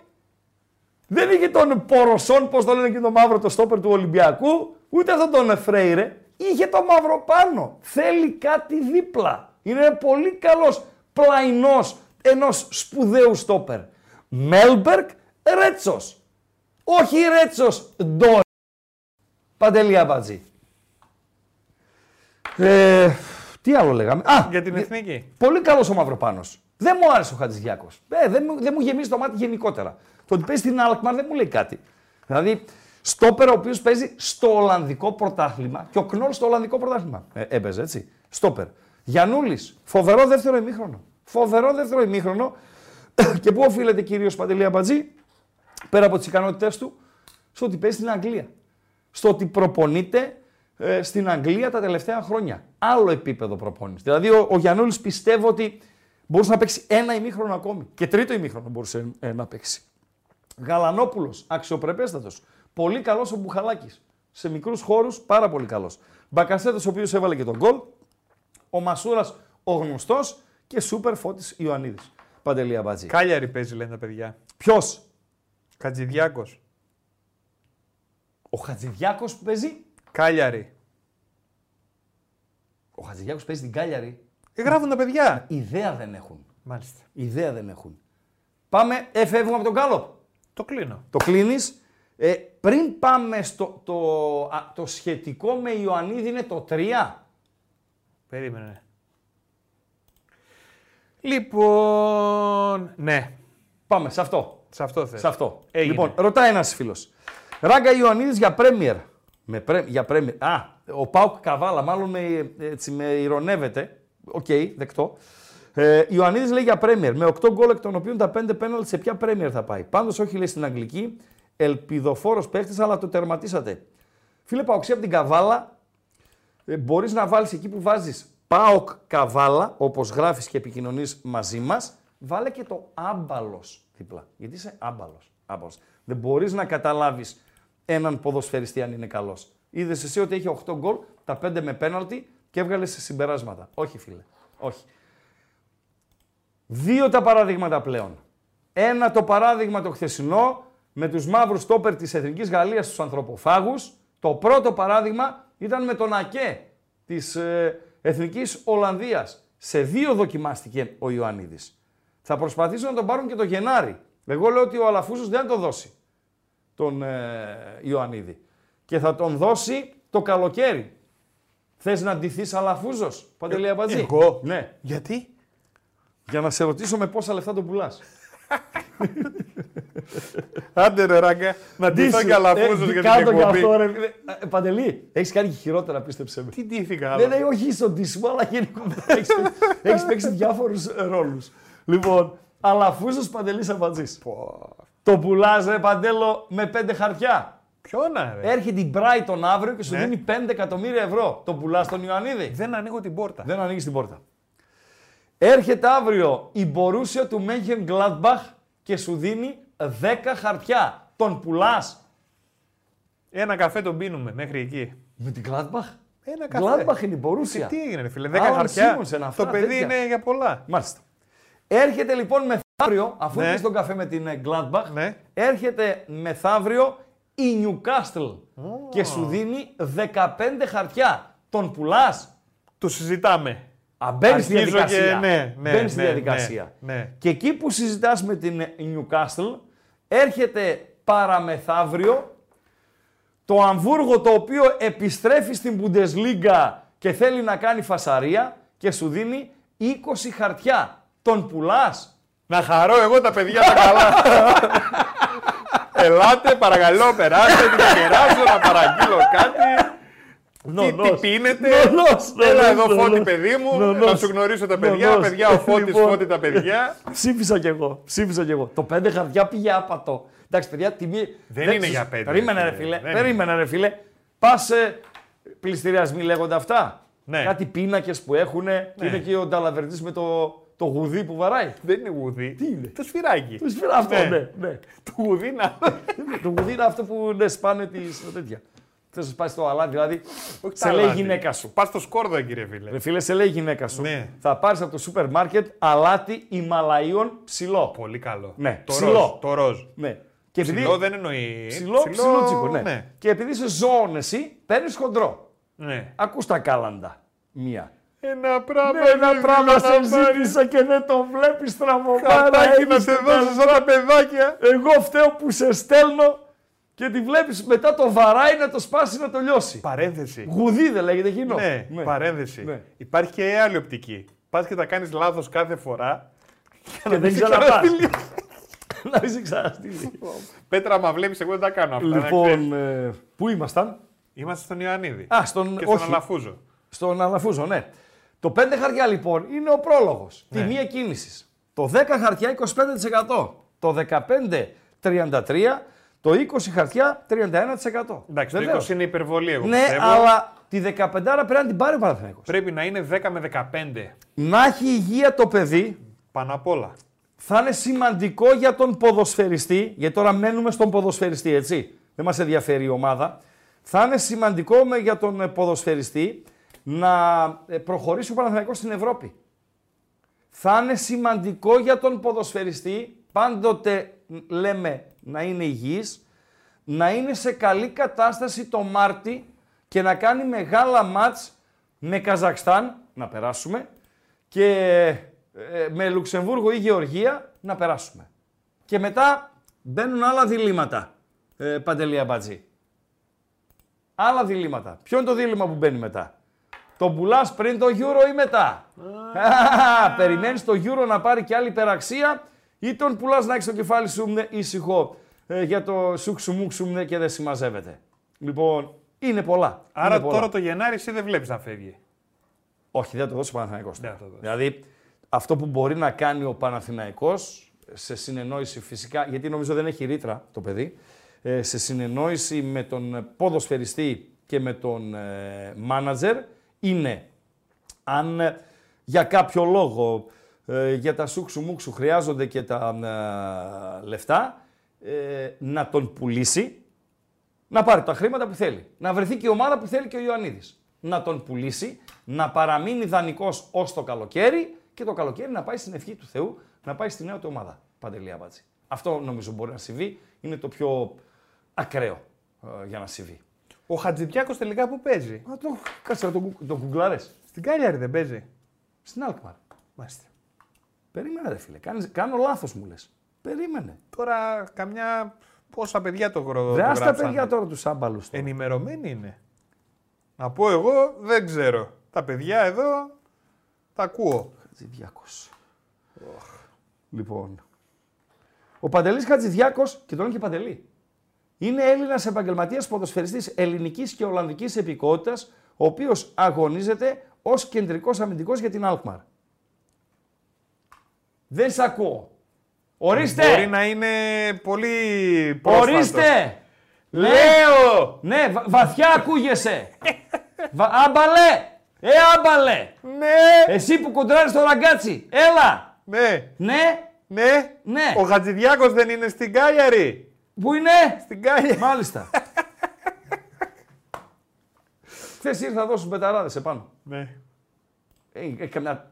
Δεν είχε τον Ποροσόν, πώς το λένε και το μαύρο, το στόπερ του Ολυμπιακού. Ούτε αυτόν τον Εφρέιρε. Είχε το μαύρο πάνω. Θέλει κάτι δίπλα. Είναι πολύ καλός πλαϊνός ενός σπουδαίου στόπερ. Μέλμπερκ Ρέτσος. Όχι Ρέτσος Ντόι. Παντελή Αμπατζή. Ε, τι άλλο λέγαμε; Α, Για την γε- εθνική. Πολύ καλός ο Μαυροπάνος. Δεν μου άρεσε ο Χατζηδιάκο. Ε, δεν, μου- δεν μου γεμίζει το μάτι γενικότερα. Το ότι παίζει στην Αλκμαρ δεν μου λέει κάτι. Δηλαδή, στόπερ ο οποίος παίζει στο Ολλανδικό πρωτάθλημα και ο Κνόλ στο Ολλανδικό πρωτάθλημα. Ε, έπαιζε έτσι. Στόπερ. Γιανούλης. Φοβερό δεύτερο ημίχρονο. Φοβερό δεύτερο ημίχρονο. και πού οφείλεται κυρίως Παντελή Αμπατζή, πέρα από τις ικανότητές του, στο ότι παίζει στην Αγγλία. Στο ότι προπονείται ε, στην Αγγλία τα τελευταία χρόνια. Άλλο επίπεδο προπόνηση. Δηλαδή, ο, ο Γιαννούλης πιστεύω ότι μπορούσε να παίξει ένα ημίχρονο ακόμη. Και τρίτο ημίχρονο μπορούσε ε, να παίξει. Γαλανόπουλος, αξιοπρεπέστατος. Πολύ καλός ο Μπουχαλάκης. Σε μικρούς χώρους, πάρα πολύ καλός. Μπακασέτος, ο οποίος έβαλε και τον γκολ. Ο Μασούρας, ο γνωστός. Και σούπερ φώτης Ιωαννίδης. Παντελή Αμπατζή. Κάλιαρη παίζει λένε τα παιδιά. Ποιος, Κατζηδιάκο. ο Χατζηδιάκος που παίζει. Κάλιαρη. Ο Χατζηδιάκο παίζει την Κάλιαρη. Ε, γράφουν τα παιδιά. Ιδέα δεν έχουν. Μάλιστα. Ιδέα δεν έχουν. Πάμε, ε, φεύγουμε από τον Γκάλοπ. Το κλείνω. Το κλείνεις. Ε, πριν πάμε στο το, α, το σχετικό με Ιωαννίδη είναι το 3. Περίμενε. Λοιπόν. Ναι, Πάμε σε αυτό. σε αυτό θες. Σε αυτό. Έγινε. Λοιπόν, ρωτάει ένας φίλος. Ράγκα Ιωαννίδης για Πρέμιερ. Με Pre... Για Πρέμιερ. Α, ο ΠΑΟΚ Καβάλα, μάλλον με, έτσι, με ηρωνεύεται. Οκ, δεκτό. Ε, Ιωαννίδης λέει για Πρέμιερ. Με 8 γκολ εκ των οποίων τα 5 πέναλτι σε ποια Πρέμιερ θα πάει; Πάντως, όχι λέει στην Αγγλική. Ελπιδοφόρος παίχτης, αλλά το τερματίσατε. Φίλε Παοκτσή από την Καβάλα, ε, μπορείς να βάλεις εκεί που βάζεις Πάοκ Καβάλα, όπως γράφεις και επικοινωνείς μαζί μας, βάλε και το άμπαλος δίπλα. Γιατί είσαι άμπαλος. Άμπαλος. Δεν μπορείς να καταλάβεις έναν ποδοσφαιριστή αν είναι καλός. Είδες εσύ ότι έχει 8 γκολ, τα 5 με πέναλτι και έβγαλε σε συμπεράσματα. Όχι, φίλε. Όχι. Δύο τα παραδείγματα πλέον. Ένα το παράδειγμα το χθεσινό με τους μαύρους στόπερ της Εθνικής Γαλλίας στους ανθρωποφάγους. Το πρώτο παράδειγμα ήταν με τον Ακέ της ε, Εθνικής Ολλανδίας. Σε δύο δοκιμάστηκε ο Ιωαννίδης. Θα προσπαθήσουν να τον πάρουν και το Γενάρη. Εγώ λέω ότι ο Αλαφούζος δεν θα το δώσει τον ε, Ιωαννίδη. Και θα τον δώσει το καλοκαίρι. Θες να ντυθείς Αλαφούζος, Παντελή Αμπατζή; εγώ; Ναι. Γιατί; Για να σε ρωτήσω με πόσα λεφτά τον πουλάς. Άντε ρε ράγκα, να ντύθω Ντύσου. και αλαφούζος Ε, για την κάτω κι εκπομπή. αυτό, ρε. φίλε. Ε, Παντελή, έχεις κάνει και χειρότερα, πίστεψε με. Τι ντύθηκα Ναι, άλλο. ναι, όχι στον ντύσιμο, αλλά γενικότερα έχεις, έχεις παίξει διάφορους ε, ρόλους. Λοιπόν, Αλαφούζος Παντελής Αμπατζής. Το πουλάς, ρε Παντέλο, με πέντε χαρτιά. Ποιο να ρε. Έρχεται η Brighton αύριο και σου Ναι. δίνει 5 εκατομμύρια ευρώ. Το πουλάς τον Ιωαννίδη. Δεν ανοίγω την πόρτα. Δεν ανοίγεις την πόρτα. Έρχεται αύριο η Μπορούσια του Μέγεν Gladbach και σου δίνει 10 χαρτιά. Τον πουλάς. Ένα καφέ τον πίνουμε μέχρι εκεί. Με την Gladbach. Ένα καφέ. Gladbach είναι η Μπορούσια. Τι έγινε, ρε φίλε, 10 Άων χαρτιά. Σίμονσεν, αυτά, το παιδί τέτοια. είναι για πολλά. Μάλιστα. Έρχεται λοιπόν μεθαύριο, αφού Ναι. ναι. τον καφέ με την ε, Gladbach, Ναι. έρχεται μεθαύριο η Newcastle και σου δίνει 15 χαρτιά. Τον πουλάς; Το συζητάμε. Α, μπαίνεις στη Αρχίζω διαδικασία. και- ναι, ναι, Μπαίνεις στη ναι, διαδικασία. ναι, ναι. Και εκεί που συζητάς με την Newcastle, έρχεται παραμεθαύριο το Αμβούργο το οποίο επιστρέφει στην Bundesliga και θέλει να κάνει φασαρία και σου δίνει 20 χαρτιά. Τον πουλάς; Να χαρώ εγώ τα παιδιά τα καλά. Ελάτε, παρακαλώ, περάστε, τι να κεράσω, να παραγγείλω κάτι. Τι, τι Νονός. πίνετε, Νονός, έλα νονός, εδώ φώτη νονός. παιδί μου, Νονός. να σου γνωρίσω τα παιδιά, Νονός. παιδιά ο Φώτης, Λοιπόν. Φώτη τα παιδιά. Ψήφισα κι εγώ. Ψήφισα κι εγώ. Το 5 χαρτιά πήγε άπατο. Εντάξει, παιδιά, τιμή. Δεν είναι για πέντε, Περίμενε, ρε ρε φίλε. φίλε. Δεν Περίμενε, ρε φίλε. Πα ε, πληστηριασμοί λέγονται αυτά. Ναι. Κάτι πίνακες που έχουν. Είναι και ο Νταλαβερτής με το, το γουδί που βαράει. Δεν είναι γουδί. Τι είναι; Το σφυράκι. Το σφυρά αυτό, Ναι. ναι. ναι. Το γουδί να. το γουδί είναι αυτό που ναι, σπάνε τις τέτοια. Θες να σπάσεις το αλάτι, δηλαδή. Όχι σε τα λέει η αλάτι. γυναίκα σου. Πας στο σκόρδο, κύριε φίλε. Ρε φίλε, σε λέει η γυναίκα σου. Ναι. Θα πάρεις από το σούπερ μάρκετ αλάτι Ιμαλαίων ψηλό. Πολύ καλό. Ναι, το ψηλό. ροζ. Το ροζ. Ναι. Και επειδή- Ψηλό δεν εννοεί. Ψηλό, ψηλό τσίκο, ναι. Και επειδή είσαι ζώων εσύ, παίρνεις χοντρό. ναι. Ακούς τα κάλαντα. Μία. Ένα πράγμα. Ναι, ένα είναι πράγμα να σε πάρεις. ζήτησα και δεν το βλέπεις στραβωμάρα. Χαρτάκι να έχεις σε την δώσω καλ- σαν τα παιδάκια. Εγώ φταίω που σε στέλνω και τη βλέπεις μετά το βαράει να το σπάσει να το λιώσει. Παρένθεση. Γουδί δεν λέγεται εκείνο. Ναι, παρένθεση. Ναι. Υπάρχει και άλλη οπτική. Πας και τα κάνεις λάθος κάθε φορά. Και δεν ξαναπάς. Να μην σε ξαναστείλει. Πέτρα, μα βλέπεις, εγώ δεν τα κάνω αυτά. να ξέρεις. Λοιπόν, ε, πού ήμασταν; Είμαστε στον Ιωαννίδη. Α, στον, και στον όχι, Αλαφούζο. στον Αλαφούζο, ναι. Το 5 χαρτιά λοιπόν είναι ο πρόλογος. Ναι. Τιμή εκκίνησης. Το 10 χαρτιά 25%. Το 15 33%. Το 20 χαρτιά 31%. Εντάξει, Βεβαίως. το 20 είναι υπερβολή, εγώ Ναι, πιστεύω. αλλά τη 15 πρέπει να την πάρει ο Παναθηναϊκός. Πρέπει να είναι 10 με 15. Να έχει υγεία το παιδί, Πάνω απ' όλα. θα είναι σημαντικό για τον ποδοσφαιριστή, γιατί τώρα μένουμε στον ποδοσφαιριστή, έτσι. Δεν μας ενδιαφέρει η ομάδα. Θα είναι σημαντικό με, για τον ε, ποδοσφαιριστή να ε, προχωρήσει ο Παναθηναϊκός στην Ευρώπη. Θα είναι σημαντικό για τον ποδοσφαιριστή, πάντοτε μ, λέμε να είναι υγιής, να είναι σε καλή κατάσταση το Μάρτι και να κάνει μεγάλα μάτς με Καζακστάν, να περάσουμε, και ε, με Λουξεμβούργο ή Γεωργία να περάσουμε. Και μετά μπαίνουν άλλα διλήμματα, ε, Παντελία Μπατζή. Άλλα διλήμματα. Ποιο είναι το δίλημα που μπαίνει μετά; Τον πουλά πριν το Euro ή μετά; Περιμένεις το Euro να πάρει και άλλη υπεραξία ή τον πουλάς να έχεις το κεφάλι σου ναι, ήσυχο ε, για το σουξουμούξουμ ναι, και δεν συμμαζεύεται. Λοιπόν, είναι πολλά. Άρα είναι πολλά. τώρα το Γενάρη εσύ δεν βλέπεις να φεύγει. Όχι, δεν θα το δώσει ο Παναθηναϊκός. Δεν θα το δώσεις. Δηλαδή, αυτό που μπορεί να κάνει ο Παναθηναϊκός σε συνεννόηση φυσικά, γιατί νομίζω δεν έχει ρήτρα το παιδί, ε, σε συνεννόηση με τον ποδοσφαιριστή και με τον ε, μάνατζερ, είναι αν ε, για κάποιο λόγο ε, για τα σούξου μουξου χρειάζονται και τα ε, λεφτά, ε, να τον πουλήσει, να πάρει τα χρήματα που θέλει. Να βρεθεί και η ομάδα που θέλει και ο Ιωαννίδης. Να τον πουλήσει, να παραμείνει δανεικός ως το καλοκαίρι και το καλοκαίρι να πάει στην ευχή του Θεού, να πάει στη νέα του ομάδα. Παντελή Αμπάτση. Αυτό νομίζω μπορεί να συμβεί. Είναι το πιο ακραίο ε, για να συμβεί. Ο Χατζηδιάκο τελικά που παίζει; Α, το, κάτσε να το, γκου- το κουγκλάρες. Στην Κάλιαρη δεν παίζει. Στην Αλκμαρ. Μάλιστα. Περίμενε ρε φίλε. Κάνεις, κάνω λάθος μου λες. Περίμενε. Τώρα καμιά. Πόσα παιδιά το γρο- το Δεν τα γράψανε. παιδιά τώρα τους άμπαλους. τώρα. Ενημερωμένοι είναι. Να πω εγώ δεν ξέρω. Τα παιδιά εδώ τα ακούω. Χατζηδιάκος. Λοιπόν. Ο Παντελής Χατζηδιάκος, και τον λένε και Παντελή, είναι Έλληνας επαγγελματίας ποδοσφαιριστής ελληνικής και ολλανδικής επικότητας, ο οποίος αγωνίζεται ως κεντρικός αμυντικός για την Αλκμαρ. Δεν σ' ακούω. Ορίστε! Μπορεί να είναι πολύ πρόσφατος. Ορίστε! Λέω! Ναι, βα- βαθιά ακούγεσαι. Βα- άμπαλε! Ε, άμπαλε! Ναι, Εσύ που κοντράρεις το ραγκάτσι, έλα! ναι, Ναι, ναι. Ναι. Ο Χατζηδιάκος δεν είναι στην Κάλιαρη. Πού είναι; Στην Κάλιαρη. Μάλιστα. Χθες ήρθα να δώσουν πεταράδες επάνω. Ναι. Ε, ε, καμιά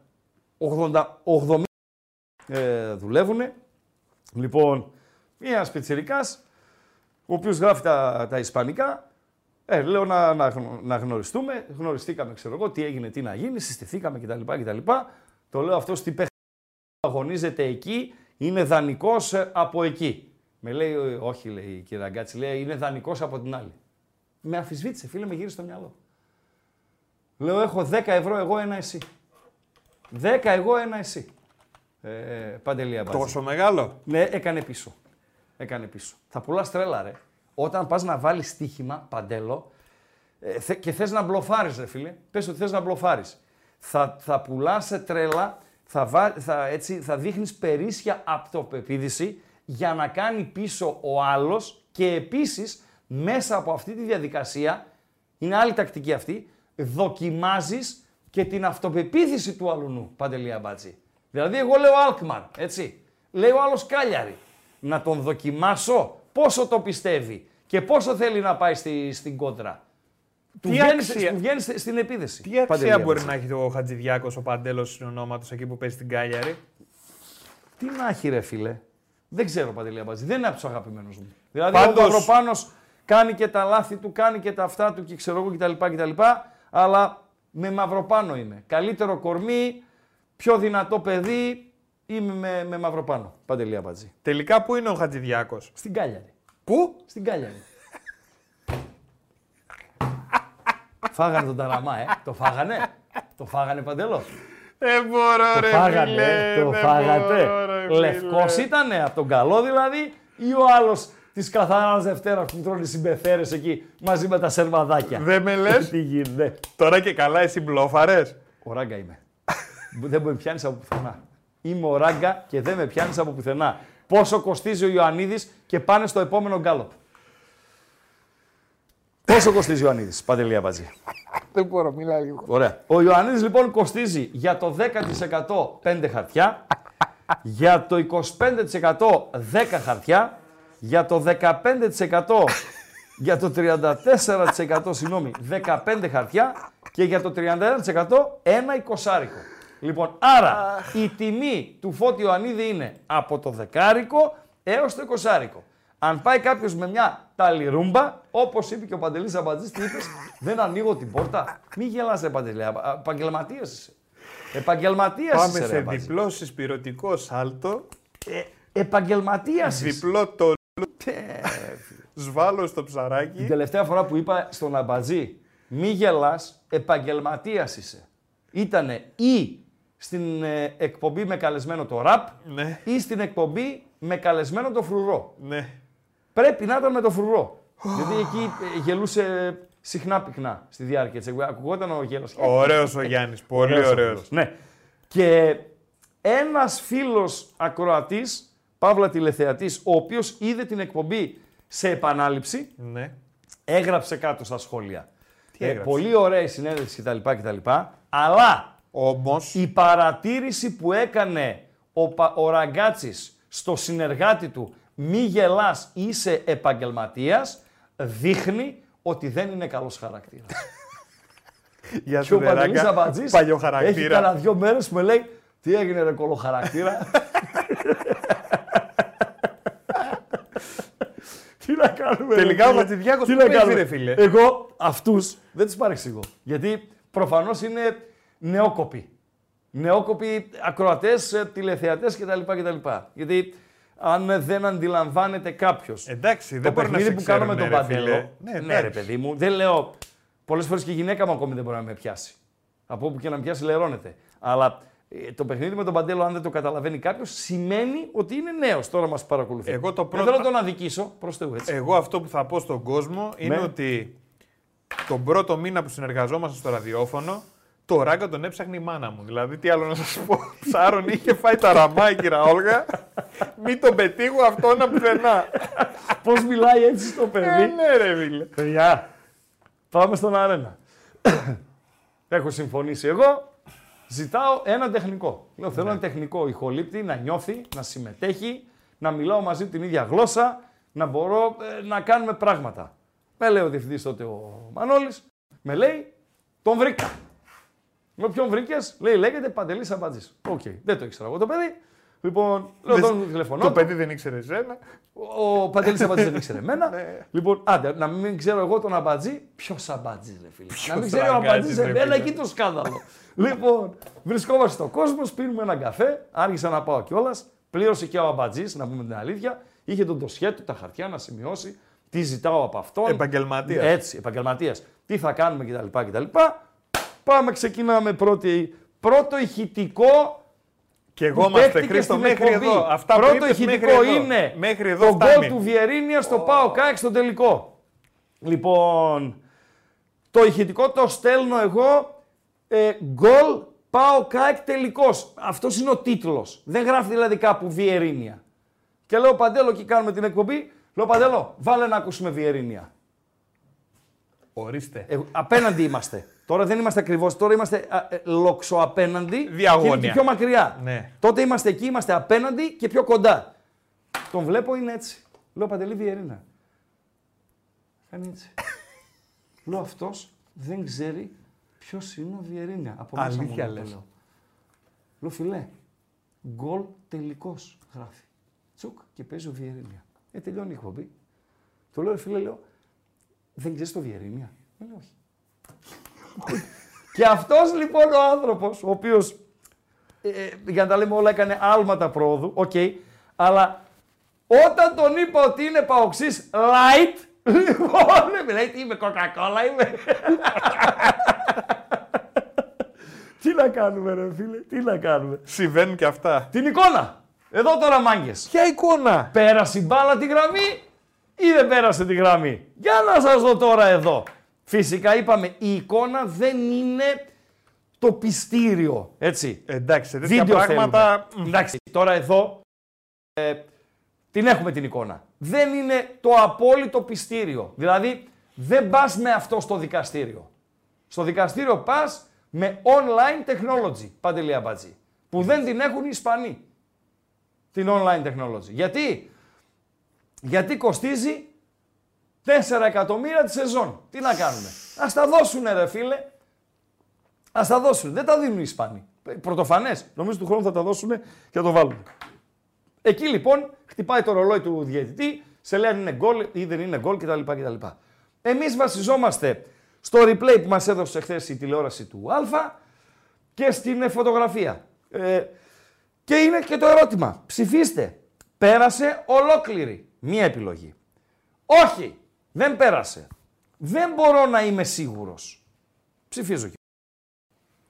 80, 80 ε, δουλεύουν. Λοιπόν, μία πιτσιρικάς, ο οποίος γράφει τα, τα ισπανικά. Ε, λέω να, να, γνω- να γνωριστούμε. Γνωριστήκαμε, ξέρω εγώ, τι έγινε, τι να γίνει, συστηθήκαμε κτλ. κτλ. Το λέω αυτός τι παίχνει αγωνίζεται εκεί, είναι δανεικός ε, από εκεί. Με λέει, ε, όχι λέει η κυρία Γκάτση, λέει, είναι δανεικός από την άλλη. Με αφισβήτησε, φίλε, με γύρισε στο μυαλό. Λέω, έχω 10 ευρώ εγώ, ένα εσύ. 10 εγώ, ένα εσύ. Ε, Παντελή Αμπάτζη. Τόσο μεγάλο; Ναι, έκανε πίσω. Έκανε πίσω. Θα πουλά τρέλα, ρε. Όταν πας να βάλεις στοίχημα, παντέλο, ε, θε- και θες να μπλοφάρεις, ρε φίλε, πες ότι θες να μπλοφάρεις. Θα, θα πουλάς τρέλα, θα, βά, θα, έτσι, θα δείχνεις περίσσια αυτοπεποίθηση για να κάνει πίσω ο άλλος και επίσης μέσα από αυτή τη διαδικασία, είναι άλλη τακτική αυτή, δοκιμάζεις και την αυτοπεποίθηση του αλουνού, Παντελή Αμπάτζη. Δηλαδή, εγώ λέω Αλκμαρ, έτσι. Λέει ο άλλος Κάλιαρη. Να τον δοκιμάσω; Πόσο το πιστεύει και πόσο θέλει να πάει στη, στην κόντρα; Του Τι βγαίνει, αξία- του βγαίνεις στη- στην επίδεση. Τι αξία Παντελή μπορεί Αμπάτζη. να έχει ο Χατζηδιάκος ο Παντέλος συνονόματος εκεί που παίζει στην Κάλιαρη; Τι να έχει, ρε φίλε. Δεν ξέρω, Παντελή Αμπάτζη. Δεν είναι από τους αγαπημένους μου. Δηλαδή, Πάντως- ο Μαυροπάνος κάνει και τα λάθη του, κάνει και τα αυτά του και ξέρω εγώ κτλ. κτλ αλλά με Μαυροπάνο είμαι. Καλύτερο κορμί, πιο δυνατό παιδί, είμαι με, με Μαυροπάνο. Παντελή Αμπάτζη. Τελικά πού είναι ο Χατζηδιάκος; Στην Κάλιαρη. Πού; Στην Κάλιαρη. φάγανε τον ταραμά, ε. Το φάγανε. Το φάγανε παντελώς. Δεν μπορώ Το ρε φάγανε, φίλε, ε, το δεν φάγατε. μπορώ, ρε φίλε. Λευκός ήτανε, από τον καλό δηλαδή, ή ο άλλος της καθαράς Δευτέρας που τρώνε συμπεθέρες εκεί μαζί με τα σερβαδάκια. Δεν με λες; Τι γίνεται; Τώρα και καλά εσύ μπλόφαρες. Ο Ράγκα είμαι. δεν με πιάνεις από πουθενά. Είμαι ο Ράγκα και δεν με πιάνεις από πουθενά. Πόσο κοστίζει ο Ιωαννίδης και πάνε στο επόμενο γκάλωπ. Πόσο κοστίζει ο Ιωαννίδης, Παντελία Μπατζή. Δεν μπορώ, μιλά λίγο. Ωραία. Ο Ιωαννίδης λοιπόν κοστίζει για το 10% 5 χαρτιά, για το 25% 10 χαρτιά, για το 15% για το 34% συγγνώμη, 15 χαρτιά και για το 31% ένα εικοσάρικο. Λοιπόν, άρα η τιμή του Φώτη Ιωαννίδη είναι από το δεκάρικο έως το εικοσάρικο. Αν πάει κάποιος με μια ταλιρούμπα, όπως είπε και ο Παντελής Αμπατζή, τι είπες, Δεν ανοίγω την πόρτα. Μην γελάς, ρε Παντελή. Επαγγελματίας είσαι. Επαγγελματίας Πάμε είσαι. σε ρε, Αμπατζή. διπλό συσπηρωτικό σάλτο, Επαγγελματίας είσαι. διπλό το Ε, σβάλω στο Την ψαράκι. τελευταία φορά που είπα στον Αμπατζή Μη γελάς, επαγγελματίας είσαι. Ήτανε ή στην ε, εκπομπή με καλεσμένο το ραπ Ναι. ή στην εκπομπή με καλεσμένο το φρουρό. Ναι. Πρέπει να ήταν με το φρουρό. Γιατί εκεί ε, γελούσε συχνά πυκνά στη διάρκεια της εκπομπής. Ακουγόταν ο γέλος. Ωραίος ο Γιάννης. Πολύ Ωραίος ο ωραίος. φίλος. Ναι. Και ένας φίλος ακροατής, Παύλα τηλεθεατής, ο οποίος είδε την εκπομπή σε επανάληψη, Ναι. έγραψε κάτω στα σχόλια. Τι Ε, έγραψε; πολύ ωραία η συνέντευξη κτλ. κτλ. Αλλά Όμως, η παρατήρηση που έκανε ο, Πα- ο Ραγκάτσης στο συνεργάτη του «Μη γελάς, είσαι επαγγελματίας» δείχνει ότι δεν είναι καλός χαρακτήρας. για Και ο σου Παντελής Δεράγκα, Αμπατζής παλιό έχει χαρακτήρα. κάνα δύο μέρες που με λέει «Τι έγινε ρε κολοχαρακτήρα». Τι να κάνουμε. ρε Τελικά ο φίλε; Χατζηδιάκος Τι που να παίζει, κάνουμε; ρε φίλε. Εγώ αυτούς δεν του παρεξηγώ. Γιατί προφανώς είναι νεόκοποι. Νεόκοποι ακροατές, τηλεθεατές κτλ, κτλ. Γιατί αν δεν αντιλαμβάνεται κάποιος. Εντάξει, το δεν μπορεί να παιχνίδι σε που κάνουμε ξέρουν, τον ρε, φίλε. Παντέλο. Ναι, Ναι, ρε εντάξει. παιδί μου, δεν λέω. Πολλές φορές και η γυναίκα μου ακόμη δεν μπορεί να με πιάσει. Από όπου και να με πιάσει, λερώνεται. Αλλά ε, το παιχνίδι με τον Παντέλο, αν δεν το καταλαβαίνει κάποιος, σημαίνει ότι είναι νέος. Τώρα μας παρακολουθεί. Εγώ το Δεν πρώτο- θέλω να τον αδικήσω προς Θεού έτσι. Εγώ αυτό που θα πω στον κόσμο είναι Ναι. ότι τον πρώτο μήνα που συνεργαζόμαστε στο ραδιόφωνο, το ράγκα τον έψαχνε η μάνα μου. Δηλαδή, τι άλλο να σας πω. Ψάρον είχε φάει τα ραμά η κυρία Όλγα. Μην τον πετύχω αυτό να πουθενά. Πώς μιλάει έτσι στο Ε, παιδί; ναι, ρε φίλε. Παιδιά, πάμε στον αρένα. Έχω συμφωνήσει εγώ. Ζητάω ένα τεχνικό. Λέω, θέλω ένα τεχνικό ηχολήπτη να νιώθει, να συμμετέχει, να μιλάω μαζί του την ίδια γλώσσα, να μπορώ ε, να κάνουμε πράγματα. Με λέει ο διευθυντής τότε ο Μανώλης, με λέει, τον βρήκα. Με ποιον βρήκες, λέει, λέγεται Παντελής Αμπατζή. Οκ, δεν το ήξερα εγώ το παιδί. Λοιπόν, λέω Δεν- τον τηλεφωνώ. Το του. παιδί δεν ήξερε εσένα. Ο Παντελής Αμπατζή δεν ήξερε εμένα. Ναι. λοιπόν, άντε, να μην ξέρω εγώ τον Αμπατζή. Ποιος Αμπατζή, ρε φίλε. να μην ξέρει ο Ραγκάτσης, Αμπατζή ρε εμένα φίλε. εκεί το σκάνδαλο. λοιπόν, βρισκόμαστε στο κόσμος, πίνουμε έναν καφέ. Άργησα να πάω κιόλας. Πλήρωσε και ο Αμπατζή, να πούμε την αλήθεια. Είχε τον ντοσιέ του, τα χαρτιά να σημειώσει. Τι ζητάω από αυτόν. Επαγγελματίας. Έτσι, επαγγελματίας. Τι θα κάνουμε κτλ. κτλ. Πάμε, ξεκινάμε πρώτη, πρώτο ηχητικό Και εγώ που είμαστε παίχτηκε Χρήστο στην μέχρι εκπομπή. εδώ. Αυτά που Πρώτο είπες μέχρι ηχητικό εδώ. είναι Μέχρι εδώ το γκολ φτάνει. του Βιερίνια στο Πάο Κάικ στο τελικό. Λοιπόν, το ηχητικό το στέλνω εγώ. Ε, γκολ ΠΑΟΚ ΑΕΚ τελικός. Αυτός είναι ο τίτλος. Δεν γράφει δηλαδή κάπου Βιερίνια. Και λέω Παντέλο και κάνουμε την εκπομπή. Λέω Παντέλο, βάλε να ακούσουμε Βιερίνια. Ορίστε. Ε, απέναντι είμαστε. Τώρα δεν είμαστε ακριβώς. Τώρα είμαστε α, ε, λοξοαπέναντι. Διαγώνια. Και είναι και πιο μακριά. Ναι. Τότε είμαστε εκεί, είμαστε απέναντι και πιο κοντά. Τον βλέπω είναι έτσι. Λέω Παντελή Βιερίνα. Κάνει έτσι. Λέω αυτός δεν ξέρει ποιος είναι ο Βιερίνα. Από μέσα Αλήθεια μόνο το λες. λέω. Λέω φίλε. Γκολ τελικός γράφει. Τσουκ και παίζει ο Βιερίνα. Ε, τελειώνει η εκπομπή. Το λέω, ρε φίλε, λέω, δεν ξέρεις το Βιερίνια. Μου λέει, όχι. Και αυτός λοιπόν ο άνθρωπος, ο οποίος, ε, ε, για να τα λέμε όλα, έκανε άλματα πρόοδου, οκ, αλλά όταν τον είπα ότι είναι παοξής light, λοιπόν, λέει, τι είμαι, κοκακόλα είμαι. τι να κάνουμε ρε φίλε, τι να κάνουμε. Συμβαίνουν και αυτά. Την εικόνα. Εδώ τώρα μάγκες. Ποια εικόνα; Πέρασε η μπάλα τη γραμμή ή δεν πέρασε τη γραμμή; Για να σας δω τώρα εδώ. Φυσικά είπαμε, η εικόνα δεν είναι το πιστήριο, έτσι. Εντάξει, σε τέτοια Βίντεο πράγματα. θέλουμε. Εντάξει, τώρα εδώ ε, την έχουμε την εικόνα. Δεν είναι το απόλυτο πιστήριο. Δηλαδή, δεν πας με αυτό στο δικαστήριο. Στο δικαστήριο πας με online technology, Παντελή Αμπατζή, που δεν την έχουν οι Ισπανοί. Την online technology. Γιατί; Γιατί κοστίζει 4 εκατομμύρια τη σεζόν. Τι να κάνουμε. Ας τα δώσουνε ρε φίλε. Ας τα δώσουν. Δεν τα δίνουν οι Ισπανοί. Πρωτοφανές. Νομίζω του χρόνου θα τα δώσουν και θα το βάλουν. Εκεί λοιπόν χτυπάει το ρολόι του διαιτητή, σε λέει αν είναι γκολ ή δεν είναι γκολ κτλ. κτλ. Εμείς βασιζόμαστε στο replay που μας έδωσε χθες η τηλεόραση του Α και στην ε, φωτογραφία. Ε, και είναι και το ερώτημα. Ψηφίστε. Πέρασε ολόκληρη. Μία επιλογή. Όχι. Δεν πέρασε. Δεν μπορώ να είμαι σίγουρος. Ψηφίζω και.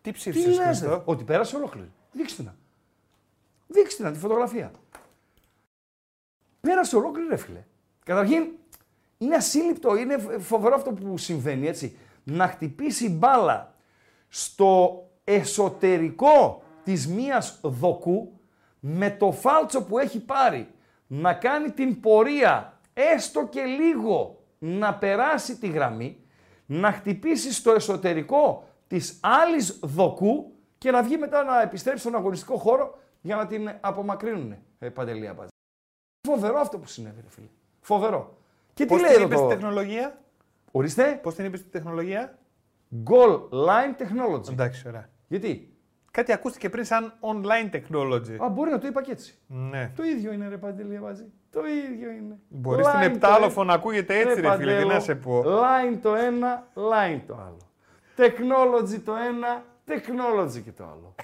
Τι Τι ψήφισες, λες, ρε, Χριστό. Ότι πέρασε ολόκληρη. Δείξτε να. Δείξτε να τη φωτογραφία. Πέρασε ολόκληρη, ρε φίλε. Καταρχήν, είναι ασύλληπτο, είναι φοβερό αυτό που συμβαίνει, έτσι. Να χτυπήσει μπάλα στο εσωτερικό της μίας δοκού με το φάλτσο που έχει πάρει να κάνει την πορεία έστω και λίγο να περάσει τη γραμμή, να χτυπήσει στο εσωτερικό της άλλης δοκού και να βγει μετά να επιστρέψει στον αγωνιστικό χώρο για να την απομακρύνουν. Ε, Παντελή Αμπάτζη. Φοβερό αυτό που συνέβη, ρε φίλε. Φοβερό. Και Πώ τι την λέει είπε εδώ στην το... τεχνολογία; Ορίστε. Πώς την είπες στην τεχνολογία; Goal Line Technology. Εντάξει, ωραία. Γιατί; Κάτι ακούστηκε πριν σαν online technology. Α, μπορεί να το είπα και έτσι. Ναι. Το ίδιο είναι ρε Παντελή Αμπάτζη. Το ίδιο είναι. Μπορεί Line στην το επτάλοφο ένα, να ακούγεται έτσι, ρε φίλε, τι Παντέλο. να σε πω. Line το ένα, line το άλλο. Technology το ένα, technology και το άλλο.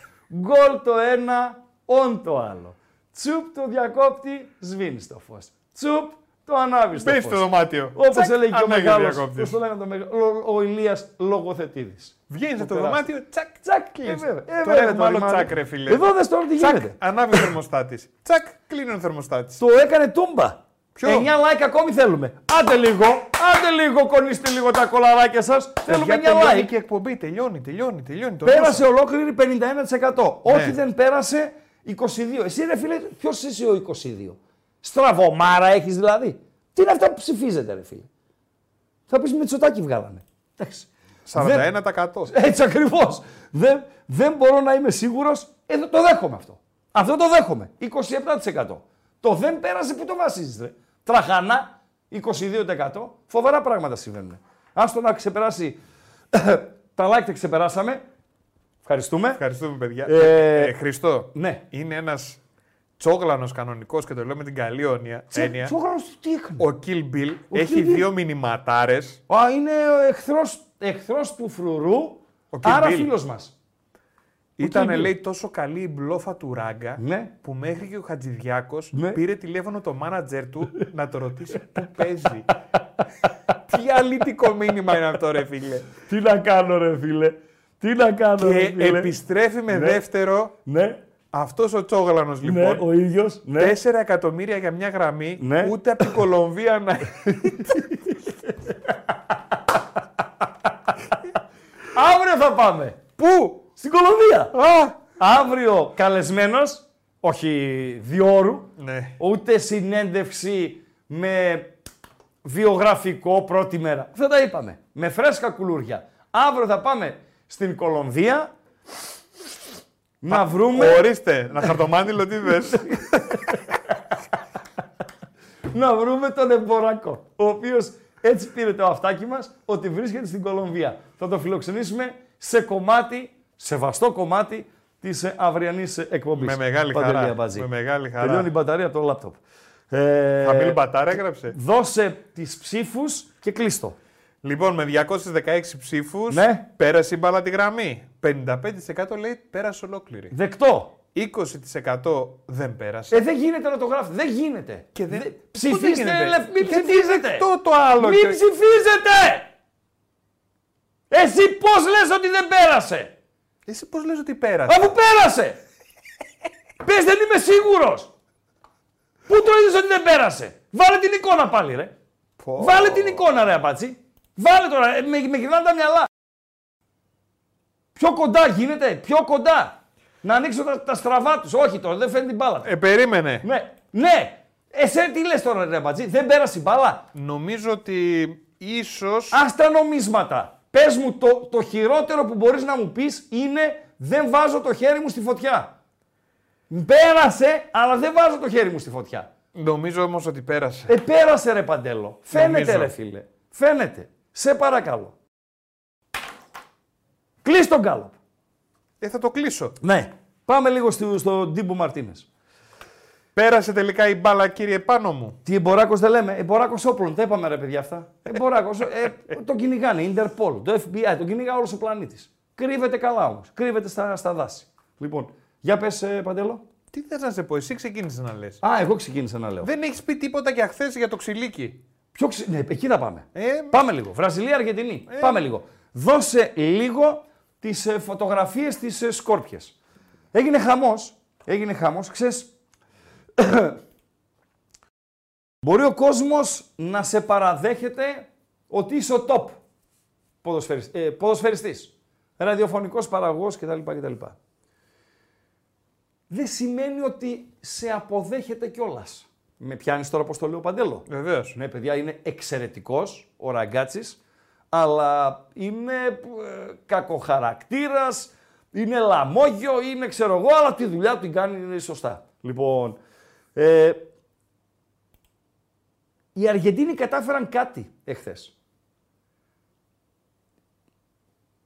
Goal το ένα, on το άλλο. Τσουπ το διακόπτη, σβήνεις το φως. Τσουπ το ανάβεις το Μπαίνει φως. στο δωμάτιο. Όπως Τσακ, έλεγε και ο ανοίγει μεγάλος, διακόπτης. πώς το λέγανε το μεγάλο, ο Ηλίας Λογοθετίδης. Βγαίνεις Που από το περάσει. δωμάτιο, τσακ, Τσακ, ε, κλείνεις. βέβαια. Ε, Τώρα βέβαια, έχουμε άλλο ρημάδι. τσακ, ρε φίλε. Εδώ δες τώρα τι Τσακ, γίνεται. ανάβει ο θερμοστάτης. Τσακ, κλείνει ο θερμοστάτης. Το έκανε τούμπα. Ποιο; 9 like ακόμη θέλουμε. Άντε λίγο, άντε λίγο, κονίστε λίγο τα κολαράκια σας. Θέλουμε 9 τελειώνει like. και η εκπομπή. Τελειώνει, τελειώνει, τελειώνει. Το Πέρασε ολόκληρη 51%. Ναι. Όχι, δεν πέρασε 22. Εσύ ρε φίλε, ποιος είσαι ο 22. Στραβωμάρα έχεις δηλαδή. Τι είναι αυτά που ψηφίζετε ρε φίλε; Θα πεις Μητσοτάκη βγάλανε. Εντάξει. 41%. Έτσι ακριβώς. Δεν, δεν μπορώ να είμαι σίγουρος. Ε, το δέχομαι αυτό. Αυτό το δέχομαι. 27%. Το δεν πέρασε που το βασίζεις, ρε; Τραχανά 22%. Φοβερά πράγματα συμβαίνουν. Άστο να ξεπεράσει. τα like τα ξεπεράσαμε. Ευχαριστούμε. Ευχαριστούμε, παιδιά. Ε, Ε, Χριστό, Ναι. είναι ένας τσόγλανος κανονικός και το λέω με την καλή όνεια- έννοια. Τσόγρανος τι έκανε. Ο Kill Bill Ο έχει Kill Bill; δύο μηνυματάρες. Α, είναι ο εχθρός, εχθρός του φρουρού, Ο Kill άρα Bill. φίλος μας. Ήταν, Kill Bill. λέει, τόσο καλή η μπλόφα του Ράγκα Ναι. που μέχρι και ο Χατζηδιάκος Ναι. πήρε τηλέφωνο το μάνατζερ του να το ρωτήσει πού παίζει. Τι αλήτικο μήνυμα είναι αυτό, ρε φίλε. Τι να κάνω ρε φίλε. Τι να κάνω ρε Και φίλε. επιστρέφει με Ναι. δεύτερο Ναι, αυτός ο τσόγλανος ναι, λοιπόν. ο ίδιος. Ναι. 4 εκατομμύρια για μια γραμμή, Ναι. ούτε από την Κολομβία να. Αύριο θα πάμε. Πού! Στην Κολομβία. Α! Αύριο καλεσμένος, όχι διόρου, Ναι. ούτε συνέντευξη με βιογραφικό πρώτη μέρα. Δεν τα είπαμε. Με φρέσκα κουλούρια. Αύριο θα πάμε στην Κολομβία να βρούμε, Ορίστε, να χαρτομάτιλο τι θες. να βρούμε τον εμπορακό, ο οποίος έτσι πήρε το αυτάκι μας ότι βρίσκεται στην Κολομβία. Θα το φιλοξενήσουμε σε κομμάτι, σεβαστό κομμάτι της ε, αυριανής ε, εκπομπής. Με μεγάλη Παντελή χαρά. Αμπατζή. Με μεγάλη χαρά. Τελειώνει η μπαταρία από το λάπτοπ. Ε, Χαμηλή μπατάρα έγραψε. Δώσε τις ψήφους και κλείστο. Λοιπόν, με 216 ψήφους Ναι. πέρασε η μπάλα τη γραμμή. 55% λέει πέρασε ολόκληρη. Δεκτό. 20% δεν πέρασε. Ε, δεν γίνεται να το γράφει. Δεν γίνεται. Και δεν- Δε- Πώς Ψηφίστε, δεν γίνεται; ελευ... μην Γιατί ψηφίζετε. δεκτό το άλλο Μην και- ψηφίζετε. Εσύ πώς λες ότι δεν πέρασε; Εσύ πώς λες ότι πέρασε; Αφού πέρασε. Πες δεν είμαι σίγουρος. Πού το είδες ότι δεν πέρασε; Βάλε την εικόνα πάλι ρε. Πω. Βάλε την εικόνα ρε απάτσι. Βάλε τώρα. Ε, με, με γυρνάνε τα μυαλά. Πιο κοντά γίνεται. Πιο κοντά. Να ανοίξω τα, τα στραβά τους. Όχι τώρα. Δεν φαίνεται την μπάλα. Ε, περίμενε. Ναι. Ναι. Εσέ τι λες τώρα ρε απάτσι. Δεν πέρασε η μπάλα; Νομίζω ότι ίσως... Ας τα νομίσματα. Πες μου το, το χειρότερο που μπορείς να μου πεις είναι δεν βάζω το χέρι μου στη φωτιά. Πέρασε, αλλά δεν βάζω το χέρι μου στη φωτιά. Νομίζω όμως ότι πέρασε. Ε, πέρασε ρε Παντέλο. Φαίνεται Νομίζω. ρε φίλε. Φαίνεται. Σε παρακαλώ. Κλείσ' το γκάλοπ. Ε, θα το κλείσω. Ναι. Πάμε λίγο στο, στο Ντίμπου Μαρτίνεζ. Πέρασε τελικά η μπάλα, κύριε πάνω μου. Τι εμποράκο δεν λέμε. Εμποράκο όπλων. Τα είπαμε ρε παιδιά αυτά. Εμποράκο. Ε, τον κυνηγάνε. Ιντερπολ, το FBI. Τον κυνηγά όλος ο πλανήτης. Κρύβεται καλά όμως. Κρύβεται στα, στα δάση. Λοιπόν, για πες, ε, Παντέλο. Τι θες να σε πω, εσύ ξεκίνησες να λες. Α, εγώ ξεκίνησα να λέω. Δεν έχεις πει τίποτα για χθες για το ξυλίκι. Πιο ξε... Ναι, εκεί θα πάμε. Ε, Πάμε λίγο. Βραζιλία, Αργεντινή. Πάμε λίγο. Δώσε λίγο τις ε, φωτογραφίες της ε, Σκόρπιες. Έγινε χαμός. Έγινε χαμός. Ξέρεις, μπορεί ο κόσμος να σε παραδέχεται ότι είσαι ο top ποδοσφαιρισ- ε, ποδοσφαιριστής. Ραδιοφωνικός παραγωγός κτλ. κτλ. Δεν σημαίνει ότι σε αποδέχεται κιόλας. Με πιάνεις τώρα πώ το λέω παντέλο. Βεβαίως. Ναι, παιδιά, είναι εξαιρετικός ο Ραγκάτσης, αλλά είναι ε, κακοχαρακτήρας, είναι λαμόγιο, είναι ξέρω εγώ, αλλά τη δουλειά του την κάνει σωστά. Λοιπόν, ε, οι Αργεντίνοι κατάφεραν κάτι εχθές.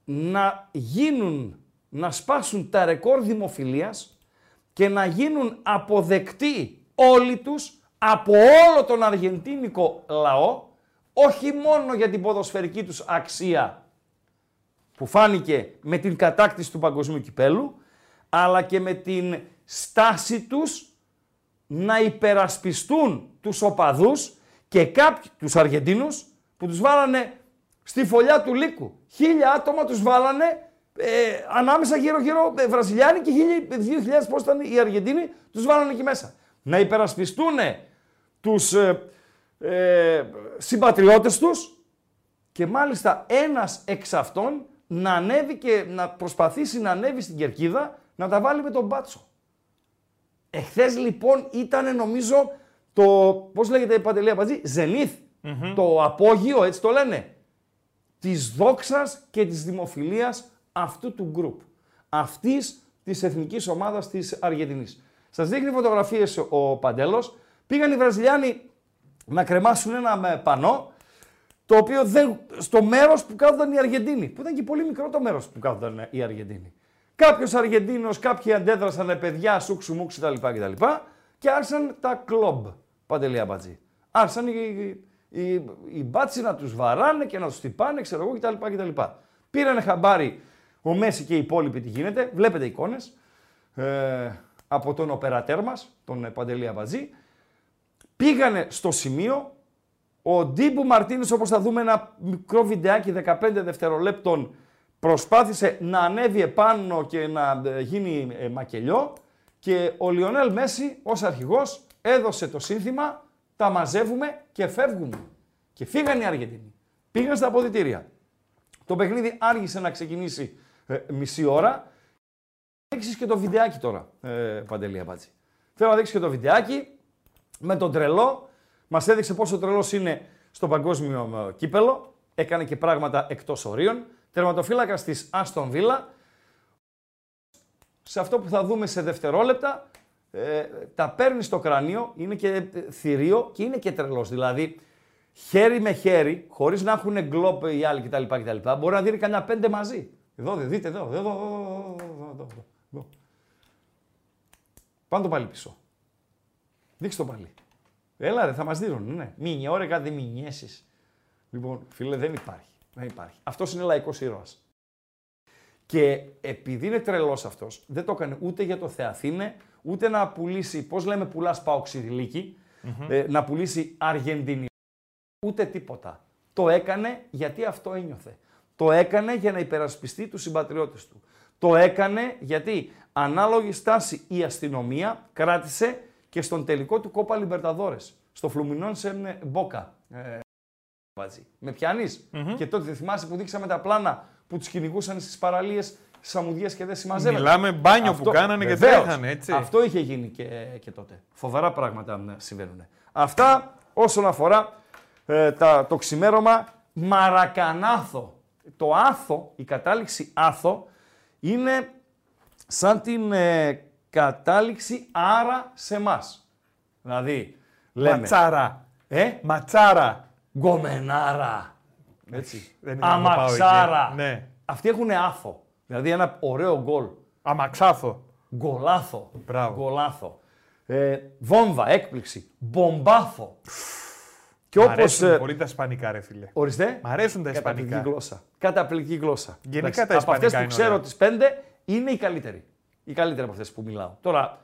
Να γίνουν, να σπάσουν τα ρεκόρ δημοφιλίας και να γίνουν αποδεκτοί όλοι τους από όλο τον αργεντίνικο λαό, όχι μόνο για την ποδοσφαιρική τους αξία που φάνηκε με την κατάκτηση του παγκοσμίου κυπέλου, αλλά και με την στάση τους να υπερασπιστούν τους οπαδούς και κάποιοι, τους Αργεντίνους, που τους βάλανε στη φωλιά του λύκου. Χίλια άτομα τους βάλανε ε, ανάμεσα γύρω-γύρω ε, Βραζιλιάνοι και χίλια, δύο χιλιάδες πώς ήταν οι Αργεντίνοι, τους βάλανε εκεί μέσα. Να υπερασπιστούν τους ε, ε, συμπατριώτες τους και μάλιστα ένας εξ αυτών να ανέβει και να προσπαθήσει να ανέβει στην κερκίδα να τα βάλει με τον μπάτσο. Εχθές λοιπόν ήταν νομίζω το, πώς λέγεται η Παντελή Αμπατζή, Ζενίθ, το απόγειο, έτσι το λένε, της δόξας και της δημοφιλίας αυτού του γκρουπ. Αυτής της εθνικής ομάδας της Αργεντινής. Σας δείχνει φωτογραφίες ο Παντέλος. Πήγαν οι Βραζιλιάνοι να κρεμάσουν ένα με πανό, το οποίο δεν, στο μέρος που κάθονταν οι Αργεντίνοι, που ήταν και πολύ μικρό το μέρος που κάθονταν οι Αργεντίνοι. Κάποιος Αργεντίνος, κάποιοι αντέδρασαν «Ε, παιδιά, σούξου μουξου κτλ. κτλ. Και άρχισαν τα κλομπ, Παντελή Αμπατζή. Άρχισαν οι, οι, οι, οι μπάτσι να τους βαράνε και να τους τυπάνε, ξέρω εγώ κτλ. κτλ. Πήρανε χαμπάρι ο Μέση και οι υπόλοιποι τι γίνεται. Βλέπετε εικόνες ε, από τον οπερατέρ μας, τον Παντελή Αμπατζή. Πήγανε στο σημείο ο Ντίμπου Μαρτίνης, όπως θα δούμε ένα μικρό βιντεάκι 15 δευτερολέπτων, προσπάθησε να ανέβει επάνω και να ε, γίνει ε, μακελιό και ο Λιονέλ Μέση ως αρχηγός έδωσε το σύνθημα «Τα μαζεύουμε και φεύγουμε». Και φύγαν οι Αργεντινοί. Πήγαν στα αποδητήρια. Το παιχνίδι άργησε να ξεκινήσει ε, μισή ώρα. Δείξεις και το βιντεάκι τώρα, ε, Παντελή Αμπάτζη. Θέλω να δείξεις και το βιντεάκι με τον τρελό. Μας έδειξε πόσο τρελός είναι στο παγκόσμιο ε, κύπελο. Έκανε και πράγματα εκτός ορίων. Τερματοφύλακας της Άστον Βίλα. Σε αυτό που θα δούμε σε δευτερόλεπτα, ε, τα παίρνει στο κρανίο, είναι και ε, θηρίο και είναι και τρελός. Δηλαδή, χέρι με χέρι, χωρίς να έχουν γκλόπ οι άλλοι κτλ. κτλ μπορεί να δίνει κανένα πέντε μαζί. Εδώ, δε, δείτε, εδώ, εδώ, εδώ, εδώ, εδώ, εδώ, εδώ. Πάμε το πάλι πίσω. Δείξτε το πάλι. Έλα ρε, θα μας δίνουν, ναι. Μήνυε, ωραία, κάτι μηνιέσεις. Λοιπόν, φίλε, δεν υπάρχει. Δεν υπάρχει. Αυτός είναι λαϊκός ήρωας. Και επειδή είναι τρελός αυτός, δεν το έκανε ούτε για το Θεαθήνε, ούτε να πουλήσει, πώς λέμε πουλάς πάω ε, να πουλήσει Αργεντινή, ούτε τίποτα. Το έκανε γιατί αυτό ένιωθε. Το έκανε για να υπερασπιστεί τους συμπατριώτες του. Το έκανε γιατί ανάλογη στάση η αστυνομία κράτησε και στον τελικό του Κόπα Λιμπερταδόρες. Στο Φλουμινόν σε Μπόκα. Ε, βάζει. Με πιανεις Και τότε θυμάσαι που δείξαμε τα πλάνα που τους κυνηγούσαν στις παραλίες σαμουδιές και δεν συμμαζεύανε. Μιλάμε μπάνιο που κάνανε και βεβαίως. τρέχανε, έτσι. Αυτό είχε γίνει και, και τότε. Φοβερά πράγματα ε, συμβαίνουν. Αυτά όσον αφορά ε, τα, το ξημέρωμα Μαρακανάθο. Το άθο, η κατάληξη άθο, είναι σαν την ε, κατάληξη άρα σε εμά. Δηλαδή, λέμε... Ματσάρα. Ε, Ματσάρα. γκομενάρα. Έτσι. Δεν είναι να πάω Αμαξάρα. εκεί. Ναι. Αυτοί έχουν άθο. Δηλαδή ένα ωραίο γκολ. Αμαξάθο. Γκολάθο. Μπράβο. Γκολάθο. Ε, βόμβα, έκπληξη. Μπομπάθο. Και Μ' όπως... αρέσουν ε, πολύ τα ισπανικά, ρε φίλε. Ορίστε. Μ' αρέσουν τα Καταπληκτική ισπανικά. γλώσσα. Καταπληκτική γλώσσα. Γενικά Εντάξει, τα Από αυτές ισπανικά που είναι ξέρω ωραία. τις πέντε είναι οι καλύτεροι. Οι καλύτεροι από αυτές που μιλάω. Τώρα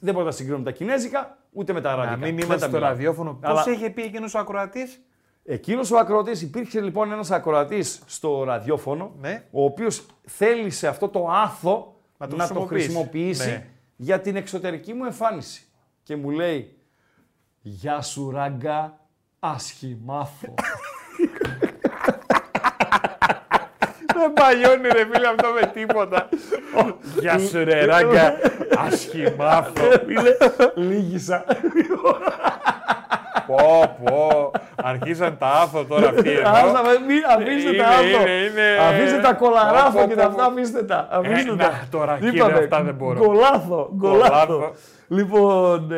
δεν μπορώ να συγκρίνω με τα κινέζικα ούτε με τα Να αραβικά. μην Δεν είμαστε τα στο μιλάω. ραδιόφωνο. Αλλά- Πώς είχε πει εκείνος ο ακροατής, Εκείνος ο ακροατής, υπήρχε λοιπόν ένας ακροατής στο ραδιόφωνο, Ναι. ο οποίος θέλησε αυτό το άθο Να να το το, χρησιμοποιήσει. χρησιμοποιήσει Ναι. για την εξωτερική μου εμφάνιση. Και μου λέει, Γεια σου ράγκα, ασχημάθο. Δεν παλιώνει ρε φίλε αυτό με τίποτα. Γεια σου ρε ράγκα, ασχημάθο. Λίγησα. Πω πω, αρχίσαν τα άθο τώρα αυτοί εδώ. Άστα με, μη- αφήστε Είναι, τα άθο. είναι, είναι. Αφήστε τα Πω, κολαράφο πω, και πω, τα πω. αυτά, αφήστε τα. Αφήστε Ε, τα. να, τώρα, κύριε, Είπαμε, αυτά δεν μπορώ. Γκολάθο, γκολάθο. Γκολάθο. Λοιπόν,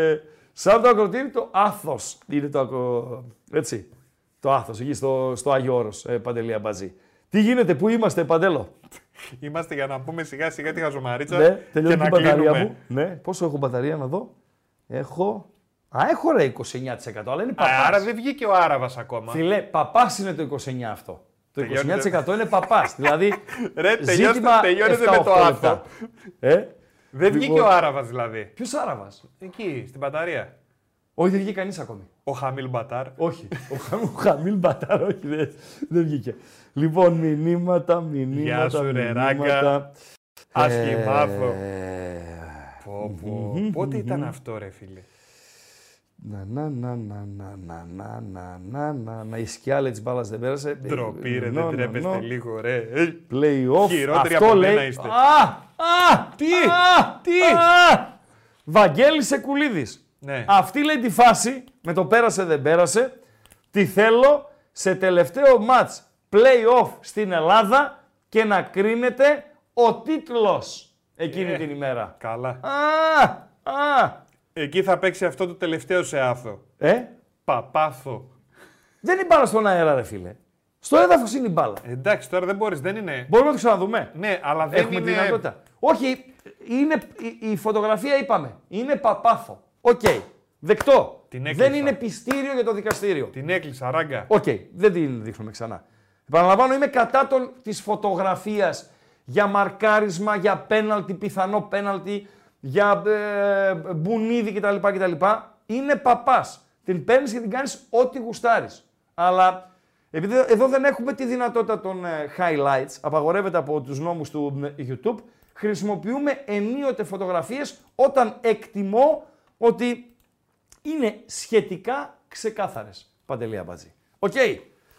ε, σαν το ακροτήρι το άθος είναι το ακρο... Έτσι, το άθος, εκεί στο, στο Άγιο Όρος, ε, Παντελή Αμπατζή. Τι γίνεται, πού είμαστε, Παντέλο; Είμαστε για να πούμε σιγά σιγά τη χαζομαρίτσα Ναι, και τελειώνει να την μπαταρία κλείνουμε. μου. Ναι, πόσο έχω μπαταρία να δω; Έχω... Α, έχω ρε 29%, αλλά είναι Α, παπάς. Άρα δεν βγήκε ο Άραβας ακόμα. Φιλέ, παπάς είναι το 29 αυτό. Το Τελειώνεται. 29% είναι παπάς. δηλαδή, Ρε, τελειώστε- ζήτημα τελειώνεται 7-8 με το άθο. λεπτά. Ε, Δεν βγήκε Λοιπόν. ο Άραβας δηλαδή. ποιος Άραβας; Εκεί, στην μπαταρία. Όχι, δεν βγήκε κανείς ακόμη. Ο Χαμίλ Μπατάρ. Όχι. ο, Χα- ο Χαμίλ Μπατάρ, όχι, δεν, δεν βγήκε. Λοιπόν, μηνύματα, μηνύματα, Γεια σου, ρε, μηνύματα. ράγκα. Ασχημάθο. Ε, Πω, πω. Πότε ήταν αυτό ρε φίλε; Να, να, να, να, να, να, να, να, να, να, να, η σκιάλα της μπάλας δεν πέρασε. Ντροπή ρε, Νο, δεν νο, τρέπεστε νο. λίγο ρε. Ε, Play-off. Χειρότεροι Αυτό από λέει. μένα είστε. Α, α, Τι, α, τι. α. Βαγγέλης Σεκουλίδης. Ναι. Αυτή λέει τη φάση, με το πέρασε δεν πέρασε, τη θέλω σε τελευταίο μάτς play-off στην Ελλάδα και να κρίνεται ο τίτλος εκείνη Ε. την ημέρα. Καλά. Α, α, Εκεί θα παίξει αυτό το τελευταίο σε άθο. ε, Παπάθο. δεν είναι μπάλα στον αέρα ρε φίλε. Στο έδαφος είναι η μπάλα. Εντάξει, τώρα δεν μπορείς, δεν είναι. Μπορούμε να το ξαναδούμε. Ναι, αλλά δεν Έχουμε είναι. τη δυνατότητα. Όχι, είναι, η, η φωτογραφία είπαμε, είναι παπάτζα. Οκ, δεκτό. Την έκλεισα. δεν είναι πειστήριο για το δικαστήριο. Την έκλεισα, ράγκα. Οκ, δεν την δείχνουμε ξανά. Επαναλαμβάνω, είμαι κατά των, της φωτογραφίας για μαρκάρισμα, για πέναλτι, πιθανό πέναλτι, για ε, μπουνίδι κτλ, κτλ. Είναι παπάς. Την παίρνεις και την κάνεις ό,τι γουστάρεις. Αλλά επειδή εδώ δεν έχουμε τη δυνατότητα των ε, highlights, απαγορεύεται από τους νόμους του ε, YouTube, χρησιμοποιούμε ενίοτε φωτογραφίες όταν εκτιμώ ότι είναι σχετικά ξεκάθαρες. Παντελή Αμπατζή. Οκ.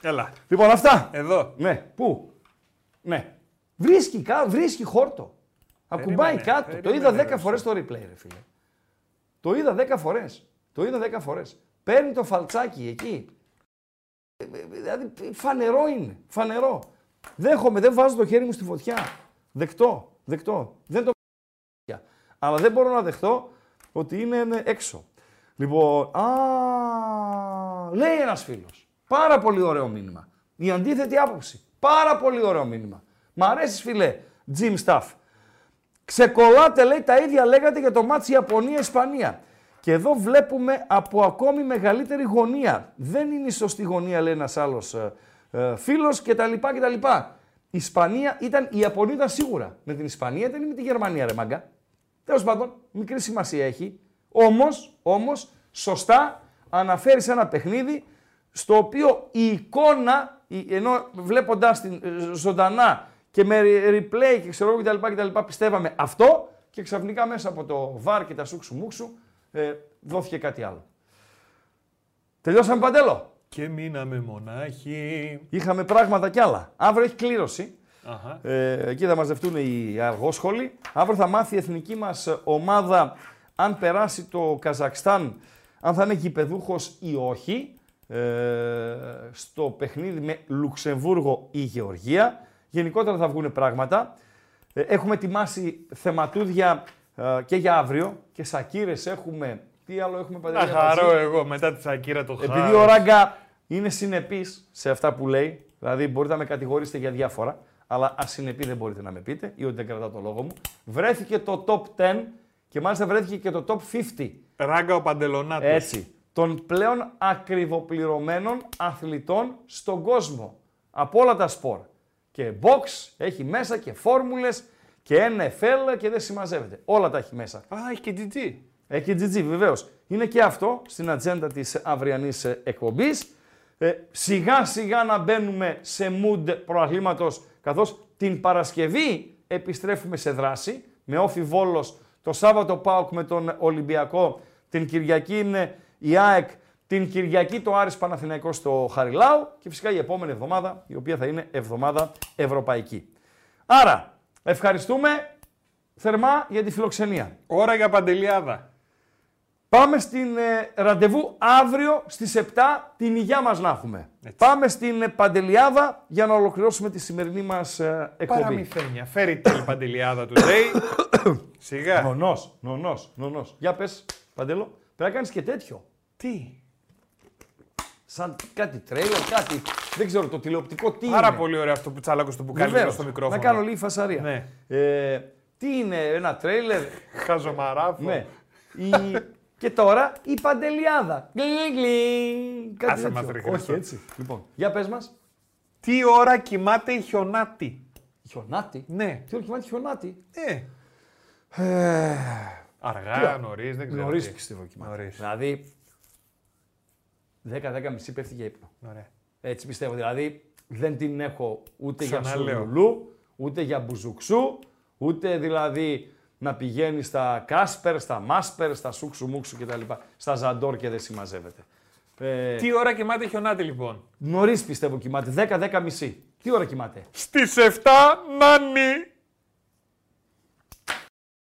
Έλα. Λοιπόν, αυτά. Εδώ. Ναι. Πού; Ναι. Βρίσκει, κα- βρίσκει χόρτο. Ακουμπάει Περίμενε, κάτω. Το περίμενε, είδα 10 ρε, φορές το replay, ρε φίλε. Το είδα 10 φορές. Το είδα 10 φορές. Παίρνει το φαλτσάκι εκεί. Ε, ε, Δηλαδή, φανερό είναι. Φανερό. Δέχομαι, δεν βάζω το χέρι μου στη φωτιά. Δεκτό. Δεκτό. Δεν το φωτιά. Αλλά δεν μπορώ να δεχτώ ότι είναι είναι έξω. Λοιπόν, α, λέει ένας φίλος. Πάρα πολύ ωραίο μήνυμα. Η αντίθετη άποψη. Πάρα πολύ ωραίο μήνυμα. Μ' αρέσει φίλε, Jim Staff. Ξεκολλάτε λέει τα ίδια λέγατε για το μάτς Ιαπωνία-Ισπανία. Και εδώ βλέπουμε από ακόμη μεγαλύτερη γωνία. Δεν είναι η σωστή γωνία λέει ένας άλλος ε, ε, φίλος κτλ. κτλ. Η Ισπανία ήταν, η Ιαπωνία ήταν σίγουρα. Με την Ισπανία ήταν ή με τη Γερμανία ρε μάγκα. Τέλος πάντων, μικρή σημασία έχει. Όμως, όμως, σωστά αναφέρεις σε ένα παιχνίδι στο οποίο η εικόνα, η- ενώ βλέποντάς την ε, ζωντανά και με replay και ξέρω εγώ κτλ, κτλ. πιστεύαμε αυτό και ξαφνικά μέσα από το βάρ και τα σούξου μουξου ε, δόθηκε κάτι άλλο. Τελειώσαμε παντέλο. Και μείναμε μονάχοι. Είχαμε πράγματα κι άλλα. Αύριο έχει κλήρωση. Αχα. Ε, εκεί θα μαζευτούν οι αργόσχολοι. Αύριο θα μάθει η εθνική μας ομάδα αν περάσει το Καζακστάν, αν θα είναι γηπεδούχος ή όχι, ε, στο παιχνίδι με Λουξεμβούργο ή Γεωργία. Γενικότερα θα βγουν πράγματα. Ε, έχουμε ετοιμάσει θεματούδια ε, και για αύριο και σακύρες έχουμε. Τι άλλο έχουμε Να παντελή χαρώ Αμπατζή; εγώ μετά τη Σακύρα το χάρη. Επειδή ο Ράγκα είναι συνεπής σε αυτά που λέει, δηλαδή μπορείτε να με κατηγορήσετε για διάφορα, αλλά ασυνεπή δεν μπορείτε να με πείτε ή ότι δεν κρατάω το λόγο μου. Βρέθηκε το top 10 και μάλιστα βρέθηκε και το top 50. Ράγκα ο Παντελονάτος. Έτσι. Των πλέον ακριβοπληρωμένων αθλητών στον κόσμο. Από όλα τα σπορ. Και box έχει μέσα και φόρμουλες και NFL και δεν συμμαζεύεται. Όλα τα έχει μέσα. Α, έχει και GG. Έχει και GG βεβαίως. Είναι και αυτό στην ατζέντα της αυριανής εκπομπής. ε, σιγά σιγά να μπαίνουμε σε mood προαθλήματος, καθώς την Παρασκευή επιστρέφουμε σε δράση, με όφι Βόλος, το Σάββατο ΠΑΟΚ με τον Ολυμπιακό, την Κυριακή είναι η ΑΕΚ, την Κυριακή το Άρης Παναθηναϊκός στο Χαριλάου και φυσικά η επόμενη εβδομάδα, η οποία θα είναι εβδομάδα ευρωπαϊκή. Άρα, ευχαριστούμε θερμά για τη φιλοξενία. Ώρα για παντελιάδα. Πάμε στην ε, ραντεβού αύριο στις 7 την υγειά μας να έχουμε. Πάμε στην ε, Παντελιάδα για να ολοκληρώσουμε τη σημερινή μας ε, εκπομπή. Παραμυθένια. Φέρει την παντελιάδα του Day. Σιγά. Νονός, νονός, νονός. Για πες, Παντέλο, πρέπει να κάνεις και τέτοιο. Τι; Σαν κάτι τρέιλερ, κάτι, δεν ξέρω, το τηλεοπτικό τι Πάρα είναι. πολύ ωραίο αυτό που τσάλακο στο μπουκάλι Βεβαίως, εδώ στο μικρόφωνο. Να κάνω λίγη φασαρία. Ναι. Ε, τι είναι, ένα τρέιλερ, Χαζομαράφο. ναι. Η... και τώρα η Παντελιάδα. Γκλιν, γκλιν, κάτι Άσε μας, τέτοιο. ρε Χρήστο. Όχι έτσι. Λοιπόν, για πες μας. Τι ώρα κοιμάται η χιονάτη; Χιονάτη; Ναι. Τι ώρα κοιμάται χιονάτη; Ε. Ε, Αργά, νωρίς, δεν ξέρω. Νωρίς τι. πιστεύω κοιμάται. Νωρίς. Δηλαδή, 10-10 μισή πέφτει για ύπνο. Ωραία. Έτσι πιστεύω. Δηλαδή, δεν την έχω ούτε για Ξαναλέω. σουρλουλού, ούτε για μπουζουξού, ούτε δηλαδή να πηγαίνει στα Κάσπερ, στα Μάσπερ, στα Σούξου Μούξου κτλ. Στα Ζαντόρ και δεν συμμαζεύεται. Ε, Τι ώρα κοιμάται η χιονάτη λοιπόν; Νωρίς πιστεύω κοιμάται. 10-10 μισή. Τι ώρα κοιμάται; Στις 7 νάνι.